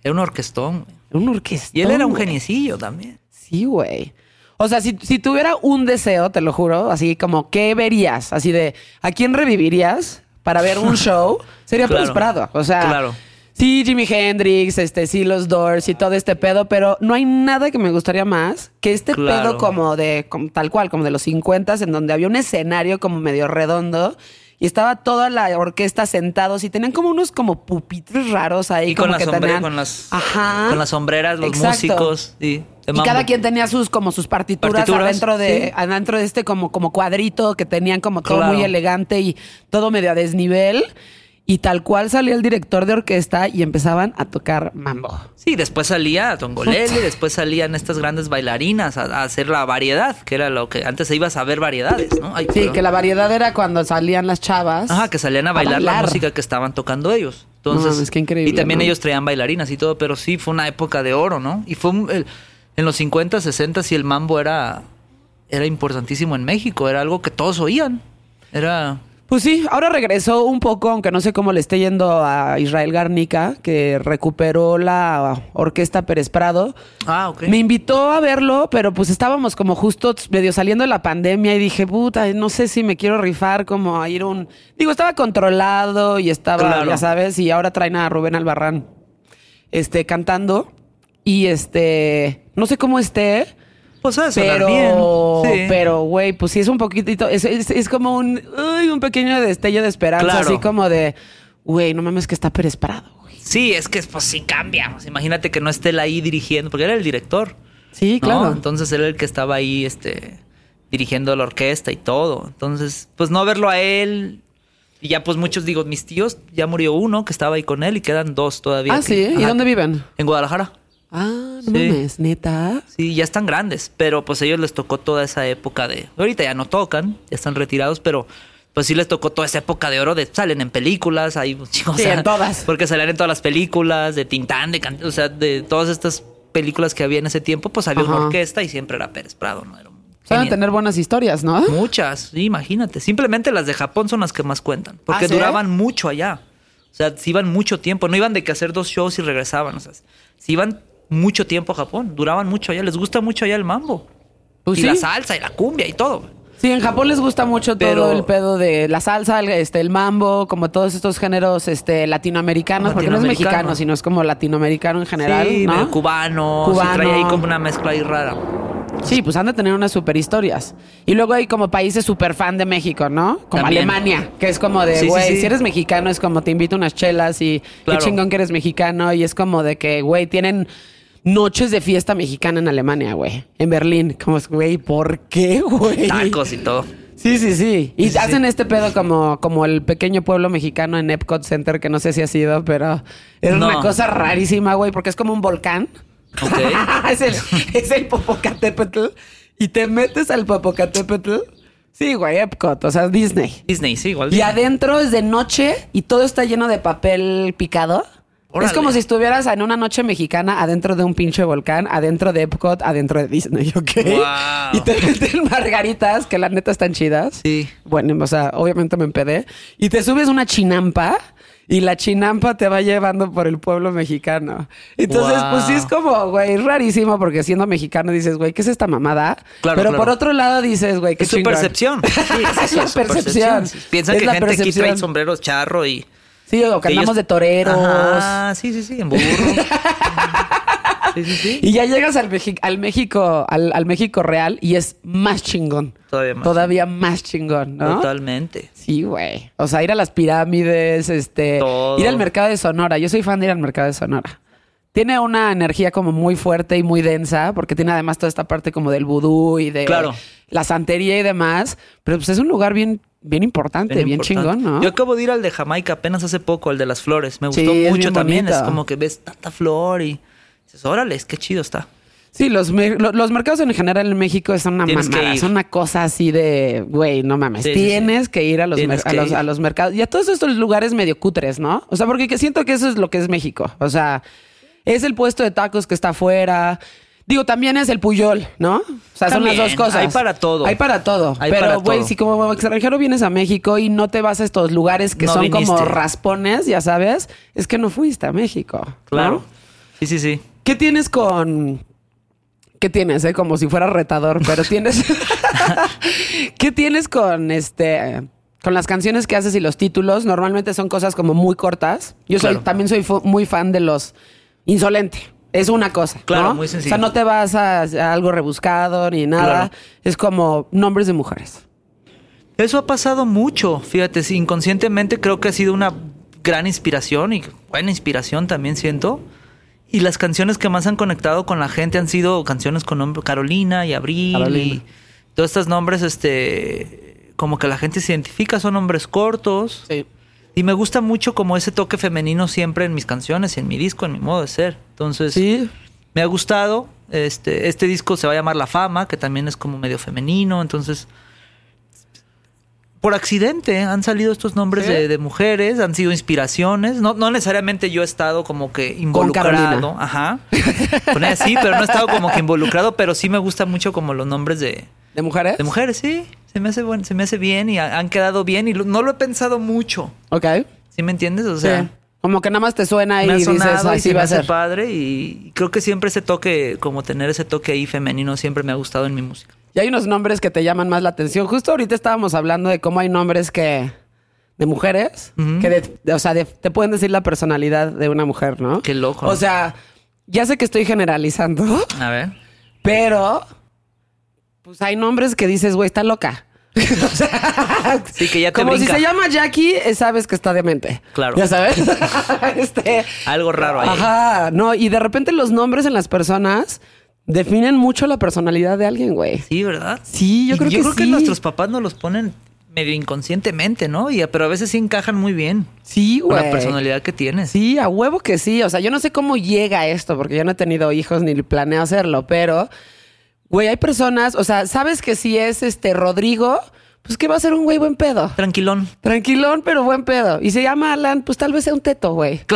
Era un orquestón. güey. Una orquesta. Y él era un geniecillo también. Sí, güey. O sea, si, si tuviera un deseo, te lo juro, así como, ¿qué verías? Así de, ¿a quién revivirías para ver un show? Sería Claro. Pérez Prado. O sea, Claro. Sí, Jimi Hendrix, este, sí, los Doors y todo este pedo, pero no hay nada que me gustaría más que este Claro. pedo como de, como tal cual, como de los 50 en donde había un escenario como medio redondo. Y estaba toda la orquesta sentados y tenían como unos como pupitres raros ahí. Y con como las, que tenían- con, las, Ajá. con las sombreras, los Exacto. músicos. Sí, Y cada quien tenía sus como sus partituras, Partituras, adentro de sí. adentro de este como como cuadrito que tenían como todo Claro. muy elegante y todo medio a desnivel y tal cual salía el director de orquesta y empezaban a tocar mambo. Sí, después salía Tongolele, después salían estas grandes bailarinas a, a hacer la variedad, que era lo que antes se ibas a ver variedades, ¿no? Ay, Sí, perdón. que la variedad era cuando salían las chavas. Ajá, que salían a bailar, la bailar. música que estaban tocando ellos. Entonces, No, es que increíble, Y también ¿no? ellos traían bailarinas y todo, pero sí fue una época de oro, ¿no? Y fue un- el- en los 50, 60 sí el mambo era era importantísimo en México, era algo que todos oían. Era Pues sí, ahora regresó un poco, aunque no sé cómo le esté yendo a Israel Garnica, que recuperó la orquesta Pérez Prado. Ah, ok. Me invitó a verlo, pero pues estábamos como justo medio saliendo de la pandemia y dije, puta, no sé si me quiero rifar como a ir un... Digo, estaba controlado y estaba, Claro. ya sabes, y ahora traen a Rubén Albarrán este, cantando. Y este, no sé cómo esté, Pues sabe sonar pero, bien. Sí. pero, güey, pues sí es un poquitito, es, es, es como un, uy, un pequeño destello de esperanza, Claro. así como de, güey, no mames que está Pérez Prado, güey. Sí, es que pues sí cambia. Pues, imagínate que no esté él ahí dirigiendo, porque era el director. Sí, ¿no? claro. Entonces él era el que estaba ahí, este, dirigiendo la orquesta y todo. Entonces, pues no verlo a él. Y ya, pues muchos, digo, mis tíos, ya murió uno que estaba ahí con él y quedan dos todavía. ah, que- sí, ¿y dónde viven? En Guadalajara. Ah, no Sí. mames, neta. Sí, ya están grandes, pero pues a ellos les tocó toda esa época de... Ahorita ya no tocan, ya están retirados, pero pues sí les tocó toda esa época de oro de salen en películas, hay chicos, Sí, en todas. Porque salían en todas las películas, de Tintán, de o sea, de todas estas películas que había en ese tiempo, pues había una orquesta y siempre era Pérez Prado, ¿no? Era genio. tener buenas historias, ¿no? Muchas, sí, imagínate. Simplemente las de Japón son las que más cuentan, porque ¿Ah, sí? duraban mucho allá. O sea, se iban mucho tiempo, no iban de que hacer dos shows y regresaban, o sea, se iban mucho tiempo a Japón, duraban mucho allá, les gusta mucho allá el mambo. Pues y sí. la salsa y la cumbia y todo. Sí, en Japón les gusta mucho Pero- todo el pedo de la salsa, el, este, el mambo, como todos estos géneros este, latinoamericanos, porque no es mexicano, sino es como latinoamericano en general, sí, ¿no? cubano, Cubano. trae ahí como una mezcla ahí rara. Sí, pues han de tener unas super historias. Y luego hay como países super fan de México, ¿no? Como También. Alemania, que es como de, Sí, sí, güey, sí. si eres mexicano es como te invito unas chelas y Claro. qué chingón que eres mexicano. Y es como de que, güey, tienen noches de fiesta mexicana en Alemania, güey. En Berlín. Como, es, güey, ¿por qué, güey? Tacos y todo. Sí, sí, sí. Y Sí, hacen sí. este pedo como, como el pequeño pueblo mexicano en Epcot Center, que no sé si ha sido, pero es No. una cosa rarísima, güey, porque es como un volcán. Ok. es, el, es el Popocatépetl. Y te metes al Popocatépetl. Sí, güey, Epcot, o sea, Disney. Disney, sí, igual. Y adentro es de noche y todo está lleno de papel picado. Órale. Es como si estuvieras en una noche mexicana adentro de un pinche volcán, adentro de Epcot, adentro de Disney, ¿ok? Wow. Y te meten margaritas, que la neta están chidas. Sí. Bueno, o sea, obviamente me empedé. Y te subes una chinampa y la chinampa te va llevando por el pueblo mexicano. Entonces, Wow. pues sí es como, güey, es rarísimo porque siendo mexicano dices, güey, ¿qué es esta mamada? Claro, Pero claro. por otro lado dices, güey, qué Es su chingón. percepción. Sí, Es la su percepción. Piensan Es que la gente aquí percepción. trae sombreros charro y. Sí, o que que andamos ellos- de toreros. Ajá, sí, sí, sí, en burro. sí, sí, sí. Y ya llegas al, Mexi- al México, al, al México real y es más chingón. Todavía más. Todavía más chingón, ¿no? Totalmente. Sí, güey. O sea, ir a las pirámides, este, Todo. ir al mercado de Sonora. Yo soy fan de ir al mercado de Sonora. Tiene una energía como muy fuerte y muy densa, porque tiene además toda esta parte como del vudú y de Claro. la santería y demás. Pero pues es un lugar bien, bien importante, bien, importante. chingón, ¿no? Yo acabo de ir al de Jamaica apenas hace poco, al de las flores. Me gustó mucho también. Es como que ves tanta flor y dices, órale, qué chido está. Sí, los, los mercados en general en México son una Tienes mamada. Son una cosa así de, güey, no mames. Sí, sí, sí. Tienes que ir a los, a, los, ir. a los mercados y a todos estos lugares medio cutres, ¿no? O sea, porque que siento que eso es lo que es México. O sea, es el puesto de tacos que está afuera. Digo, también es el Puyol, ¿no? O sea, son las dos cosas. hay para todo. Hay para todo. Hay Pero, güey, si como extranjero vienes a México y no te vas a estos lugares que No son como raspones, ya sabes, es que no fuiste a México. ¿no? Claro. Sí, sí, sí. ¿Qué tienes con.? ¿Qué tienes, eh? Como si fuera retador, pero tienes. ¿Qué tienes con este. Con las canciones que haces y los títulos? Normalmente son cosas como muy cortas. Yo soy, Claro. también soy muy fan de los insolente. Es una cosa. Claro, ¿no? muy O sencillo. sea, no te vas a, a algo rebuscado ni nada. Claro. Es como nombres de mujeres. Eso ha pasado mucho, fíjate, sí, inconscientemente creo que ha sido una gran inspiración y buena inspiración también siento. Y las canciones que más han conectado con la gente han sido canciones con nombre Carolina y Abril Carolina. y todos estos nombres, este, como que la gente se identifica, son nombres cortos. Sí. Y me gusta mucho como ese toque femenino siempre en mis canciones, en mi disco, en mi modo de ser. Entonces, Sí. me ha gustado. Este, este disco se va a llamar La Fama, que también es como medio femenino. Entonces, por accidente han salido estos nombres ¿Sí? de, de mujeres, han sido inspiraciones. No, no necesariamente yo he estado como que involucrado. Ajá. Con ella sí, pero no he estado como que involucrado. Pero sí me gusta mucho como los nombres de, ¿De mujeres? de mujeres, sí. Se me hace buen, se me hace bien y ha- han quedado bien. Y lo- no lo he pensado mucho. Ok. ¿Sí me entiendes? O sea. sí. Como que nada más te suena y Me ha dices, sonado así va a ser. padre y creo que siempre ese toque, como tener ese toque ahí femenino, siempre me ha gustado en mi música. Y hay unos nombres que te llaman más la atención. Justo ahorita estábamos hablando de cómo hay nombres que de mujeres que de- de- o sea, de- te pueden decir la personalidad de una mujer, ¿no? Qué loco. O sea, ya sé que estoy generalizando, A ver. pero pues hay nombres que dices, güey, está loca. o sea, Sí, que ya te como brinca. si se llama Jackie, eh, sabes que está demente. Claro. Ya sabes. este, Algo raro ahí. Ajá, no, y de repente los nombres en las personas definen mucho la personalidad de alguien, güey. Sí, ¿verdad? Sí, yo creo que Yo creo que nuestros papás nos los ponen medio inconscientemente, ¿no? Y, pero a veces sí encajan muy bien Sí, con güey. la personalidad que tienes. Sí, a huevo que sí. O sea, yo no sé cómo llega esto, porque yo no he tenido hijos ni planeo hacerlo, pero, güey, hay personas, o sea, sabes que si es este Rodrigo, pues que va a ser un güey buen pedo. Tranquilón. Tranquilón, pero buen pedo. Y se llama Alan, pues tal vez sea un teto, güey.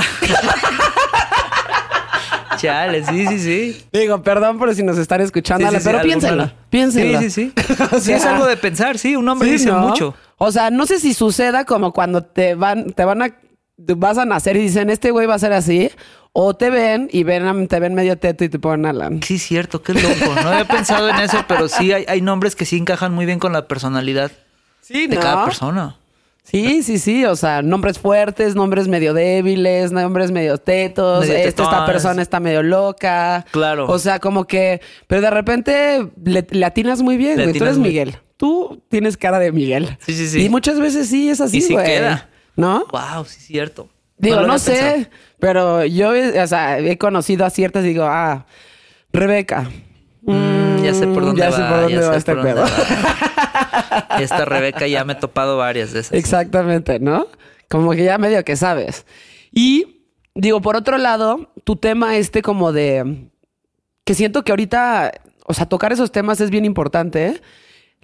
Chale, sí, sí, sí. Digo, perdón por si nos están escuchando, Sí, Alan, sí, pero piénsenlo. Piénsenlo. Sí, sí, sí. O sí, es algo de pensar, sí. Un hombre Sí, dice ¿no? mucho. O sea, no sé si suceda como cuando te van, te van a, vas a nacer y dicen, este güey va a ser así, o te ven y ven, te ven medio teto y te ponen Alan. Sí, cierto, qué loco. No había pensado en eso, pero sí hay, hay nombres que sí encajan muy bien con la personalidad Sí, de ¿no? cada persona. Sí, sí, sí. O sea, nombres fuertes, nombres medio débiles, nombres medio tetos. Medio Esta, persona está medio loca. Claro. O sea, como que. Pero de repente le, le atinas muy bien, güey. Tú eres muy- Miguel. Tú tienes cara de Miguel. Sí, sí, sí. Y muchas veces sí es así, Y sí güey. queda. ¿No? Wow, sí, cierto. Digo, no, sé, pensado. pero yo, o sea, he conocido a ciertas y digo, ah, Rebeca. Mm, ya sé por dónde ya va. sé por dónde ya va sé este por dónde va. Esta Rebeca ya me he topado varias de esas. Exactamente, ¿no? Como que ya medio que sabes. Y digo, por otro lado, tu tema este como de que siento que ahorita, o sea, tocar esos temas es bien importante. ¿eh?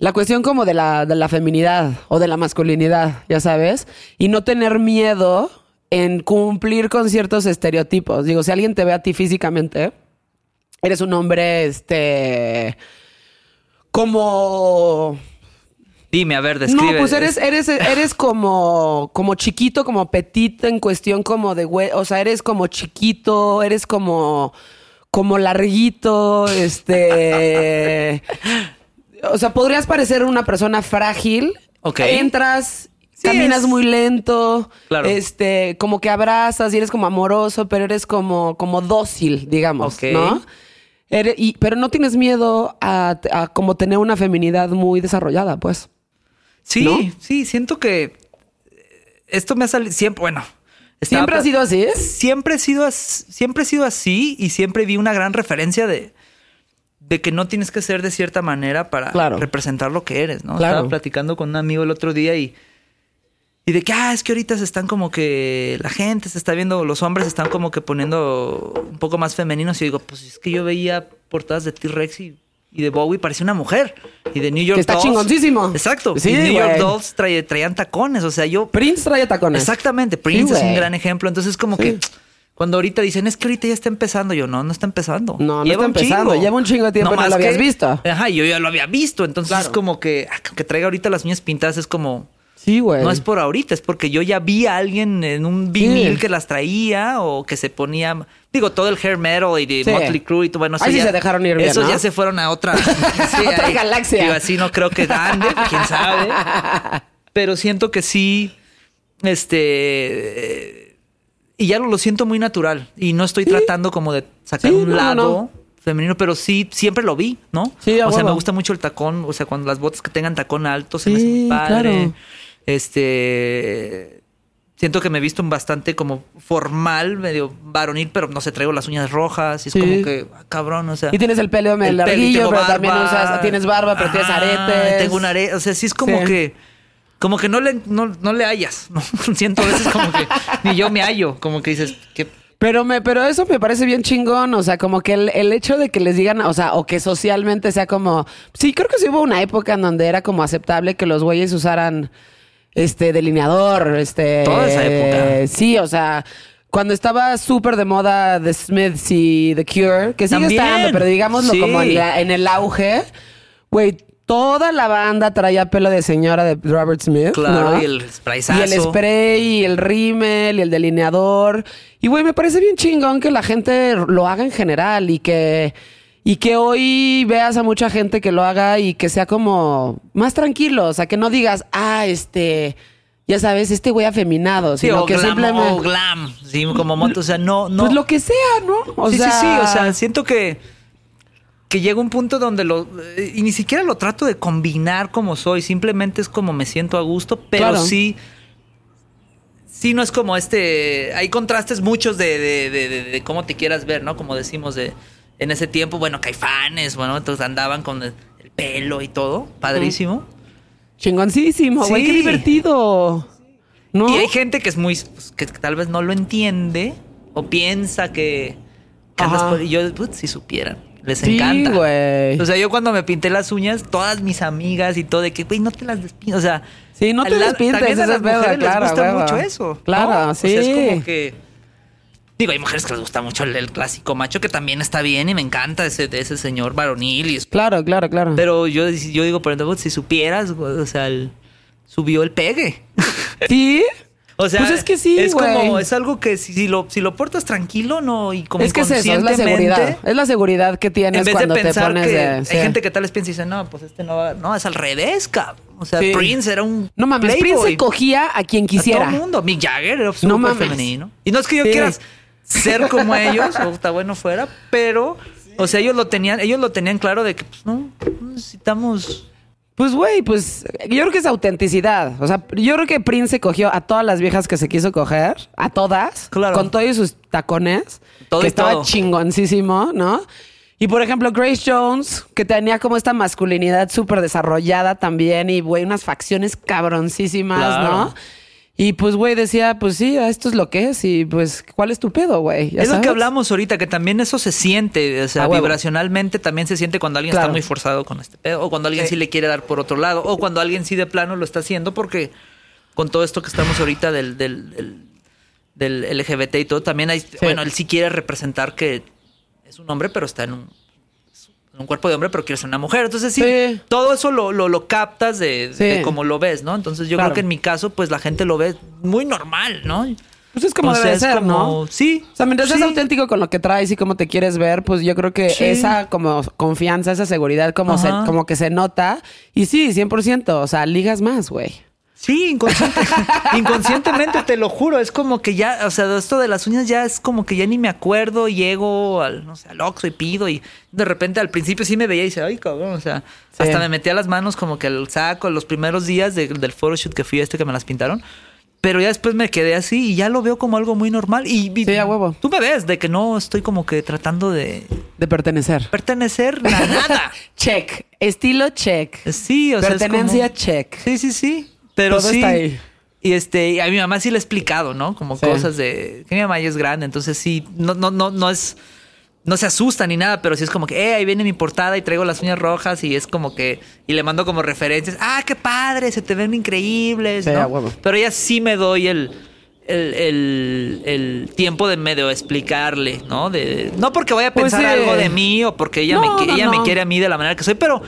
La cuestión como de la, de la feminidad o de la masculinidad, ya sabes, y no tener miedo en cumplir con ciertos estereotipos. Digo, si alguien te ve a ti físicamente, eres un hombre, este, como Dime, a ver, describe. No, pues eres, eres, eres como, como chiquito, como petito en cuestión como de güey. O sea, eres como chiquito, eres como, como larguito, este. O sea, podrías parecer una persona frágil. Ok. Entras, Sí, caminas es- muy lento. Claro. Este, como que abrazas y eres como amoroso, pero eres como, como dócil, digamos, Ok. ¿no? Eres- y, pero no tienes miedo a, a como tener una feminidad muy desarrollada, pues. Sí, ¿no? sí, siento que esto me ha salido siempre, bueno. estaba ¿Siempre ha sido así? Siempre he sido as- siempre he sido así y siempre vi una gran referencia de de que no tienes que ser de cierta manera para Claro. representar lo que eres, ¿no? Claro. Estaba platicando con un amigo el otro día y y de que, ah, es que ahorita se están como que la gente se está viendo, los hombres se están como que poniendo un poco más femeninos. Y digo, pues es que yo veía portadas de T-Rex y, y de Bowie, parecía una mujer. Y de New York Que está Dolls. chingoncísimo. Exacto. Sí, y New York. Dolls trae- traían tacones. O sea, yo. Prince trae tacones. Exactamente. Prince Sí, es un gran ejemplo. Entonces, como Sí. que. Cuando ahorita dicen, es que ahorita ya está empezando. Yo, no, no está empezando. No, no Lleva está empezando. chingo. Lleva un chingo de tiempo y no más lo habías que- visto. Ajá, yo ya lo había visto. Entonces Claro. es como que, ah, que traiga ahorita las uñas pintadas es como. Sí, güey. No es por ahorita, es porque yo ya vi a alguien en un vinil Sí. que las traía o que se ponía. Digo, todo el hair metal y de Sí. Motley Crue y todo. Bueno, Ahí sí ya- se dejaron ir bien, Esos ¿no? ya se fueron a otra, sí, Otra ahí- galaxia. Digo, así no creo que ande, quién sabe. Pero siento que sí. Este. eh, Y ya lo, lo siento muy natural. Y no estoy tratando como de sacar Sí, un no, lado no. femenino, pero sí, siempre lo vi, ¿no? Sí, o sea, me gusta mucho el tacón. O sea, cuando las botas que tengan tacón alto se me hace muy padre. claro. Este. Siento que me he visto bastante como formal, medio varonil, pero no sé, traigo las uñas rojas y es Sí. como que, ah, cabrón, o sea. Y tienes el pelo el larguillo, pero también barba. usas, tienes barba, pero tienes aretes. Tengo un arete, o sea, sí es como Sí. que, como que no le, no, no le hallas, ¿no? Siento a veces como que ni yo me hallo, como que dices, que Pero me, pero eso me parece bien chingón. O sea, como que el, el hecho de que les digan, o sea, o que socialmente sea como. Sí, creo que sí hubo una época en donde era como aceptable que los güeyes usaran este delineador. Este. Toda esa época. Sí, o sea. Cuando estaba súper de moda The Smiths y The Cure, que sigue También. estando, pero digámoslo Sí. como en, la- en el auge, güey, toda la banda traía pelo de señora de Robert Smith. claro, ¿no? y el sprayzazo. Y el spray, y el rímel, y el delineador. Y güey, me parece bien chingón que la gente lo haga en general y que, y que hoy veas a mucha gente que lo haga y que sea como más tranquilo. O sea, que no digas, ah, este, ya sabes, este güey afeminado, Sí, sino o que glam, simplemente. o glam, sí, como moto, o sea, no, no. Pues lo que sea, ¿no? O sí, sea, sí, sí, o sea, siento que que llega un punto donde lo eh, y ni siquiera lo trato de combinar como soy, simplemente es como me siento a gusto, pero Claro. sí sí no es como este hay contrastes muchos de, de, de- cómo te quieras ver, ¿no? Como decimos de en ese tiempo, bueno, caifanes, bueno, entonces andaban con el, el pelo y todo, padrísimo. Chingoncísimo, güey, Sí. qué divertido. ¿No? Y hay gente que es muy pues, que tal vez no lo entiende o piensa que, que Ajá. yo putz, si supieran les Sí, encanta. güey. O sea, yo cuando me pinté las uñas, todas mis amigas y todo, de que, güey, no te las despintes. O sea, Sí, no te despintes, también a las es mujeres claro, les gusta mucho eso. Claro, ¿no? O sea, es sí. como que. Digo, hay mujeres que les gusta mucho el, el clásico macho, que también está bien y me encanta ese, ese señor varonil. Y es- Claro, claro, claro. Pero yo, yo digo, por ejemplo, si supieras, o sea, el- subió el pegue. ¿Sí? O sea, Pues es que sí, es como, es algo que si, si lo, si lo portas tranquilo, no, y como Es que es eso, es la seguridad. Es la seguridad que En tienes vez cuando de pensar te pones que de. hay sí. gente que tal vez piensa y dice, no, pues este no va, no, es al revés, cabrón. O sea, Sí. Prince era un No mames, playboy. Prince cogía a quien A quisiera. todo el mundo. Mick Jagger era No mames. femenino. Y no es que yo Sí. quiera ser como ellos, o está bueno fuera, pero, o sea, ellos lo tenían, ellos lo tenían claro de que, pues, no necesitamos... Pues, güey, pues yo creo que es autenticidad. O sea, yo creo que Prince se cogió a todas las viejas que se quiso coger, a todas, Claro. con todos sus tacones, Todo que estaba todo. chingoncísimo, ¿no? Y por ejemplo, Grace Jones, que tenía como esta masculinidad súper desarrollada también y, güey, unas facciones cabroncísimas, Claro. ¿no? Y pues, güey, decía, pues sí, esto es lo que es y pues, ¿cuál es tu pedo, güey? ¿Ya Es lo que hablamos ahorita, que también eso se siente, o sea, vibracionalmente también se siente cuando alguien Claro. está muy forzado con este pedo, o cuando alguien sí. Sí. le quiere dar por otro lado, o cuando alguien sí de plano lo está haciendo, porque con todo esto que estamos ahorita del, del, del, del LGBT y todo, también hay, bueno, él sí quiere representar que es un hombre, pero está en un un cuerpo de hombre, pero quiero ser una mujer. Entonces, sí, Sí. todo eso lo, lo, lo captas de, Sí. de cómo lo ves, ¿no? Entonces, yo Claro. creo que en mi caso, pues la gente lo ve muy normal, ¿no? Pues es como O sea, debe es ser, como- ¿no? Sí. O sea, mientras sí. seas auténtico con lo que traes y cómo te quieres ver, pues yo creo que Sí. esa como confianza, esa seguridad, como, se, como que se nota. Y sí, 100%, o sea, ligas más, güey. Sí, inconsciente- inconscientemente, te lo juro. Es como que ya, o sea, esto de las uñas ya es como que ya ni me acuerdo. Llego al, no sé, al Oxxo y pido y de repente al principio sí me veía y dice, ay, cabrón, o sea, Sí. hasta me metía las manos como que al saco los primeros días de- del photoshoot que fui a este que me las pintaron. Pero ya después me quedé así y ya lo veo como algo muy normal. Y, y Sí, a huevo. Tú me ves de que no estoy como que tratando de De pertenecer. pertenecer a nada. Check. Estilo check. Sí, o sea, es Pertenencia como- check. Sí, sí, sí. Pero Todo sí. está ahí. Y este, y a mi mamá sí le he explicado, ¿no? Como Sí. cosas de que mi mamá ya es grande, entonces sí, no, no, no, no es, no se asusta ni nada, pero sí es como que, eh, ahí viene mi portada y traigo las uñas rojas y es como que, y le mando como referencias, ah, qué padre, se te ven increíbles. Pero ella sí me doy el, el, el- el tiempo de medio explicarle, ¿no? De, no porque vaya a Pues pensar algo de mí o porque ella, No, me, no, ella no. me quiere a mí de la manera que soy, pero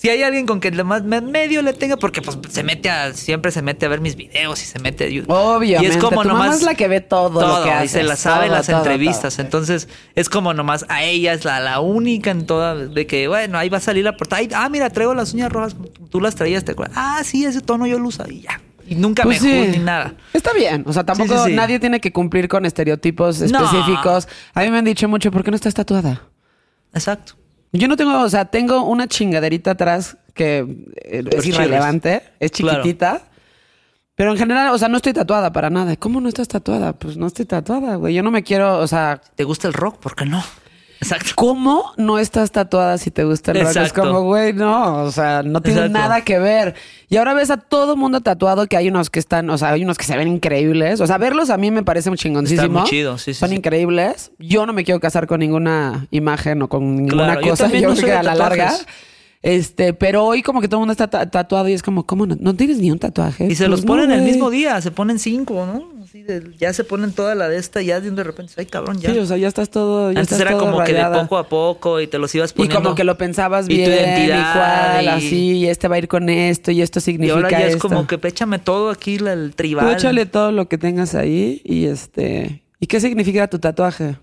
si hay alguien con que más me- medio le tenga, porque pues se mete a, siempre se mete a ver mis videos y se mete a YouTube. Obviamente. Y es como Tu mamá nomás. es la que ve todo lo que y se la sabe en Todo, las todo, entrevistas. todo. Entonces, es como nomás a ella es la, la única en toda. De que, bueno, ahí va a salir la portada. Ay, ah, mira, traigo las uñas rojas. Tú las traías, ¿te acuerdas? Ah, sí, ese tono yo lo uso y ya. Y nunca Pues me sí. ni nada. Está bien. O sea, tampoco sí, sí. nadie tiene que cumplir con estereotipos No. específicos. A mí me han dicho mucho, ¿por qué no estás tatuada? Exacto. Yo no tengo, o sea, tengo una chingaderita atrás que eh, es irrelevante, es Claro. chiquitita. Pero en general, o sea, no estoy tatuada para nada. ¿Cómo no estás tatuada? Pues no estoy tatuada, güey. Yo no me quiero, o sea, ¿Te gusta el rock? ¿Por qué no? Exacto. ¿cómo no estás tatuada si te gusta el rock? Es como, güey, no, o sea, no tiene Exacto. nada que ver. Y ahora ves a todo mundo tatuado que hay unos que están, o sea, hay unos que se ven increíbles. O sea, verlos a mí me parece muy chingoncísimo. Está muy chido, sí, sí, Son sí. increíbles. Yo no me quiero casar con ninguna imagen o con ninguna Claro, cosa. Yo no creo que a la larga. Este, pero hoy como que todo el mundo está ta- tatuado y es como, ¿cómo no? ¿No tienes ni un tatuaje? Y se Pues los no, ponen el mismo día, se ponen cinco, ¿no? Así de- ya se ponen toda la de esta, ya de repente, ay cabrón, ya. Sí, o sea, ya estás todo, ya Antes estás era todo como que de poco a poco y te los ibas Y poniendo. como que lo pensabas y tu bien, identidad, y cuál, y- así, y este va a ir con esto, y esto Y significa ahora ya es como que échame todo aquí la- el tribal. Tú échale todo lo que tengas ahí y este... ¿Y qué significa tu tatuaje?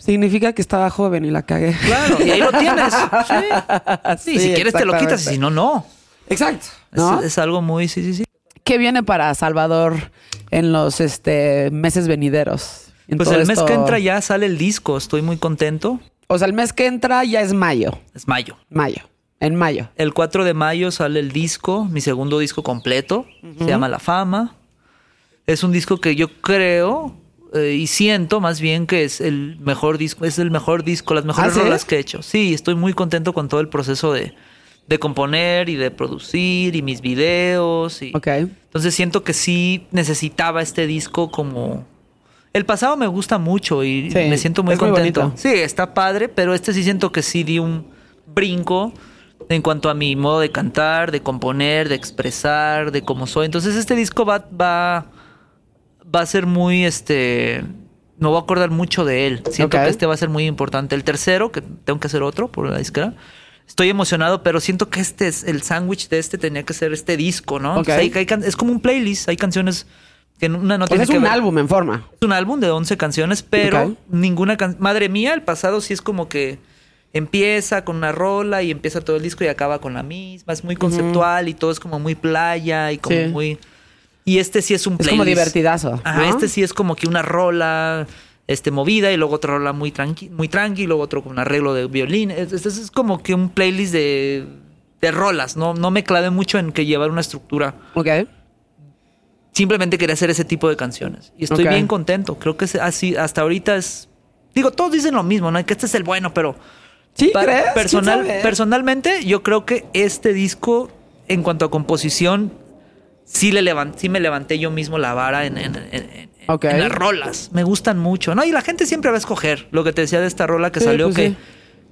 Significa que estaba joven y la cagué. Claro, y ahí lo tienes. Sí, Sí, si quieres te lo quitas y si no, no. Exacto. Es- ¿no? Es, algo muy, sí, sí, sí. ¿Qué viene para Salvador en los este, meses venideros? En Pues el mes esto? que entra ya sale el disco, estoy muy contento. O sea, el mes que entra ya es mayo. Es mayo. Mayo. En mayo. El 4 de mayo sale el disco, mi segundo disco completo. Se llama La Fama. Es un disco que yo creo eh, y siento más bien que es el mejor disco, es el mejor disco, las mejores ¿Ah, sí? rolas que he hecho. Sí, estoy muy contento con todo el proceso de, de componer y de producir y mis videos. Y, Ok. Entonces siento que sí necesitaba este disco como... El pasado me gusta mucho y Sí, me siento muy contento. sí, está padre, pero este sí siento que sí di un brinco en cuanto a mi modo de cantar, de componer, de expresar, de cómo soy. Entonces este disco va, va, va a ser muy, este, me voy a acordar mucho de él. Siento que este va a ser muy importante. El tercero, que tengo que hacer otro por la disquera. Estoy emocionado, pero siento que este es el sándwich de este tenía que ser este disco, ¿no? Ok. Entonces, hay- hay can- es como un playlist, hay canciones que una no tiene es que un ver- álbum en forma. es un álbum de 11 canciones, pero ninguna canción. Madre mía, el pasado sí es como que empieza con una rola y empieza todo el disco y acaba con la misma. Es muy conceptual y todo es como muy playa y como Sí. muy. Y este sí es un Es playlist. como divertidazo. Ajá, ¿no? este sí es como que una rola este, movida y luego otra rola muy tranqui, muy tranqui, luego otro con un arreglo de violín. Es- Este es como que un playlist de, de rolas. No, no me clavé mucho en que llevar una estructura Ok. simplemente quería hacer ese tipo de canciones. Y estoy bien contento. Creo que es así, hasta ahorita es. Digo, todos dicen lo mismo, ¿no? Que este es el bueno, pero. ¿Sí pa- crees? ¿Quién Personal, personalmente, yo creo que este disco, en cuanto a composición, sí, le levan- sí me levanté yo mismo la vara en, en- en- en- Ok. en las rolas. Me gustan mucho, ¿no? Y la gente siempre va a escoger lo que te decía de esta rola que Sí, salió, pues que sí.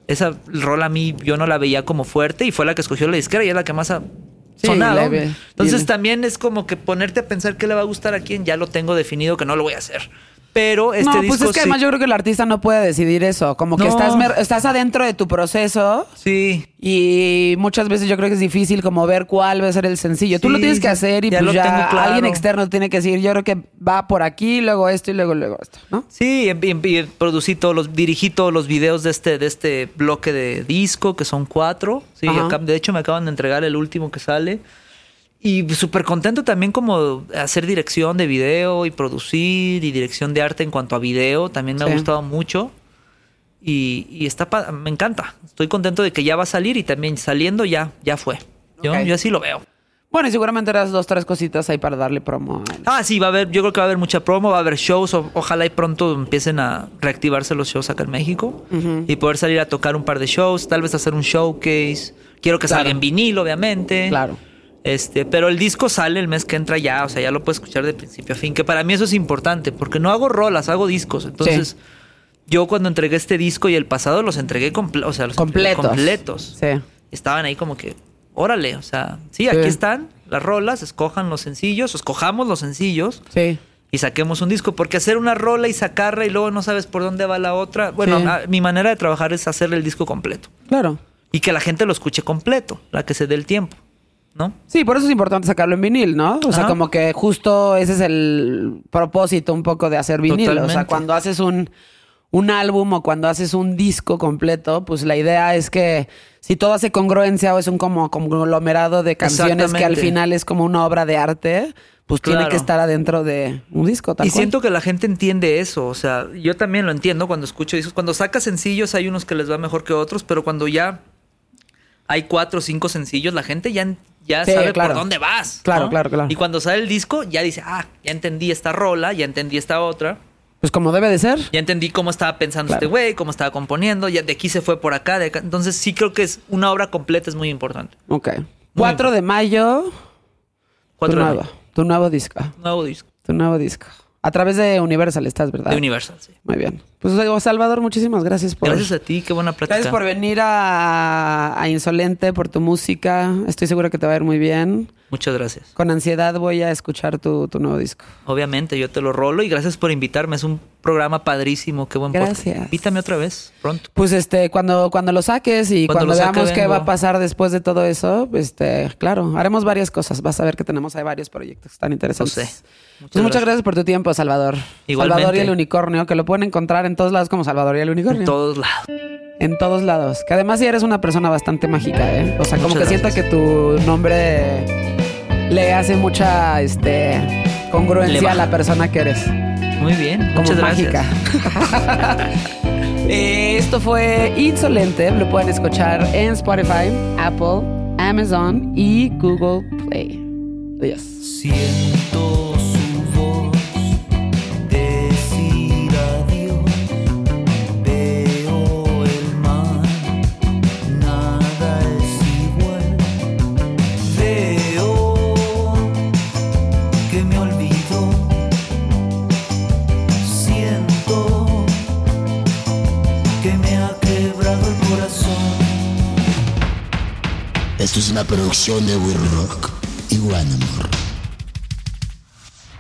esa rola a mí yo no la veía como fuerte y fue la que escogió la disquera y es la que más ha Sí, sonado. Entonces también es como que ponerte a pensar qué le va a gustar a quién, ya lo tengo definido que no lo voy a hacer. Pero este no, disco pues es que sí- además yo creo que el artista no puede decidir eso. Como que No. estás, estás adentro de tu proceso Sí. y muchas veces yo creo que es difícil como ver cuál va a ser el sencillo. Tú Sí, lo tienes que hacer y ya pues lo ya tengo claro. alguien externo tiene que decir, yo creo que va por aquí, luego esto y luego luego esto, ¿no? Sí, y, y- y producí todos los, dirigí todos los videos de este, de este bloque de disco, que son cuatro. Sí, acá- de hecho me acaban de entregar el último que sale. Y súper contento también como hacer dirección de video y producir y dirección de arte en cuanto a video. También me Sí. ha gustado mucho. Y, y está pa- me encanta. Estoy contento de que ya va a salir y también saliendo ya, ya fue. Yo, así lo veo. Bueno, y seguramente eras dos, tres cositas ahí para darle promo. Ah, sí, va a haber, yo creo que va a haber mucha promo, va a haber shows, o- ojalá y pronto empiecen a reactivarse los shows acá en México y poder salir a tocar un par de shows, tal vez hacer un showcase. Quiero que Claro. salga en vinil, obviamente. Claro. Este, pero el disco sale el mes que entra ya, o sea, ya lo puedes escuchar de principio a fin, que para mí eso es importante, porque no hago rolas, hago discos. Entonces, yo cuando entregué este disco y el pasado los entregué comple- o sea, los entregué Completos. completos Sí. estaban ahí como que, órale, o sea, sí, aquí están las rolas, escojan los sencillos, escojamos los sencillos Sí. y saquemos un disco, porque hacer una rola y sacarla y luego no sabes por dónde va la otra, bueno, a- mi manera de trabajar es hacer el disco completo Claro. y que la gente lo escuche completo, la que se dé el tiempo, ¿no? Sí, por eso es importante sacarlo en vinil, ¿no? O sea, Ajá. como que justo ese es el propósito un poco de hacer vinil. O sea, cuando haces un, un álbum o cuando haces un disco completo, pues la idea es que si todo hace congruencia o es un como conglomerado de canciones que al final es como una obra de arte, pues tiene que estar adentro de un disco. Tal y cual. siento que la gente entiende eso, o sea, yo también lo entiendo cuando escucho discos, cuando sacas sencillos hay unos que les va mejor que otros, pero cuando ya hay cuatro o cinco sencillos, la gente ya, ya Sí, sabe claro. por dónde vas. Claro, ¿no? claro, claro. Y cuando sale el disco, ya dice, ah, ya entendí esta rola, ya entendí esta otra, Pues como debe de ser. ya entendí cómo estaba pensando Claro. este güey, cómo estaba componiendo, ya de aquí se fue por acá, de acá. Entonces sí creo que es una obra completa, es muy importante. Ok. 4 de mayo, tu Cuatro de nuevo, mayo. tu nuevo disco. Nuevo disco Tu nuevo disco. A través de Universal estás, ¿verdad? de Universal, sí. Muy bien. Pues digo, Salvador, muchísimas gracias por. Gracias a ti, qué buena plática. Gracias por venir a, a Insolente, por tu música. Estoy seguro que te va a ir muy bien. Muchas gracias. Con ansiedad voy a escuchar tu, tu nuevo disco. Obviamente, yo te lo rolo y gracias por invitarme. Es un programa padrísimo, qué buen podcast. Gracias. Invítame otra vez, pronto. Pues este, cuando, cuando lo saques y Cuando cuando, lo saque, veamos qué va a pasar después de todo eso, este, claro, haremos varias cosas. Vas a ver que tenemos ahí varios proyectos tan interesantes. Lo sé. Pues Muchas gracias. gracias por tu tiempo, Salvador. Igualmente. Salvador y el unicornio, que lo pueden encontrar en todos lados como Salvador y el unicornio. En todos lados. En todos lados. Que además sí eres una persona bastante mágica, ¿eh? O sea, como Muchas que siento que tu nombre le hace mucha este, congruencia a la persona que eres. Muy bien, Como muchas mágica. gracias. Eh, esto fue Insolente. Lo pueden escuchar en Spotify, Apple, Amazon y Google Play. Adiós. Siento Es una producción de We Rock y One.